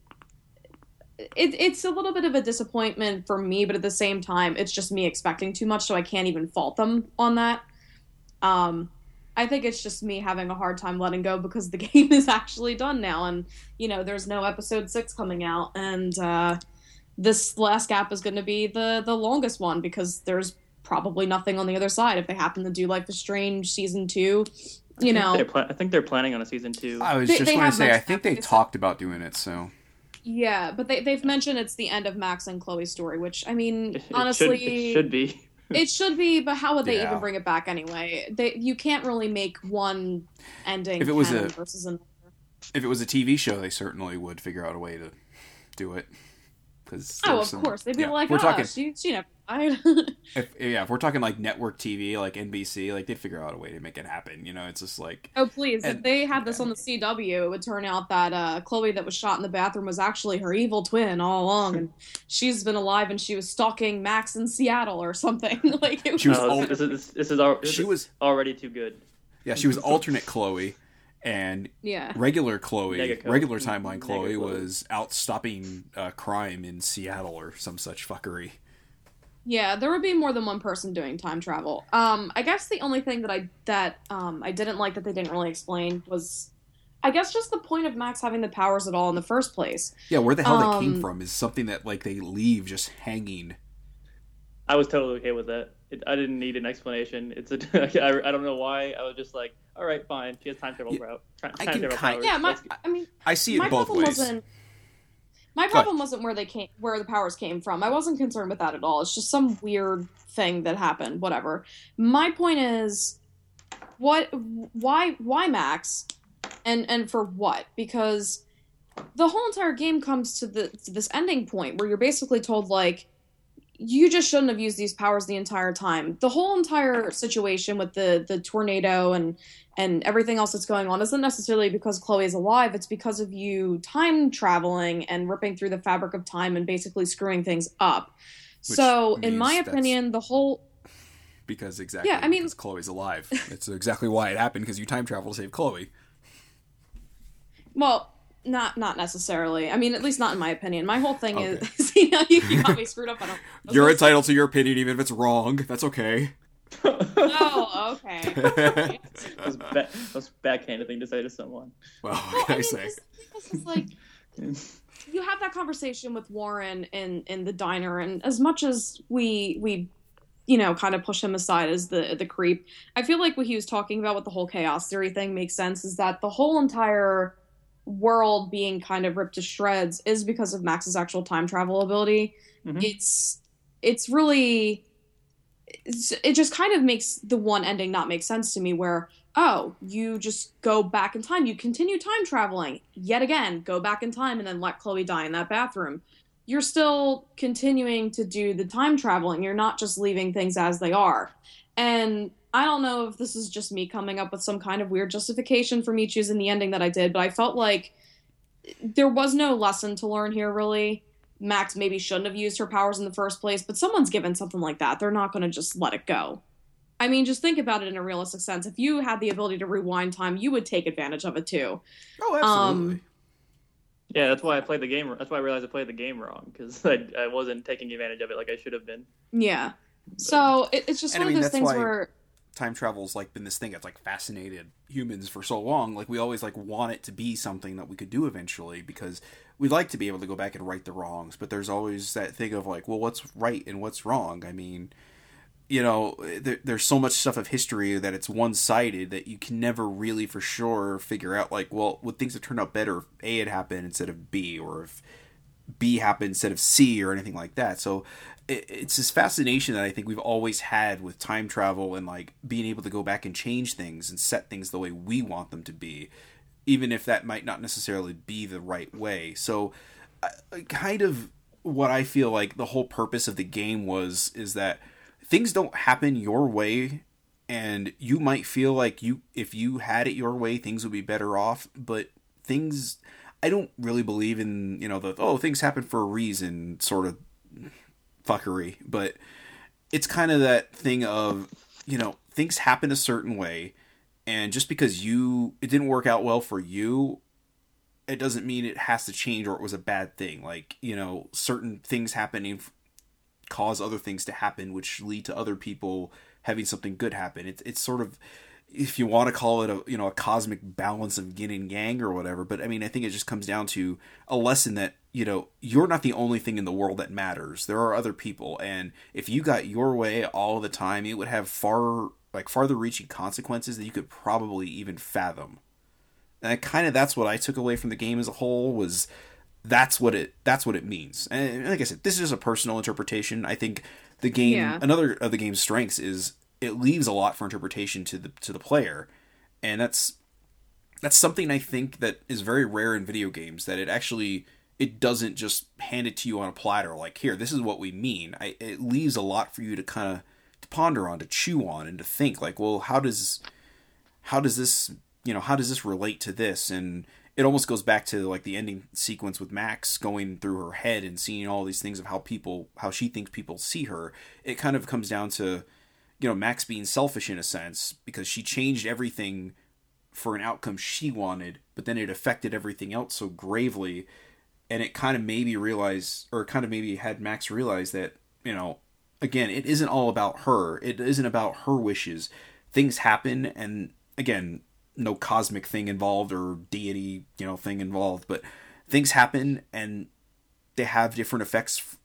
Speaker 3: it, it's a little bit of a disappointment for me, but at the same time, it's just me expecting too much, so I can't even fault them on that. Um, I think it's just me having a hard time letting go because the game is actually done now, and you know, there's no episode six coming out, and uh, this last gap is going to be the the longest one because there's probably nothing on the other side if they happen to do like the Strange season two. You know,
Speaker 4: They're pla- I think they're planning on a season two.
Speaker 1: I was
Speaker 3: They-
Speaker 1: just going to say, I think they
Speaker 3: They
Speaker 1: talked about doing it, so.
Speaker 3: Yeah, but they they've mentioned it's the end of Max and Chloe's story, which I mean,
Speaker 4: It should-
Speaker 3: honestly,
Speaker 4: it should be.
Speaker 3: It should be, but how would they
Speaker 1: Yeah.
Speaker 3: even bring it back anyway? They you can't really make one ending
Speaker 1: If it was a-
Speaker 3: versus another.
Speaker 1: If it was a TV show, they certainly would figure out a way to do it. Because
Speaker 3: Oh, of course, they'd be
Speaker 1: yeah,
Speaker 3: like,
Speaker 1: we're
Speaker 3: "Oh,
Speaker 1: talking,
Speaker 3: she she never died."
Speaker 1: if, yeah, if we're talking like network TV, like NBC, like they'd figure out a way to make it happen. You know, it's just like
Speaker 3: oh please, if they had this on the CW, it would turn out that uh, Chloe that was shot in the bathroom was actually her evil twin all along, and she's been alive and she was stalking Max in Seattle or something. like it
Speaker 1: She was
Speaker 4: Oh, this, is this is al- this
Speaker 1: she
Speaker 4: is
Speaker 1: was,
Speaker 4: already too good.
Speaker 1: yeah, she was alternate Chloe, and
Speaker 3: yeah.
Speaker 1: regular Chloe,
Speaker 4: Mega
Speaker 1: regular timeline Chloe
Speaker 4: Chloe.
Speaker 1: was out stopping uh, crime in Seattle or some such fuckery.
Speaker 3: Yeah, there would be more than one person doing time travel. Um, I guess the only thing that I that um I didn't like that they didn't really explain was, I guess just the point of Max having the powers at all in the first place.
Speaker 1: Yeah, where the hell they came
Speaker 3: Um,
Speaker 1: from is something that like they leave just hanging.
Speaker 4: I was totally okay with that. It, I didn't need an explanation. It's a I, I don't know why. I was just like, all right, fine. She has time travel
Speaker 1: Yeah,
Speaker 4: route. Time
Speaker 1: I
Speaker 4: time
Speaker 1: can
Speaker 4: travel
Speaker 1: kind-
Speaker 4: powers.
Speaker 3: Yeah, my I mean
Speaker 1: I see it
Speaker 3: my
Speaker 1: both
Speaker 3: problem
Speaker 1: ways.
Speaker 3: My problem wasn't where they came where the powers came from. I wasn't concerned with that at all. It's just some weird thing that happened. Whatever. My point is, what? Why? Why Max? And and for what? Because the whole entire game comes to the to this ending point where you're basically told like you just shouldn't have used these powers the entire time. The whole entire situation with the the tornado and and everything else that's going on isn't necessarily because Chloe is alive. It's because of you time traveling and ripping through the fabric of time and basically screwing things up.
Speaker 1: Which
Speaker 3: so, in my opinion, the whole
Speaker 1: because exactly.
Speaker 3: Yeah, I mean-
Speaker 1: because Chloe's alive. That's exactly why it happened because you time travel to save Chloe.
Speaker 3: well, not not necessarily. I mean, at least not in my opinion. My whole thing
Speaker 1: Okay.
Speaker 3: is, see, you, you got me screwed up. I don't.
Speaker 1: You're entitled to your opinion even if it's wrong. That's okay.
Speaker 3: Say- Oh, okay.
Speaker 4: That's ba- that's backhanded thing to say to someone.
Speaker 1: well,
Speaker 3: Well,
Speaker 1: what can I,
Speaker 3: I mean,
Speaker 1: say?
Speaker 3: this, this is like you have that conversation with Warren in in the diner, and as much as we we you know kind of push him aside as the the creep, I feel like what he was talking about with the whole chaos theory thing makes sense. Is that the whole entire world being kind of ripped to shreds is because of Max's actual time travel ability.
Speaker 4: Mhm.
Speaker 3: It's it's really it's, it just kind of makes the one ending not make sense to me where oh you just go back in time. You continue time traveling yet again. Go back in time and then let chloe die in that bathroom. You're still continuing to do the time traveling. You're not just leaving things as they are. And i don't know if this is just me coming up with some kind of weird justification for me choosing the ending that i did but i felt like there was no lesson to learn here really Max maybe shouldn't have used her powers in the first place, but someone's given something like that. They're not going to just let it go. I mean, just think about it in a realistic sense. If you had the ability to rewind time, you would take advantage of it too.
Speaker 1: Oh, absolutely.
Speaker 3: Um,
Speaker 4: Yeah, that's why I played the game. That's why I realized I played the game wrong because I, I wasn't taking advantage of it like I should have been.
Speaker 3: Yeah. So it, it's just
Speaker 1: And I
Speaker 3: one
Speaker 1: mean,
Speaker 3: of those
Speaker 1: that's
Speaker 3: things
Speaker 1: why-
Speaker 3: where,
Speaker 1: time travel's like been this thing that's like fascinated humans for so long. Like we always like want it to be something that we could do eventually because we'd like to be able to go back and right the wrongs. But there's always that thing of like, well, what's right and what's wrong? I mean, you know, there, there's so much stuff of history that it's one sided that you can never really for sure figure out. Like, well, would things have turned out better if A had happened instead of B, or if B happened instead of C, or anything like that? So it, it's this fascination that I think we've always had with time travel and like being able to go back and change things and set things the way we want them to be, even if that might not necessarily be the right way. So, I kind of what I feel like the whole purpose of the game was is that things don't happen your way and you might feel like you if you had it your way things would be better off but things i don't really believe in you know the oh things happen for a reason sort of fuckery but it's kind of that thing of you know things happen a certain way and just because you it didn't work out well for you it doesn't mean it has to change or it was a bad thing. Like you know certain things happening cause other things to happen which lead to other people having something good happen. It's it's sort of if you want to call it a you know a cosmic balance of yin and yang or whatever but i mean i think it just comes down to a lesson that you know you're not the only thing in the world that matters. There are other people. And if you got your way all the time it would have far like farther reaching consequences that you could probably even fathom. And kind of that's what i took away from the game as a whole was that's what it that's what it means. And like i said this is a personal interpretation. I think the game
Speaker 3: Yeah.
Speaker 1: another of the game's strengths is it leaves a lot for interpretation to the to the player. And that's that's something i think that is very rare in video games that it actually it doesn't just hand it to you on a platter like here this is what we mean. I, it leaves a lot for you to kind of ponder on to chew on and to think like well how does how does this you know how does this relate to this? And it almost goes back to like the ending sequence with max going through her head and seeing all these things of how people how she thinks people see her. It kind of comes down to you know max being selfish in a sense because she changed everything for an outcome she wanted but then it affected everything else so gravely. And it kind of made me realize or kind of maybe had max realize that you know again it isn't all about her. It isn't about her wishes. Things happen and again no cosmic thing involved or deity you know thing involved but things happen and they have different effects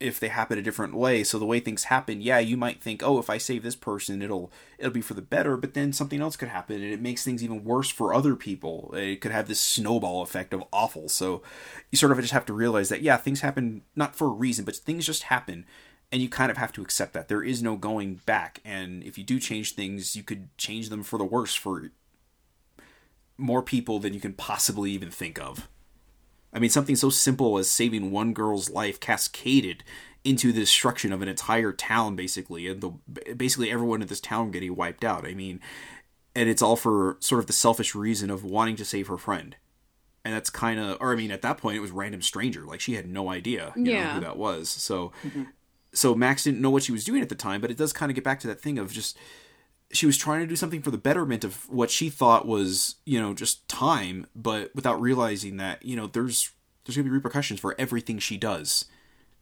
Speaker 1: if they happen a different way. So the way things happen yeah you might think oh if i save this person it'll it'll be for the better but then something else could happen and it makes things even worse for other people. It could have this snowball effect of awful. So you sort of just have to realize that yeah things happen not for a reason but things just happen and you kind of have to accept that. There is no going back and if you do change things you could change them for the worse for more people than you can possibly even think of. I mean, something so simple as saving one girl's life cascaded into the destruction of an entire town, basically, and the basically everyone in this town getting wiped out. I mean, and it's all for sort of the selfish reason of wanting to save her friend, and that's kind of, or I mean, at that point it was random stranger, like she had no idea, you know, who that was. So, mm-hmm. So Max didn't know what she was doing at the time, but it does kind of get back to that thing of just she was trying to do something for the betterment of what she thought was you know just time but without realizing that you know there's there's going to be repercussions for everything she does.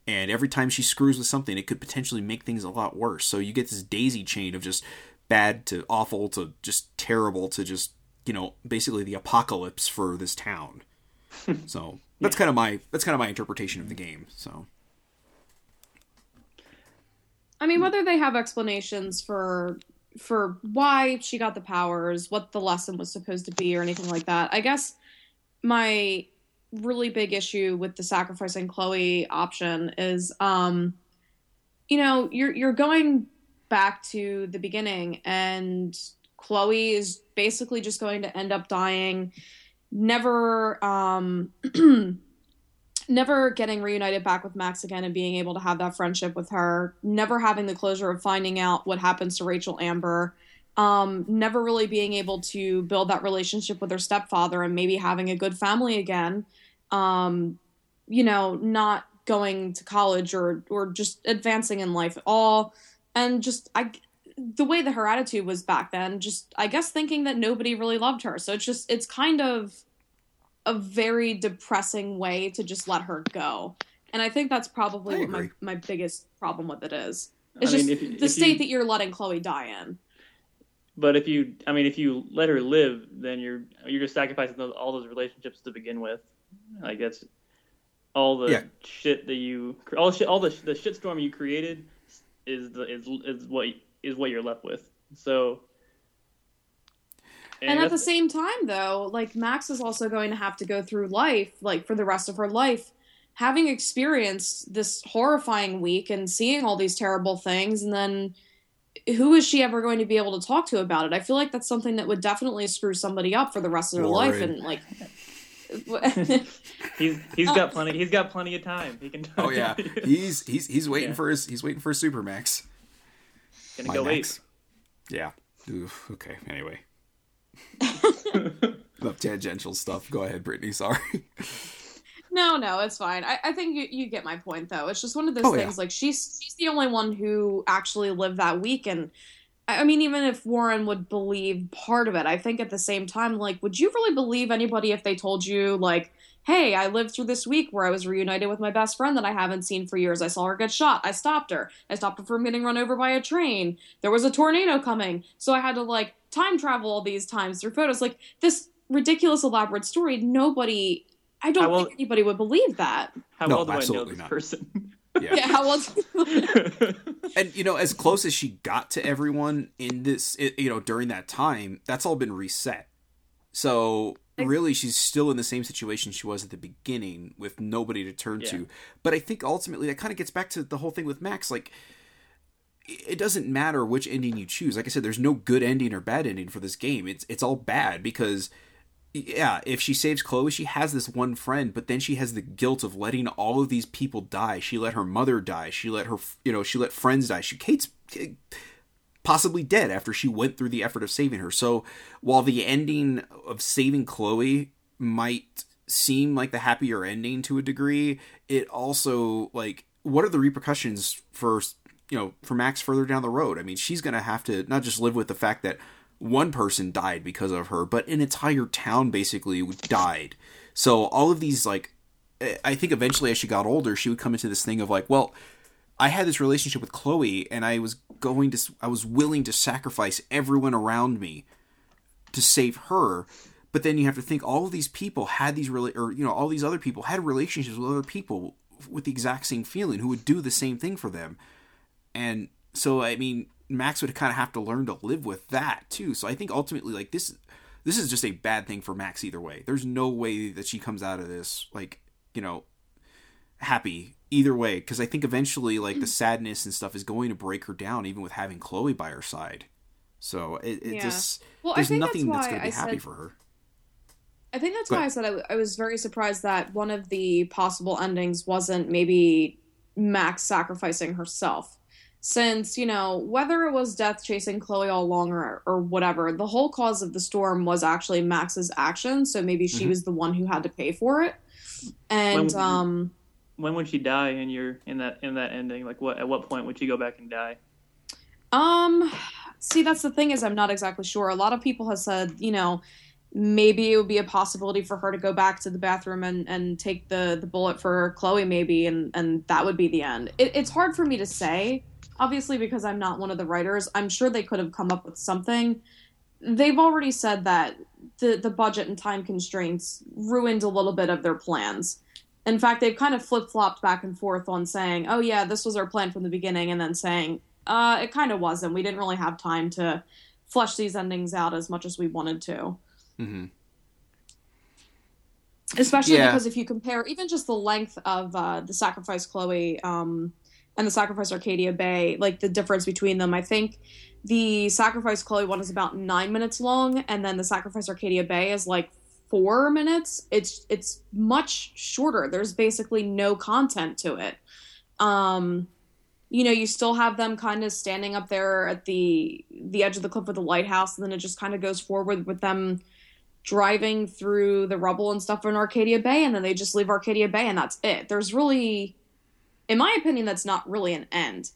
Speaker 1: And every time she screws with something it could potentially make things a lot worse. So you get this daisy chain of just bad to awful to just terrible to just you know basically the apocalypse for this town. So that's kind of my that's kind of my interpretation of the game so
Speaker 3: I mean, whether they have explanations for for why she got the powers, what the lesson was supposed to be, or anything like that, I guess my really big issue with the sacrificing Chloe option is, um, you know, you're you're going back to the beginning, and Chloe is basically just going to end up dying, never um never getting reunited back with Max again and being able to have that friendship with her, never having the closure of finding out what happens to Rachel Amber, um, never really being able to build that relationship with her stepfather and maybe having a good family again, um, you know, not going to college or or just advancing in life at all, and just I. The way that her attitude was back then, just I guess thinking that nobody really loved her. So it's just it's kind of a very depressing way to just let her go. And I think that's probably what my, my biggest problem with it is.
Speaker 4: I
Speaker 3: It's
Speaker 4: mean,
Speaker 3: just
Speaker 4: if
Speaker 3: the
Speaker 4: if
Speaker 3: state
Speaker 4: you-
Speaker 3: that you're letting Chloe die in.
Speaker 4: But if you, I mean, if you let her live, then you're you're just sacrificing those, all those relationships to begin with. Like that's all the
Speaker 1: Yeah.
Speaker 4: shit that you, all the shit, all the the shitstorm you created is the is is what is what you're left with. So.
Speaker 3: And, at the same time, though, like Max is also going to have to go through life, like for the rest of her life, having experienced this horrifying week and seeing all these terrible things, and then who is she ever going to be able to talk to about it? I feel like that's something that would definitely screw somebody up for the rest of their life, and like.
Speaker 4: he's he's got plenty he's got plenty of time. He can.
Speaker 1: oh yeah he's he's he's waiting
Speaker 4: Yeah.
Speaker 1: for his he's waiting for his supermax
Speaker 4: gonna
Speaker 1: My
Speaker 4: go
Speaker 1: Max.
Speaker 4: wait.
Speaker 1: Yeah. Oof, okay. Anyway. Enough tangential stuff. Go ahead, Brittany. Sorry.
Speaker 3: No, no, it's fine. I, I think you, you get my point, though. It's just one of those
Speaker 1: Oh, yeah.
Speaker 3: things. Like she's she's the only one who actually lived that week, and I mean, even if Warren would believe part of it, I think at the same time, like, would you really believe anybody if they told you, like, hey, I lived through this week where I was reunited with my best friend that I haven't seen for years. I saw her get shot. I stopped her. I stopped her from getting run over by a train. There was a tornado coming, so I had to like time travel all these times through photos. Like this ridiculous elaborate story, nobody. I don't
Speaker 4: I will-
Speaker 3: think anybody would believe that.
Speaker 4: How
Speaker 1: No,
Speaker 4: well do I know
Speaker 1: absolutely
Speaker 4: this
Speaker 1: not.
Speaker 4: person?
Speaker 1: Yeah.
Speaker 3: Yeah, how else?
Speaker 1: and you know as close as she got to everyone in this it, you know during that time that's all been reset so really she's still in the same situation she was at the beginning with nobody to turn
Speaker 4: Yeah.
Speaker 1: to but i think ultimately that kind of gets back to the whole thing with max like it doesn't matter which ending you choose like i said there's no good ending or bad ending for this game it's it's all bad because yeah, if she saves Chloe, she has this one friend, but then she has the guilt of letting all of these people die. She let her mother die. She let her, you know, she let friends die. She Kate's eh, possibly dead after she went through the effort of saving her. So while the ending of saving Chloe might seem like the happier ending to a degree, it also like what are the repercussions for you know for Max further down the road? I mean, she's gonna have to not just live with the fact that one person died because of her, but an entire town basically died. So all of these like I think eventually as she got older, she would come into this thing of like, well, I had this relationship with Chloe and I was going to I was willing to sacrifice everyone around me to save her. But then you have to think all of these people had these really or you know all these other people had relationships with other people with the exact same feeling who would do the same thing for them. And so I mean Max would kind of have to learn to live with that too. So I think ultimately like this this is just a bad thing for Max either way. There's no way that she comes out of this like, you know, happy either way because I think eventually like the mm. sadness and stuff is going to break her down even with having Chloe by her side. So it, it
Speaker 3: Yeah.
Speaker 1: just
Speaker 3: Well, I
Speaker 1: there's nothing
Speaker 3: that's
Speaker 1: that's, going to be
Speaker 3: I
Speaker 1: happy
Speaker 3: said-
Speaker 1: for her.
Speaker 3: I think that's
Speaker 1: Go
Speaker 3: why I said I was very surprised that one of the possible endings wasn't maybe Max sacrificing herself. Since, you know, whether it was death chasing Chloe all along or, or whatever, the whole cause of the storm was actually Max's action. So maybe she
Speaker 1: Mhm.
Speaker 3: was the one who had to pay for it. And,
Speaker 4: When-
Speaker 3: um,
Speaker 4: when would she die in your in that in that ending? Like what at what point would she go back and die?
Speaker 3: Um, see, that's the thing is I'm not exactly sure. A lot of people have said, you know, maybe it would be a possibility for her to go back to the bathroom and, and take the, the bullet for Chloe, maybe, and, and that would be the end. It, it's hard for me to say, obviously, because I'm not one of the writers. I'm sure they could have come up with something. They've already said that the, the budget and time constraints ruined a little bit of their plans. In fact, they've kind of flip flopped back and forth on saying, oh, yeah, this was our plan from the beginning, and then saying, uh, it kind of wasn't. We didn't really have time to flesh these endings out as much as we wanted to.
Speaker 1: hmm
Speaker 3: Especially
Speaker 1: Yeah.
Speaker 3: because if you compare even just the length of uh, the Sacrifice Chloe um, and the Sacrifice Arcadia Bay, like the difference between them, I think the Sacrifice Chloe one is about nine minutes long, and then the Sacrifice Arcadia Bay is like four minutes. It's it's much shorter. There's basically no content to it. Um, you know, you still have them kind of standing up there at the the edge of the cliff with the lighthouse, and then it just kind of goes forward with them driving through the rubble and stuff in Arcadia Bay, and then they just leave Arcadia Bay, and that's it. There's really, in my opinion, that's not really an end.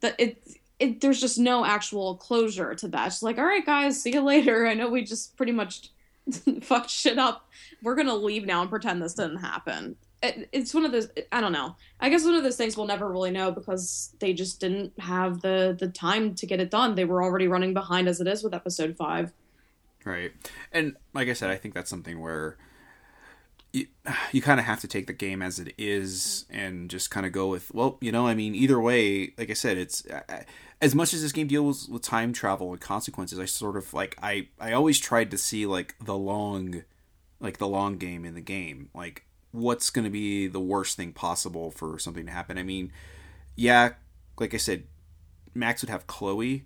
Speaker 3: That it, it there's just no actual closure to that. It's like, all right, guys, see you later. I know we just pretty much fucked shit up. We're gonna leave now and pretend this didn't happen. It, it's one of those. I don't know. I guess one of those things we'll never really know because they just didn't have the the time to get it done. They were already running behind as it is with episode five.
Speaker 1: Right. And like I said, I think that's something where you, you kind of have to take the game as it is and just kind of go with, well, you know, I mean, either way, like I said, it's as much as this game deals with time travel and consequences, I sort of like, I, I always tried to see like the long, like the long game in the game. Like, what's going to be the worst thing possible for something to happen? I mean, yeah, like I said, Max would have Chloe,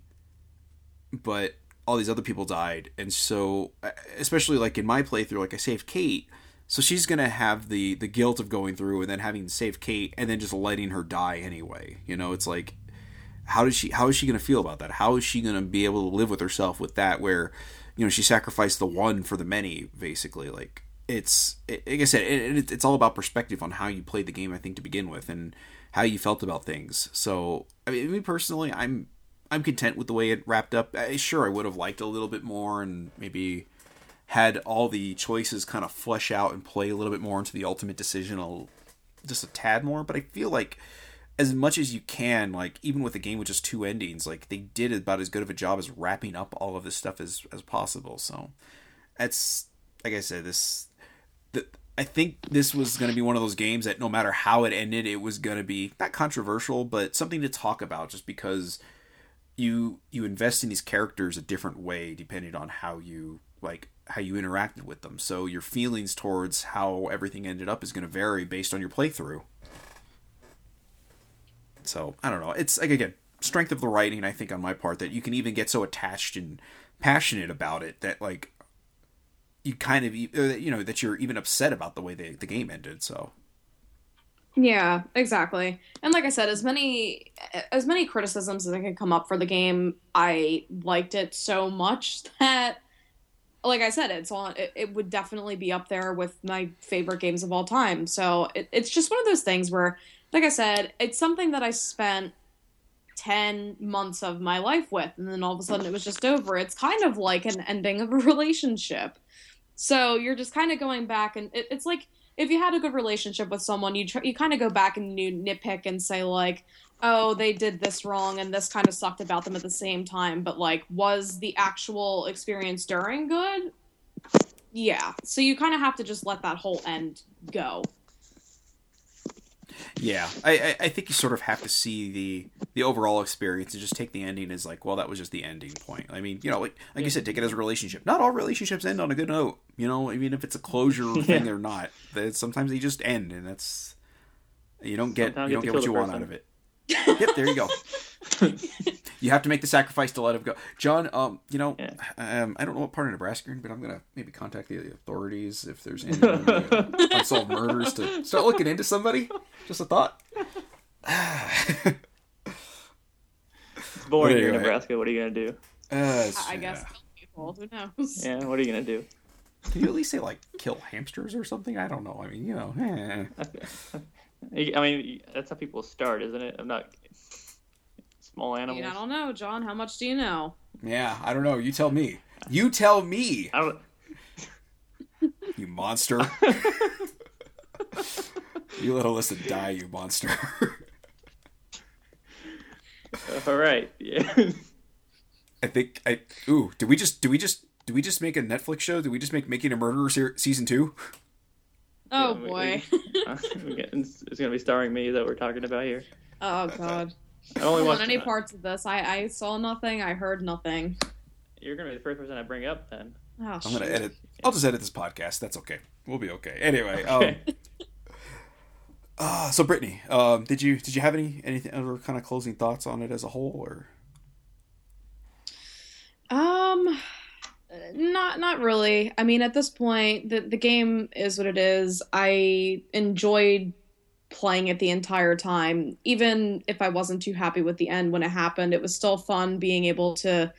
Speaker 1: but all these other people died and so especially like in my playthrough like i saved kate so she's gonna have the the guilt of going through and then having to save kate and then just letting her die anyway. You know it's like how does she how is she gonna feel about that? How is she gonna be able to live with herself with that where you know she sacrificed the one for the many basically? Like it's it, like i said it, it, it's all about perspective on how you played the game i think to begin with and how you felt about things. So i mean me personally i'm I'm content with the way it wrapped up. Sure, I would have liked a little bit more and maybe had all the choices kind of flesh out and play a little bit more into the ultimate decision, a, just a tad more. But I feel like as much as you can, like even with a game with just two endings, like they did about as good of a job as wrapping up all of this stuff as as possible. So that's like I said, this the, I think this was going to be one of those games that no matter how it ended, it was going to be not controversial, but something to talk about, just because you you invest in these characters a different way depending on how you like how you interacted with them. So your feelings towards how everything ended up is going to vary based on your playthrough. So I don't know. It's like again, strength of the writing. I think on my part that you can even get so attached and passionate about it that like you kind of you know that you're even upset about the way the the game ended. So
Speaker 3: Yeah, exactly. And like I said, as many as many criticisms as I could come up for the game, I liked it so much that like I said, it's on it, it would definitely be up there with my favorite games of all time. So it, it's just one of those things where like I said, it's something that I spent 10 months of my life with and then all of a sudden it was just over. It's kind of like an ending of a relationship. So you're just kind of going back and it, it's like if you had a good relationship with someone, you tr- you kind of go back and you nitpick and say like, "Oh, they did this wrong and this kind of sucked about them at the same time." But like, was the actual experience during good? Yeah. So you kind of have to just let that whole end go.
Speaker 1: yeah, I, I I think you sort of have to see the the overall experience and just take the ending as like, well, that was just the ending point. I mean, you know, like like you said, take it as a relationship. Not all relationships end on a good note. You know, I mean, if it's a closure thing or not, that sometimes they just end, and that's you don't get
Speaker 4: Sometimes
Speaker 1: you don't get what you
Speaker 4: kill
Speaker 1: want out of it. Yep, there you go. you have to make the sacrifice to let him go. John, um, you know,
Speaker 4: Yeah.
Speaker 1: um, I don't know what part of Nebraska you're in, but I'm gonna maybe contact the authorities if there's any uh, unsolved murders to start looking into somebody. Just a thought.
Speaker 4: It's boring here in
Speaker 1: Anyway.
Speaker 4: Nebraska. What are you gonna do?
Speaker 1: Uh,
Speaker 3: I, I
Speaker 1: yeah.
Speaker 3: guess people, who knows?
Speaker 4: Yeah, what are you gonna do?
Speaker 1: Can you at least say like kill hamsters or something? I don't know. I mean, you know, eh.
Speaker 4: I mean, that's how people start, isn't it? I'm not small
Speaker 3: I,
Speaker 4: animals.
Speaker 3: mean, I don't know, John. How much do you know?
Speaker 1: yeah. I don't know. You tell me. You tell me,
Speaker 4: I don't.
Speaker 1: you monster. you let Alyssa die, you monster.
Speaker 4: All right. Yeah.
Speaker 1: I think I. Ooh, did we just? Do we just? Do we just make a Netflix show? Did we just make Making a Murderer se- season two?
Speaker 3: Oh
Speaker 4: we-
Speaker 3: boy.
Speaker 4: We get- it's it's gonna be starring me that we're talking about here.
Speaker 3: oh god.
Speaker 4: I only
Speaker 3: On
Speaker 4: watched
Speaker 3: any parts of this, I I saw nothing. I heard nothing.
Speaker 4: You're gonna be the first person I bring up then.
Speaker 3: Oh,
Speaker 1: I'm gonna edit. I'll just edit this podcast. That's okay. We'll be okay. Anyway, um,
Speaker 4: Okay.
Speaker 1: uh, so Brittany, um, did you did you have any anything other kind of closing thoughts on it as a whole, or
Speaker 3: Um, not not really. I mean, at this point, the the game is what it is. I enjoyed playing it the entire time, even if I wasn't too happy with the end when it happened. It was still fun being able to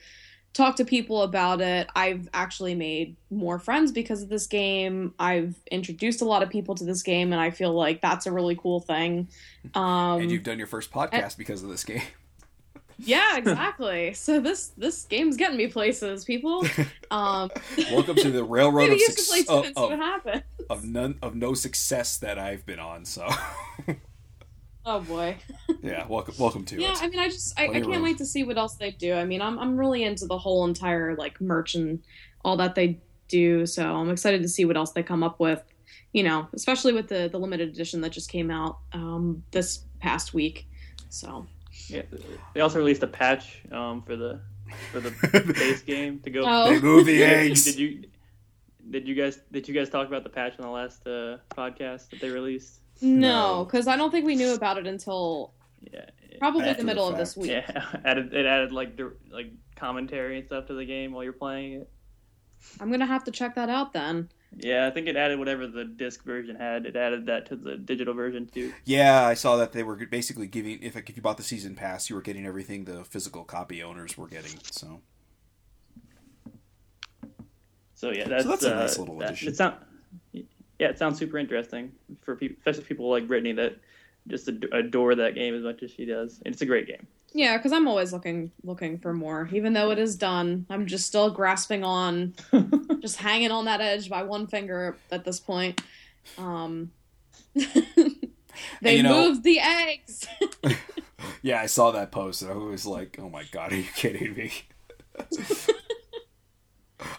Speaker 3: talk to people about it. I've actually made more friends because of this game. I've introduced a lot of people to this game, and I feel like that's a really cool thing. Um,
Speaker 1: and you've done your first podcast because of this game?
Speaker 3: Yeah, exactly. so this this game's getting me places, people. Um,
Speaker 1: Welcome to the railroad of, suc- of,
Speaker 3: and see what
Speaker 1: of, of none of no success that I've been on. So
Speaker 3: Oh boy.
Speaker 1: yeah, welcome welcome to
Speaker 3: Yeah,
Speaker 1: it.
Speaker 3: I mean, I just I, I can't
Speaker 1: room.
Speaker 3: wait to see what else they do. I mean, I'm I'm really into the whole entire like merch and all that they do. So I'm excited to see what else they come up with. You know, especially with the the limited edition that just came out um, this past week. So
Speaker 4: Yeah. They also released a patch um, for the for the base game to go.
Speaker 3: Oh.
Speaker 1: They move the
Speaker 4: Did you-
Speaker 1: eggs.
Speaker 4: Did you did you guys did you guys talk about the patch on the last uh, podcast that they released?
Speaker 3: no,
Speaker 1: No.
Speaker 3: because I don't think we knew about it until
Speaker 4: Yeah.
Speaker 3: probably the middle
Speaker 1: the
Speaker 3: of this week.
Speaker 4: Yeah, added it added like dir- like commentary and stuff to the game while you're playing it.
Speaker 3: I'm gonna have to check that out then.
Speaker 4: Yeah, I think it added whatever the disc version had. It added that to the digital version too.
Speaker 1: Yeah, I saw that they were basically giving if if you bought the season pass, you were getting everything the physical copy owners were getting. So
Speaker 4: So yeah, that's,
Speaker 1: that's a
Speaker 4: uh,
Speaker 1: nice little addition.
Speaker 4: It sound, yeah, it sounds super interesting for people, especially people like Brittany that just adore that game as much as she does. It's a great game.
Speaker 3: Yeah, because I'm always looking looking for more. Even though it is done, I'm just still grasping on, just hanging on that edge by one finger at this point. Um, They
Speaker 1: know-
Speaker 3: moved the eggs.
Speaker 1: Yeah, I saw that post and I was like, "Oh my god, are you kidding me?"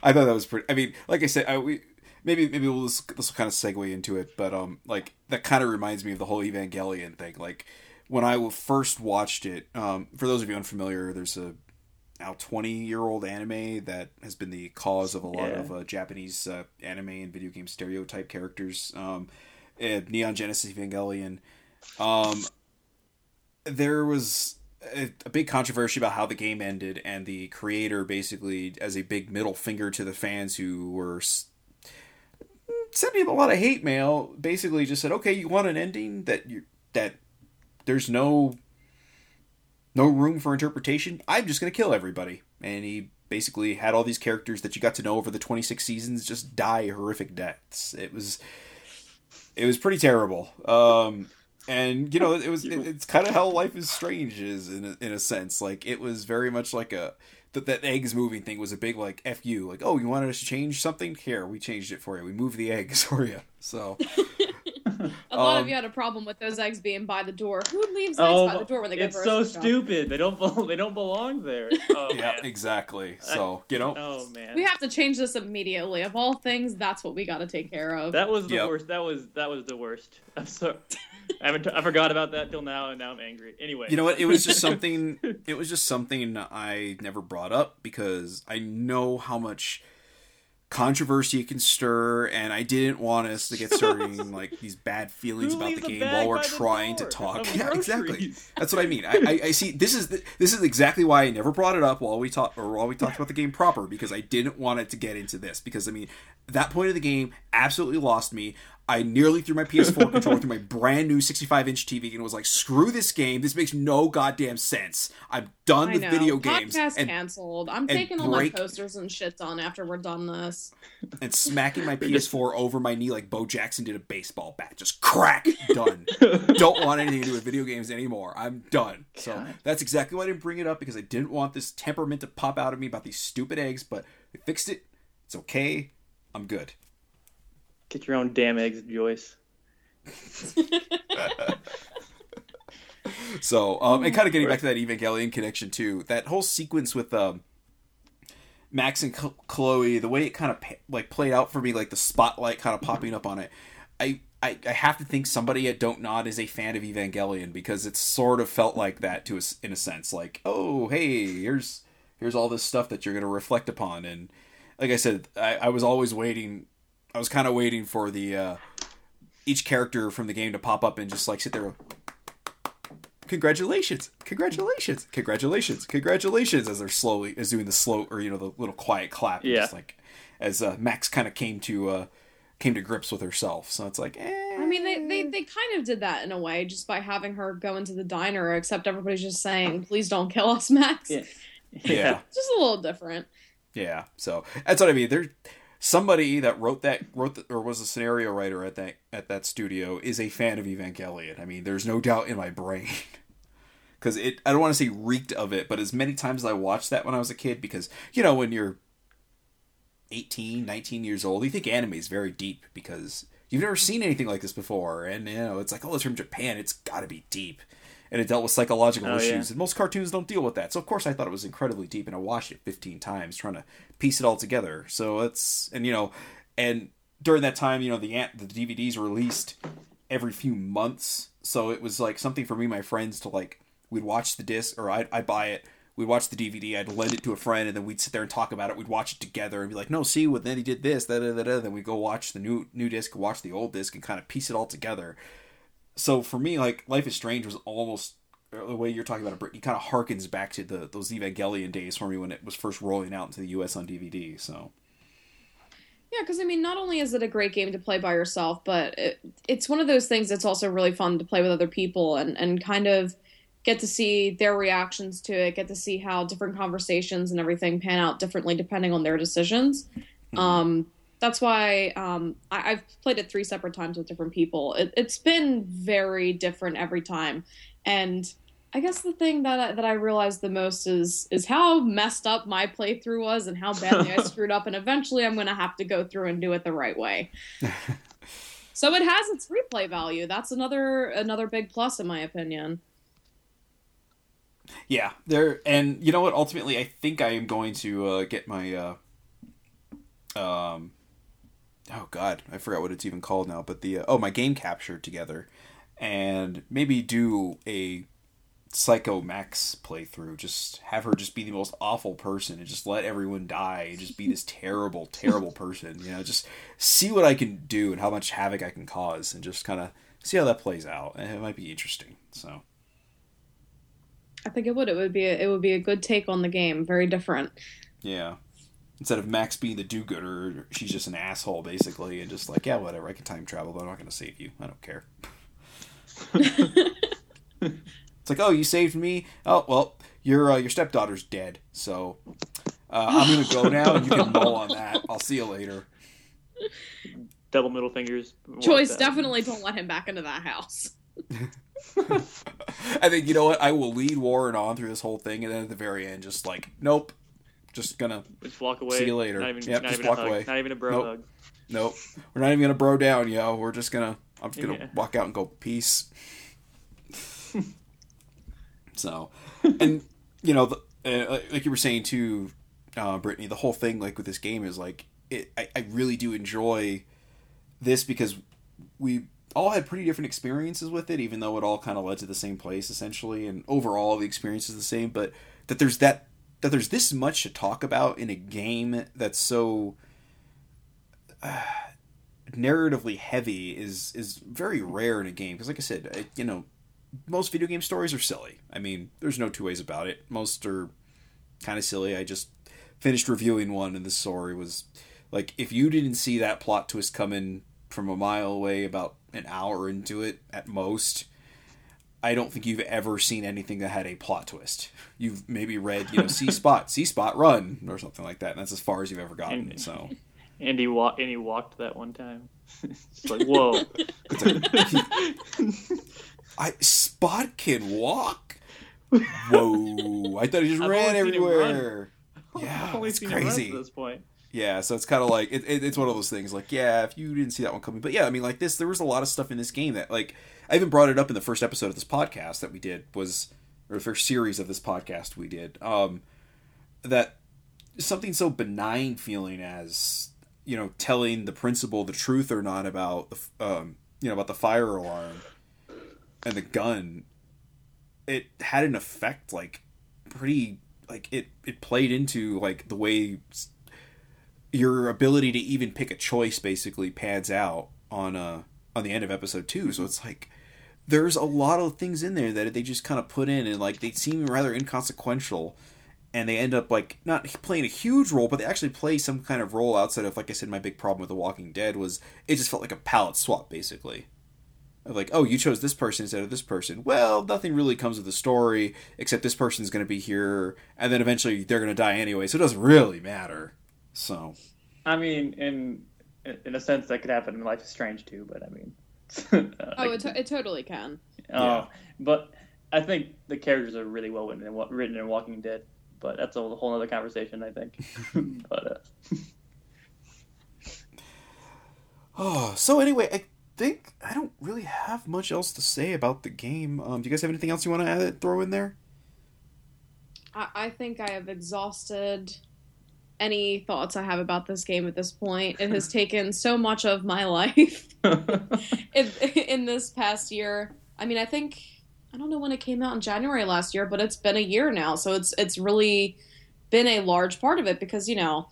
Speaker 1: I thought that was pretty. I mean, like I said, I, we maybe maybe we'll this this will kind of segue into it, but um, like that kind of reminds me of the whole Evangelion thing. Like when I first watched it, um, for those of you unfamiliar, there's a now 20 year old anime that has been the cause of a lot
Speaker 4: Yeah.
Speaker 1: of uh, Japanese uh, anime and video game stereotype characters. Um, uh, Neon Genesis Evangelion. Um, there was a, a big controversy about how the game ended, and the creator basically, as a big middle finger to the fans who were s- sending him a lot of hate mail, basically just said, "Okay, you want an ending that you that there's no no room for interpretation. I'm just gonna kill everybody." And he basically had all these characters that you got to know over the 26 seasons just die horrific deaths. It was it was pretty terrible. Um, and you know, it was it, it's kind of how Life is Strange is in a, in a sense. Like it was very much like a that that eggs moving thing was a big like f you. Like oh, you wanted us to change something? Here, we changed it for you. We moved the eggs for you. So
Speaker 3: A lot
Speaker 1: Um,
Speaker 3: of you had a problem with those eggs being by the door. Who leaves eggs
Speaker 4: Oh,
Speaker 3: by the door when they go
Speaker 4: it's so
Speaker 3: shopping?
Speaker 4: stupid. They don't. bel- They don't belong there. Oh
Speaker 1: yeah,
Speaker 4: man.
Speaker 1: exactly. So you know,
Speaker 4: Oh man.
Speaker 3: We have to change this immediately. Of all things, that's what we got to take care of.
Speaker 4: That was the
Speaker 1: Yep.
Speaker 4: worst. That was that was the worst. I'm sorry. I haven't. I forgot about that till now, and now I'm angry. Anyway.
Speaker 1: you know what? It was just something. It was just something I never brought up because I know how much controversy it can stir, and I didn't want us to get starting like these bad feelings about the game while we're trying to talk. Yeah, exactly. That's what I mean. I, I, I see. This is the, this is exactly why I never brought it up while we talked or while we talked about the game proper because I didn't want it to get into this because I mean that point of the game absolutely lost me. I nearly threw my PS4 controller through my brand new 65 inch TV and was like, "Screw this game! This makes no goddamn sense. I'm done
Speaker 3: I
Speaker 1: with
Speaker 3: know.
Speaker 1: video games."
Speaker 3: Podcast
Speaker 1: And,
Speaker 3: canceled. I'm taking all
Speaker 1: break-
Speaker 3: my posters and shit on after we're done this.
Speaker 1: and smacking my PS4 over my knee like Bo Jackson did a baseball bat. Just crack. Done. Don't want anything to do with video games anymore. I'm done. So
Speaker 4: God.
Speaker 1: that's exactly why I didn't bring it up because I didn't want this temperament to pop out of me about these stupid eggs. But we fixed it. It's okay. I'm good.
Speaker 4: Get your own damn eggs, Joyce.
Speaker 1: So, um, and kind of getting back to that Evangelion connection too, that whole sequence with um, Max and Chloe, the way it kind of like played out for me, like the spotlight kind of popping up on it, I, I I have to think somebody at Dontnod is a fan of Evangelion because it sort of felt like that to us in a sense, like oh hey here's here's all this stuff that you're to reflect upon, and like I said, I, I was always waiting, I was kind of waiting for the uh, each character from the game to pop up and just like sit there congratulations congratulations congratulations congratulations as they're slowly as doing the slow or you know the little quiet clap
Speaker 4: Yeah.
Speaker 1: just like as uh, max kind of came to uh came to grips with herself so it's like eh.
Speaker 3: I mean, they, they, they kind of did that in a way just by having her go into the diner, except everybody's just saying, please don't kill us, Max.
Speaker 4: Yeah.
Speaker 1: yeah
Speaker 3: Just a little different.
Speaker 1: yeah so that's what i mean there somebody that wrote that wrote the, or was a scenario writer at that at that studio is a fan of evangelion i mean there's no doubt in my brain. Because it i don't want to say reeked of it but as many times as i watched that when i was a kid because you know when you're 18 19 years old you think anime is very deep because you've never seen anything like this before. And you know it's like oh it's from japan. It's got to be deep and it dealt with psychological
Speaker 4: Oh,
Speaker 1: issues.
Speaker 4: Yeah.
Speaker 1: and most cartoons don't deal with that. So of course i thought it was incredibly deep and i watched it 15 times trying to piece it all together. So it's and you know and during that time you know the ant the dvds released every few months. So it was like something for me and my friends to like we'd watch the disc or i'd, I'd buy it. We'd watch the dvd i'd lend it to a friend and then we'd sit there and talk about it. We'd watch it together and be like no see what then he did this da, da, da, da. then we'd go watch the new new disc watch the old disc and kind of piece it all together so for me like life is strange was almost uh, the way you're talking about it Brittany, kind of harkens back to the those evangelion days for me when it was first rolling out into the us on dvd so
Speaker 3: Yeah, because I mean, not only is it a great game to play by yourself, but it, it's one of those things that's also really fun to play with other people and, and kind of get to see their reactions to it, get to see how different conversations and everything pan out differently depending on their decisions. Um, that's why um, I, I've played it three separate times with different people. It, it's been very different every time, and I guess the thing that I, that I realized the most is is how messed up my playthrough was and how badly I screwed up, and eventually I'm going to have to go through and do it the right way. So it has its replay value. That's another another big plus in my opinion.
Speaker 1: Yeah, there and you know what? Ultimately, I think I am going to uh, get my uh, um, oh god, I forgot what it's even called now. But the uh, oh my game capture together, and maybe do a Psycho Max playthrough. Just have her just be the most awful person and just let everyone die and just be this terrible, terrible person. You know, just see what I can do and how much havoc I can cause, and just kind of see how that plays out. And it might be interesting. So.
Speaker 3: I think it would. It would be a, it would be a good take on the game. Very different.
Speaker 1: Yeah. Instead of Max being the do-gooder, she's just an asshole basically, and just like, yeah, whatever. I can time travel, but I'm not going to save you. I don't care. it's like, oh, you saved me. Oh, well, your uh, your stepdaughter's dead, so uh, I'm going to go now, and you can mull on that. I'll see you later.
Speaker 4: Double middle fingers. Joyce
Speaker 3: definitely don't let him back into that house.
Speaker 1: I think you know what? I will lead Warren on through this whole thing, and then at the very end, just like, nope, just gonna
Speaker 4: Just walk away.
Speaker 1: See you later.
Speaker 4: Not even,
Speaker 1: Yep,
Speaker 4: not
Speaker 1: just
Speaker 4: even a
Speaker 1: walk
Speaker 4: hug.
Speaker 1: away.
Speaker 4: Not even a bro
Speaker 1: Nope.
Speaker 4: hug.
Speaker 1: Nope. We're not even gonna bro down, yo. We're just gonna I'm just gonna
Speaker 4: Yeah.
Speaker 1: walk out and go peace. so, and you know, the, uh, like you were saying too, uh, Brittany, the whole thing like with this game is like it. I, I really do enjoy this because we all had pretty different experiences with it, even though it all kind of led to the same place essentially, and overall the experience is the same. But that there's that that there's this much to talk about in a game that's so uh, narratively heavy is is very rare in a game. Because like i said you know most video game stories are silly. I mean there's no two ways about it. Most are kind of silly. I just finished reviewing one and the story was like if you didn't see that plot twist coming from a mile away about an hour into it at most I don't think you've ever seen anything that had a plot twist. You've maybe read, you know, C spot, C spot, run, or something like that, and that's as far as you've ever gotten.
Speaker 4: And-
Speaker 1: So
Speaker 4: And he walked. And he walked that one time. it's like whoa.
Speaker 1: I Spot can walk. Whoa! I thought he just
Speaker 4: I've
Speaker 1: ran
Speaker 4: only seen him
Speaker 1: everywhere. Yeah,
Speaker 4: I've only
Speaker 1: it's
Speaker 4: run
Speaker 1: crazy.
Speaker 4: to this point.
Speaker 1: Yeah, so it's kind of like it, it, it's one of those things. Like, yeah, if you didn't see that one coming, but yeah, I mean, like this, there was a lot of stuff in this game that, like, I even brought it up in the first episode of this podcast that we did was, or the first series of this podcast we did. Um, that something so benign feeling as you know telling the principal the truth or not about the um, you know about the fire alarm and the gun it had an effect like pretty like it it played into like the way your ability to even pick a choice basically pads out on uh on the end of episode 2 so it's like there's a lot of things in there that they just kind of put in and like they seem rather inconsequential and they end up like not playing a huge role, but they actually play some kind of role outside of like I said. My big problem with The Walking Dead was it just felt like a palette swap, basically. Of like, oh, you chose this person instead of this person. Well, nothing really comes of the story except this person's going to be here, and then eventually they're going to die anyway, so it doesn't really matter. So
Speaker 4: I mean, in in a sense, that could happen in Life is Strange too. But I mean,
Speaker 3: Oh, it, to- it totally can.
Speaker 4: uh, but I think the characters are really well written in, written in Walking Dead. But that's a whole other conversation, I think. but uh,
Speaker 1: Oh, so anyway, I think I don't really have much else to say about the game. Um, do you guys have anything else you want to add, throw in there?
Speaker 3: I, I think I have exhausted any thoughts I have about this game at this point. It has taken so much of my life in, in this past year. I mean, I think I don't know when it came out in January last year, but it's been a year now, so it's it's really been a large part of it because you know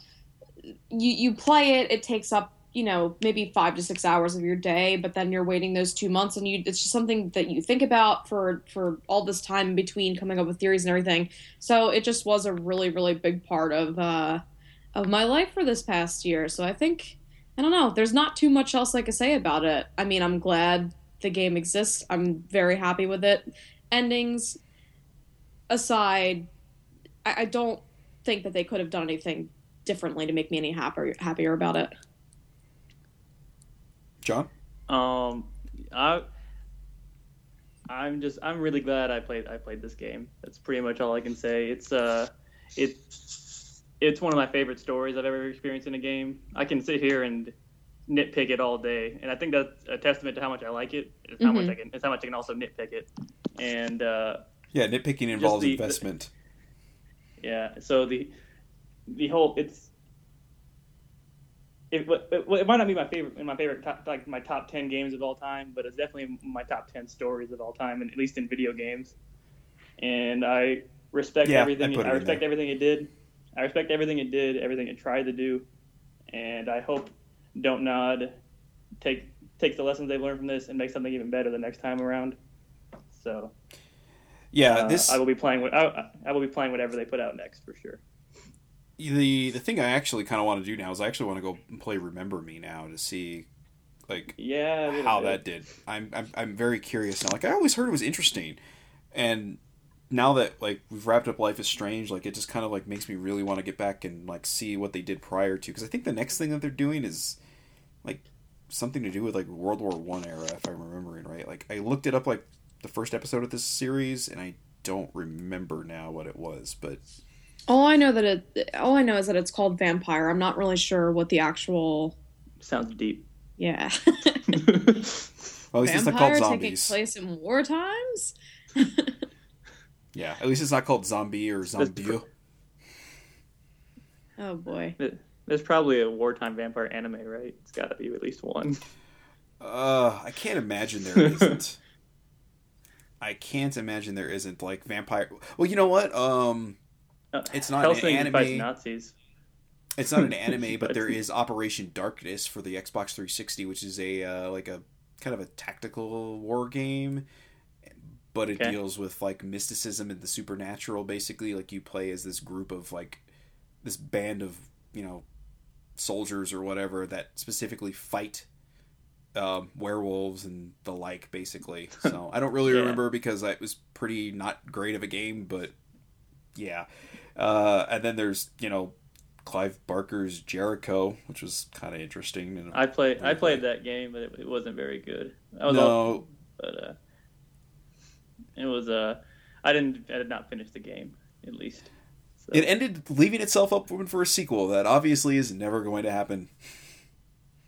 Speaker 3: you you play it, it takes up you know maybe five to six hours of your day, but then you're waiting those two months, and you it's just something that you think about for for all this time in between coming up with theories and everything. So it just was a really really big part of uh, of my life for this past year. So I think I don't know. There's not too much else I could say about it. I mean, I'm glad the game exists. I'm very happy with it. Endings aside, I, I don't think that they could have done anything differently to make me any happier happier about it.
Speaker 1: John?
Speaker 4: Um, I, I'm just I'm really glad I played I played this game. That's pretty much all I can say. It's uh, it's it's one of my favorite stories I've ever experienced in a game. I can sit here and nitpick it all day, and I think that's a testament to how much I like it. It's how much I can. It's how much I can also nitpick it, and uh,
Speaker 1: Yeah, nitpicking involves
Speaker 4: the-
Speaker 1: investment.
Speaker 4: yeah. So the the whole it's. It, it, it might not be my favorite in my favorite top, like my top ten games of all time, but it's definitely my top ten stories of all time, and at least in video games. And I respect
Speaker 1: Yeah,
Speaker 4: everything.
Speaker 1: I
Speaker 4: I respect everything it did. I respect everything it did, everything it tried to do, and I hope Dontnod take takes the lessons they've learned from this and make something even better the next time around. So
Speaker 1: Yeah,
Speaker 4: uh,
Speaker 1: this
Speaker 4: I will be playing. what- I, I will be playing whatever they put out next for sure.
Speaker 1: the the thing I actually kind of want to do now is I actually want to go and play Remember Me now to see like
Speaker 4: Yeah,
Speaker 1: how
Speaker 4: bit.
Speaker 1: that did. I'm, I'm I'm very curious now. Like I always heard it was interesting, and now that like we've wrapped up Life is Strange, like it just kind of like makes me really want to get back and like see what they did prior to. Because I think the next thing that they're doing is like something to do with like World War One era, if I'm remembering right. Like I looked it up like the first episode of this series, and I don't remember now what it was, but
Speaker 3: All I know that it, all I know is that it's called Vampire. I'm not really sure what the actual,
Speaker 4: Sounds deep.
Speaker 3: yeah.
Speaker 1: well, at least it's not called
Speaker 3: Vampire taking place in war times.
Speaker 1: Yeah, at least it's not called zombie or zombie.
Speaker 3: Oh boy.
Speaker 4: There's probably a wartime vampire anime, right? It's got to be at least one.
Speaker 1: Uh, I can't imagine there isn't. I can't imagine there isn't like vampire. Well, you know what? Um,
Speaker 4: Uh,
Speaker 1: It's not an anime.
Speaker 4: Nazis.
Speaker 1: it's not an anime, but
Speaker 4: But-
Speaker 1: there is Operation Darkness for the Xbox 360, which is a uh, like a kind of a tactical war game, but it
Speaker 4: Okay.
Speaker 1: deals with like mysticism and the supernatural. Basically, like you play as this group of like this band of you know soldiers or whatever that specifically fight um, werewolves and the like. Basically, so I don't really
Speaker 4: Yeah.
Speaker 1: remember because it was pretty not great of a game, but yeah. Uh, and then there's you know Clive Barker's Jericho, which was kind of interesting.
Speaker 4: I played. I played that game, but it, it wasn't very good. I was all,
Speaker 1: no,
Speaker 4: but uh, it was. Uh, I didn't. I did not finish the game. At least. So,
Speaker 1: it ended leaving itself open for a sequel that obviously is never going to happen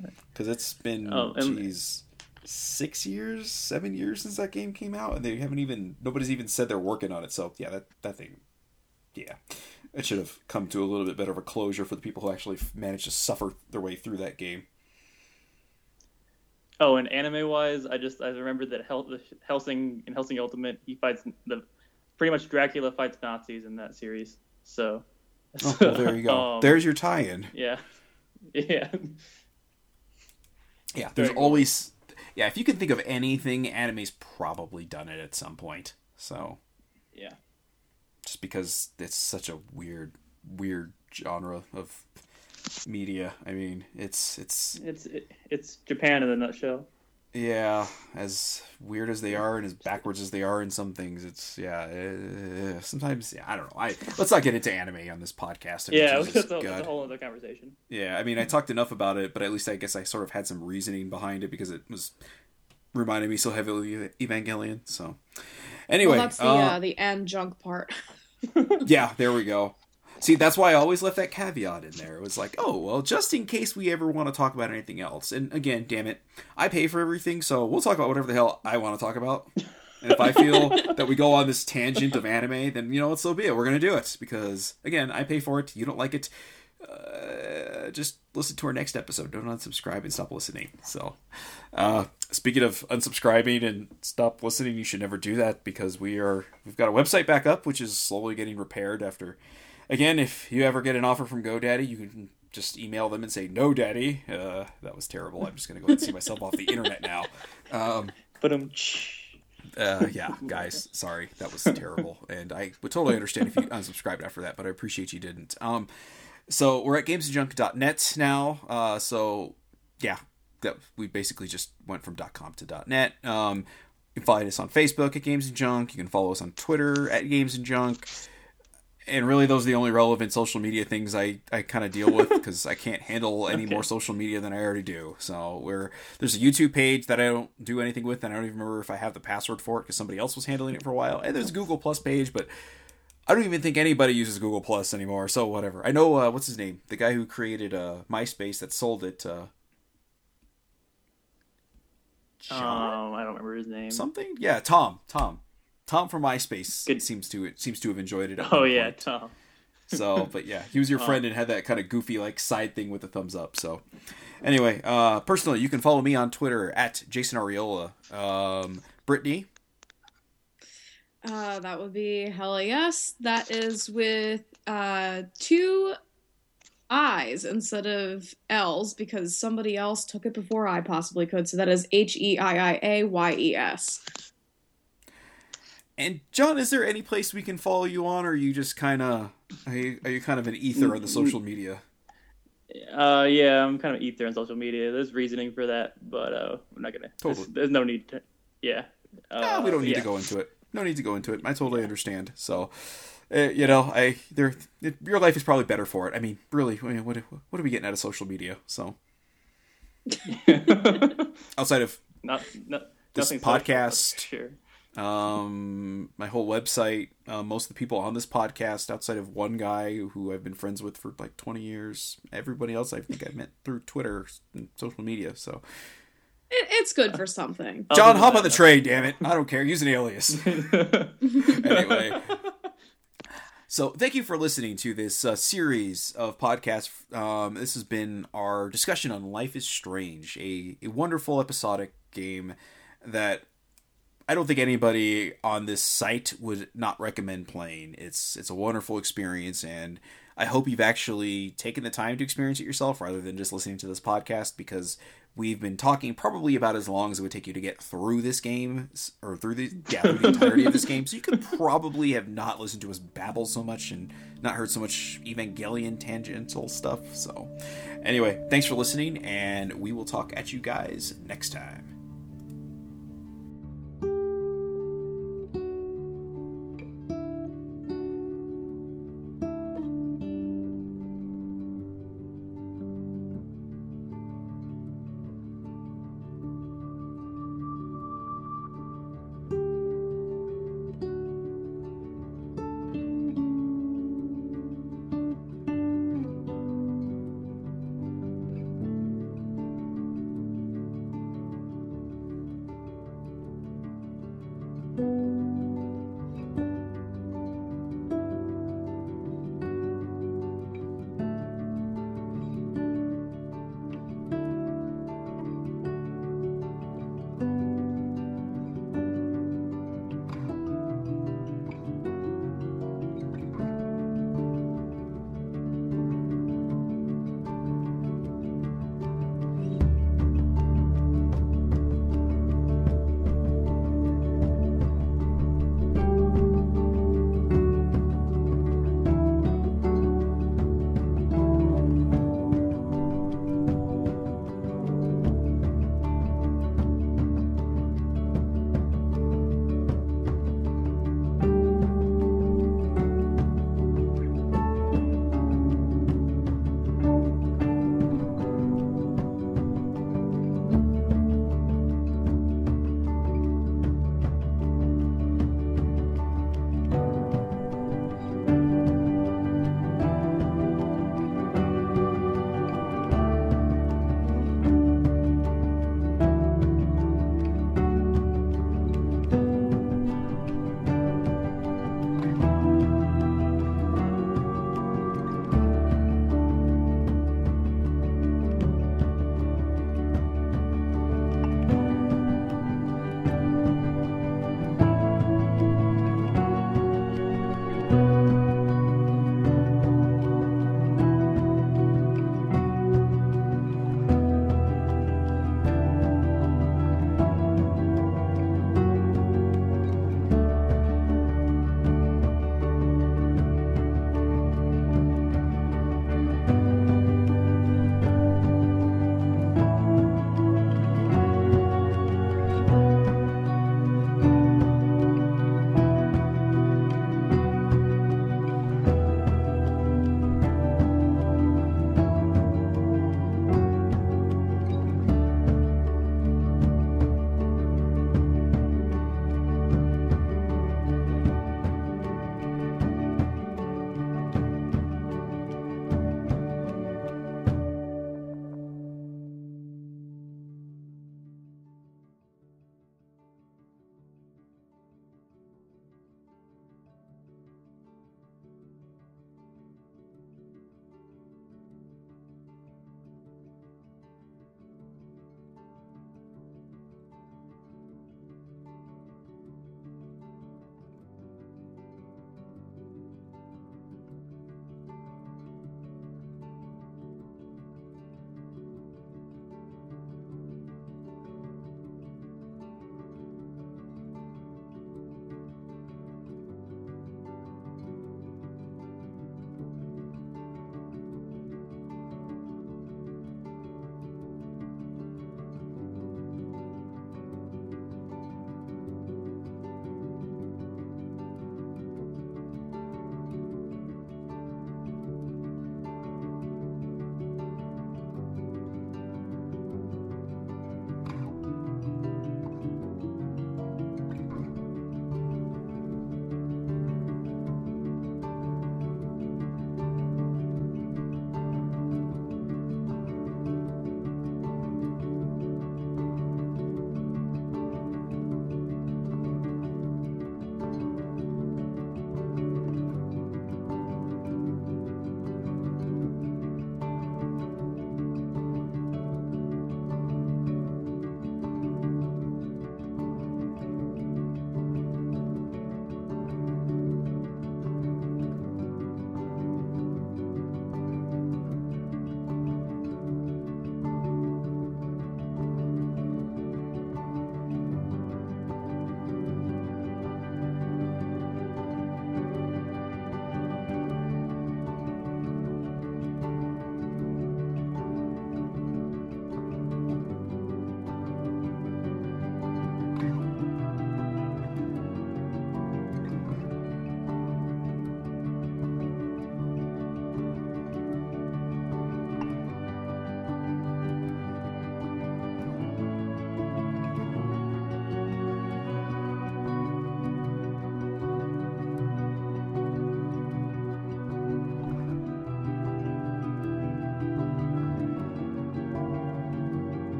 Speaker 1: because it's been
Speaker 4: Oh,
Speaker 1: geez six years, seven years since that game came out, and they haven't even nobody's even said they're working on it. So yeah, that that thing, yeah, it should have come to a little bit better of a closure for the people who actually managed to suffer their way through that game.
Speaker 4: Oh, and anime wise, I just I remembered that Hel- the Hellsing in Hellsing Ultimate, he fights the pretty much Dracula fights Nazis in that series. So.
Speaker 1: Oh, well, there you go.
Speaker 4: Um,
Speaker 1: There's your tie-in.
Speaker 4: Yeah. Yeah.
Speaker 1: Yeah, there's
Speaker 4: Very cool.
Speaker 1: always yeah. If you can think of anything, anime's probably done it at some point. So
Speaker 4: Yeah.
Speaker 1: just because it's such a weird, weird genre of media. I mean, it's it's
Speaker 4: It's it's Japan in a nutshell.
Speaker 1: yeah, as weird as they are and as backwards as they are in some things. It's yeah. Uh, sometimes yeah, I don't know. I let's not get into anime on this podcast. I mean,
Speaker 4: Yeah,
Speaker 1: Jesus,
Speaker 4: that's a, that's a whole other conversation.
Speaker 1: Yeah, I mean, I talked enough about it, but at least I guess I sort of had some reasoning behind it because it was reminding me so heavily of Evangelion. So, anyway,
Speaker 3: well, that's the
Speaker 1: uh,
Speaker 3: uh, the and junk part.
Speaker 1: yeah, there we go. See, that's why I always left that caveat in there. It was like, oh, well, just in case we ever want to talk about anything else. And again, damn it, I pay for everything, so we'll talk about whatever the hell I want to talk about. And if I feel that we go on this tangent of anime, then you know what, so be it. We're gonna do it because again, I pay for it. You don't like it, uh, just listen to our next episode. Don't unsubscribe and stop listening. So, uh, speaking of unsubscribing and stop listening, you should never do that because we are we've got a website back up, which is slowly getting repaired. After, again, if you ever get an offer from GoDaddy, you can just email them and say no, Daddy. Uh, that was terrible. I'm just gonna go and see myself off the internet now. Um,
Speaker 4: But um,
Speaker 1: uh, yeah, guys, sorry, that was terrible, and I would totally understand if you unsubscribed after that, but I appreciate you didn't. Um, so we're at gamesandjunk.net now. Uh, so yeah, that we basically just went from .com to .net. Um, you can find us on Facebook at Games and Junk. You can follow us on Twitter at Games and Junk. And really, those are the only relevant social media things I, I kind of deal with because I can't handle any more social media than I already do. So we're there's a YouTube page that I don't do anything with, and I don't even remember if I have the password for it because somebody else was handling it for a while. And there's a Google Plus page, but I don't even think anybody uses Google Plus anymore. So whatever. I know uh, what's his name, the guy who created uh, MySpace that sold it. Uh, John
Speaker 4: Um, I don't remember his name.
Speaker 1: something. Yeah, Tom. Tom. Tom from MySpace
Speaker 4: Good.
Speaker 1: seems to it seems to have enjoyed it. At
Speaker 4: Oh
Speaker 1: one
Speaker 4: yeah,
Speaker 1: point.
Speaker 4: Tom.
Speaker 1: So, but yeah, he was your friend and had that kind of goofy like side thing with the thumbs up. So, anyway, uh, personally, you can follow me on Twitter at Jason Arriola. Um, Brittany,
Speaker 3: Uh, that would be hella yes. That is with uh, two I's instead of L's because somebody else took it before I possibly could. So that is H E I I A Y E S.
Speaker 1: and John, is there any place we can follow you on, or are you just kind of are you, are you kind of an ether on the social media?
Speaker 4: Uh, yeah, I'm kind of ether on social media. There's reasoning for that, but uh, I'm not gonna.
Speaker 1: Totally.
Speaker 4: There's, there's no need to. Yeah. Uh,
Speaker 1: Ah, we don't need
Speaker 4: yeah.
Speaker 1: to go into it. No need to go into it. I totally understand. So, uh, you know, I there it, your life is probably better for it. I mean, really, I mean, what what are we getting out of social media? So, outside of
Speaker 4: not, not
Speaker 1: This podcast-
Speaker 4: Sure.
Speaker 1: Um my whole website, uh, most of the people on this podcast, outside of one guy who I've been friends with for like twenty years, everybody else I think I met through Twitter and social media. So,
Speaker 3: It, it's good for something.
Speaker 1: John, hop on the
Speaker 4: that,
Speaker 1: train, damn it! I don't care. Use an alias. anyway. So, thank you for listening to this uh, series of podcasts. Um, this has been our discussion on Life is Strange, a, a wonderful episodic game that I don't think anybody on this site would not recommend playing. It's it's a wonderful experience, and I hope you've actually taken the time to experience it yourself rather than just listening to this podcast because we've been talking probably about as long as it would take you to get through this game or through the yeah through the entirety of this game. So you could probably have not listened to us babble so much and not heard so much Evangelion tangential stuff. So anyway, thanks for listening, and we will talk at you guys next time.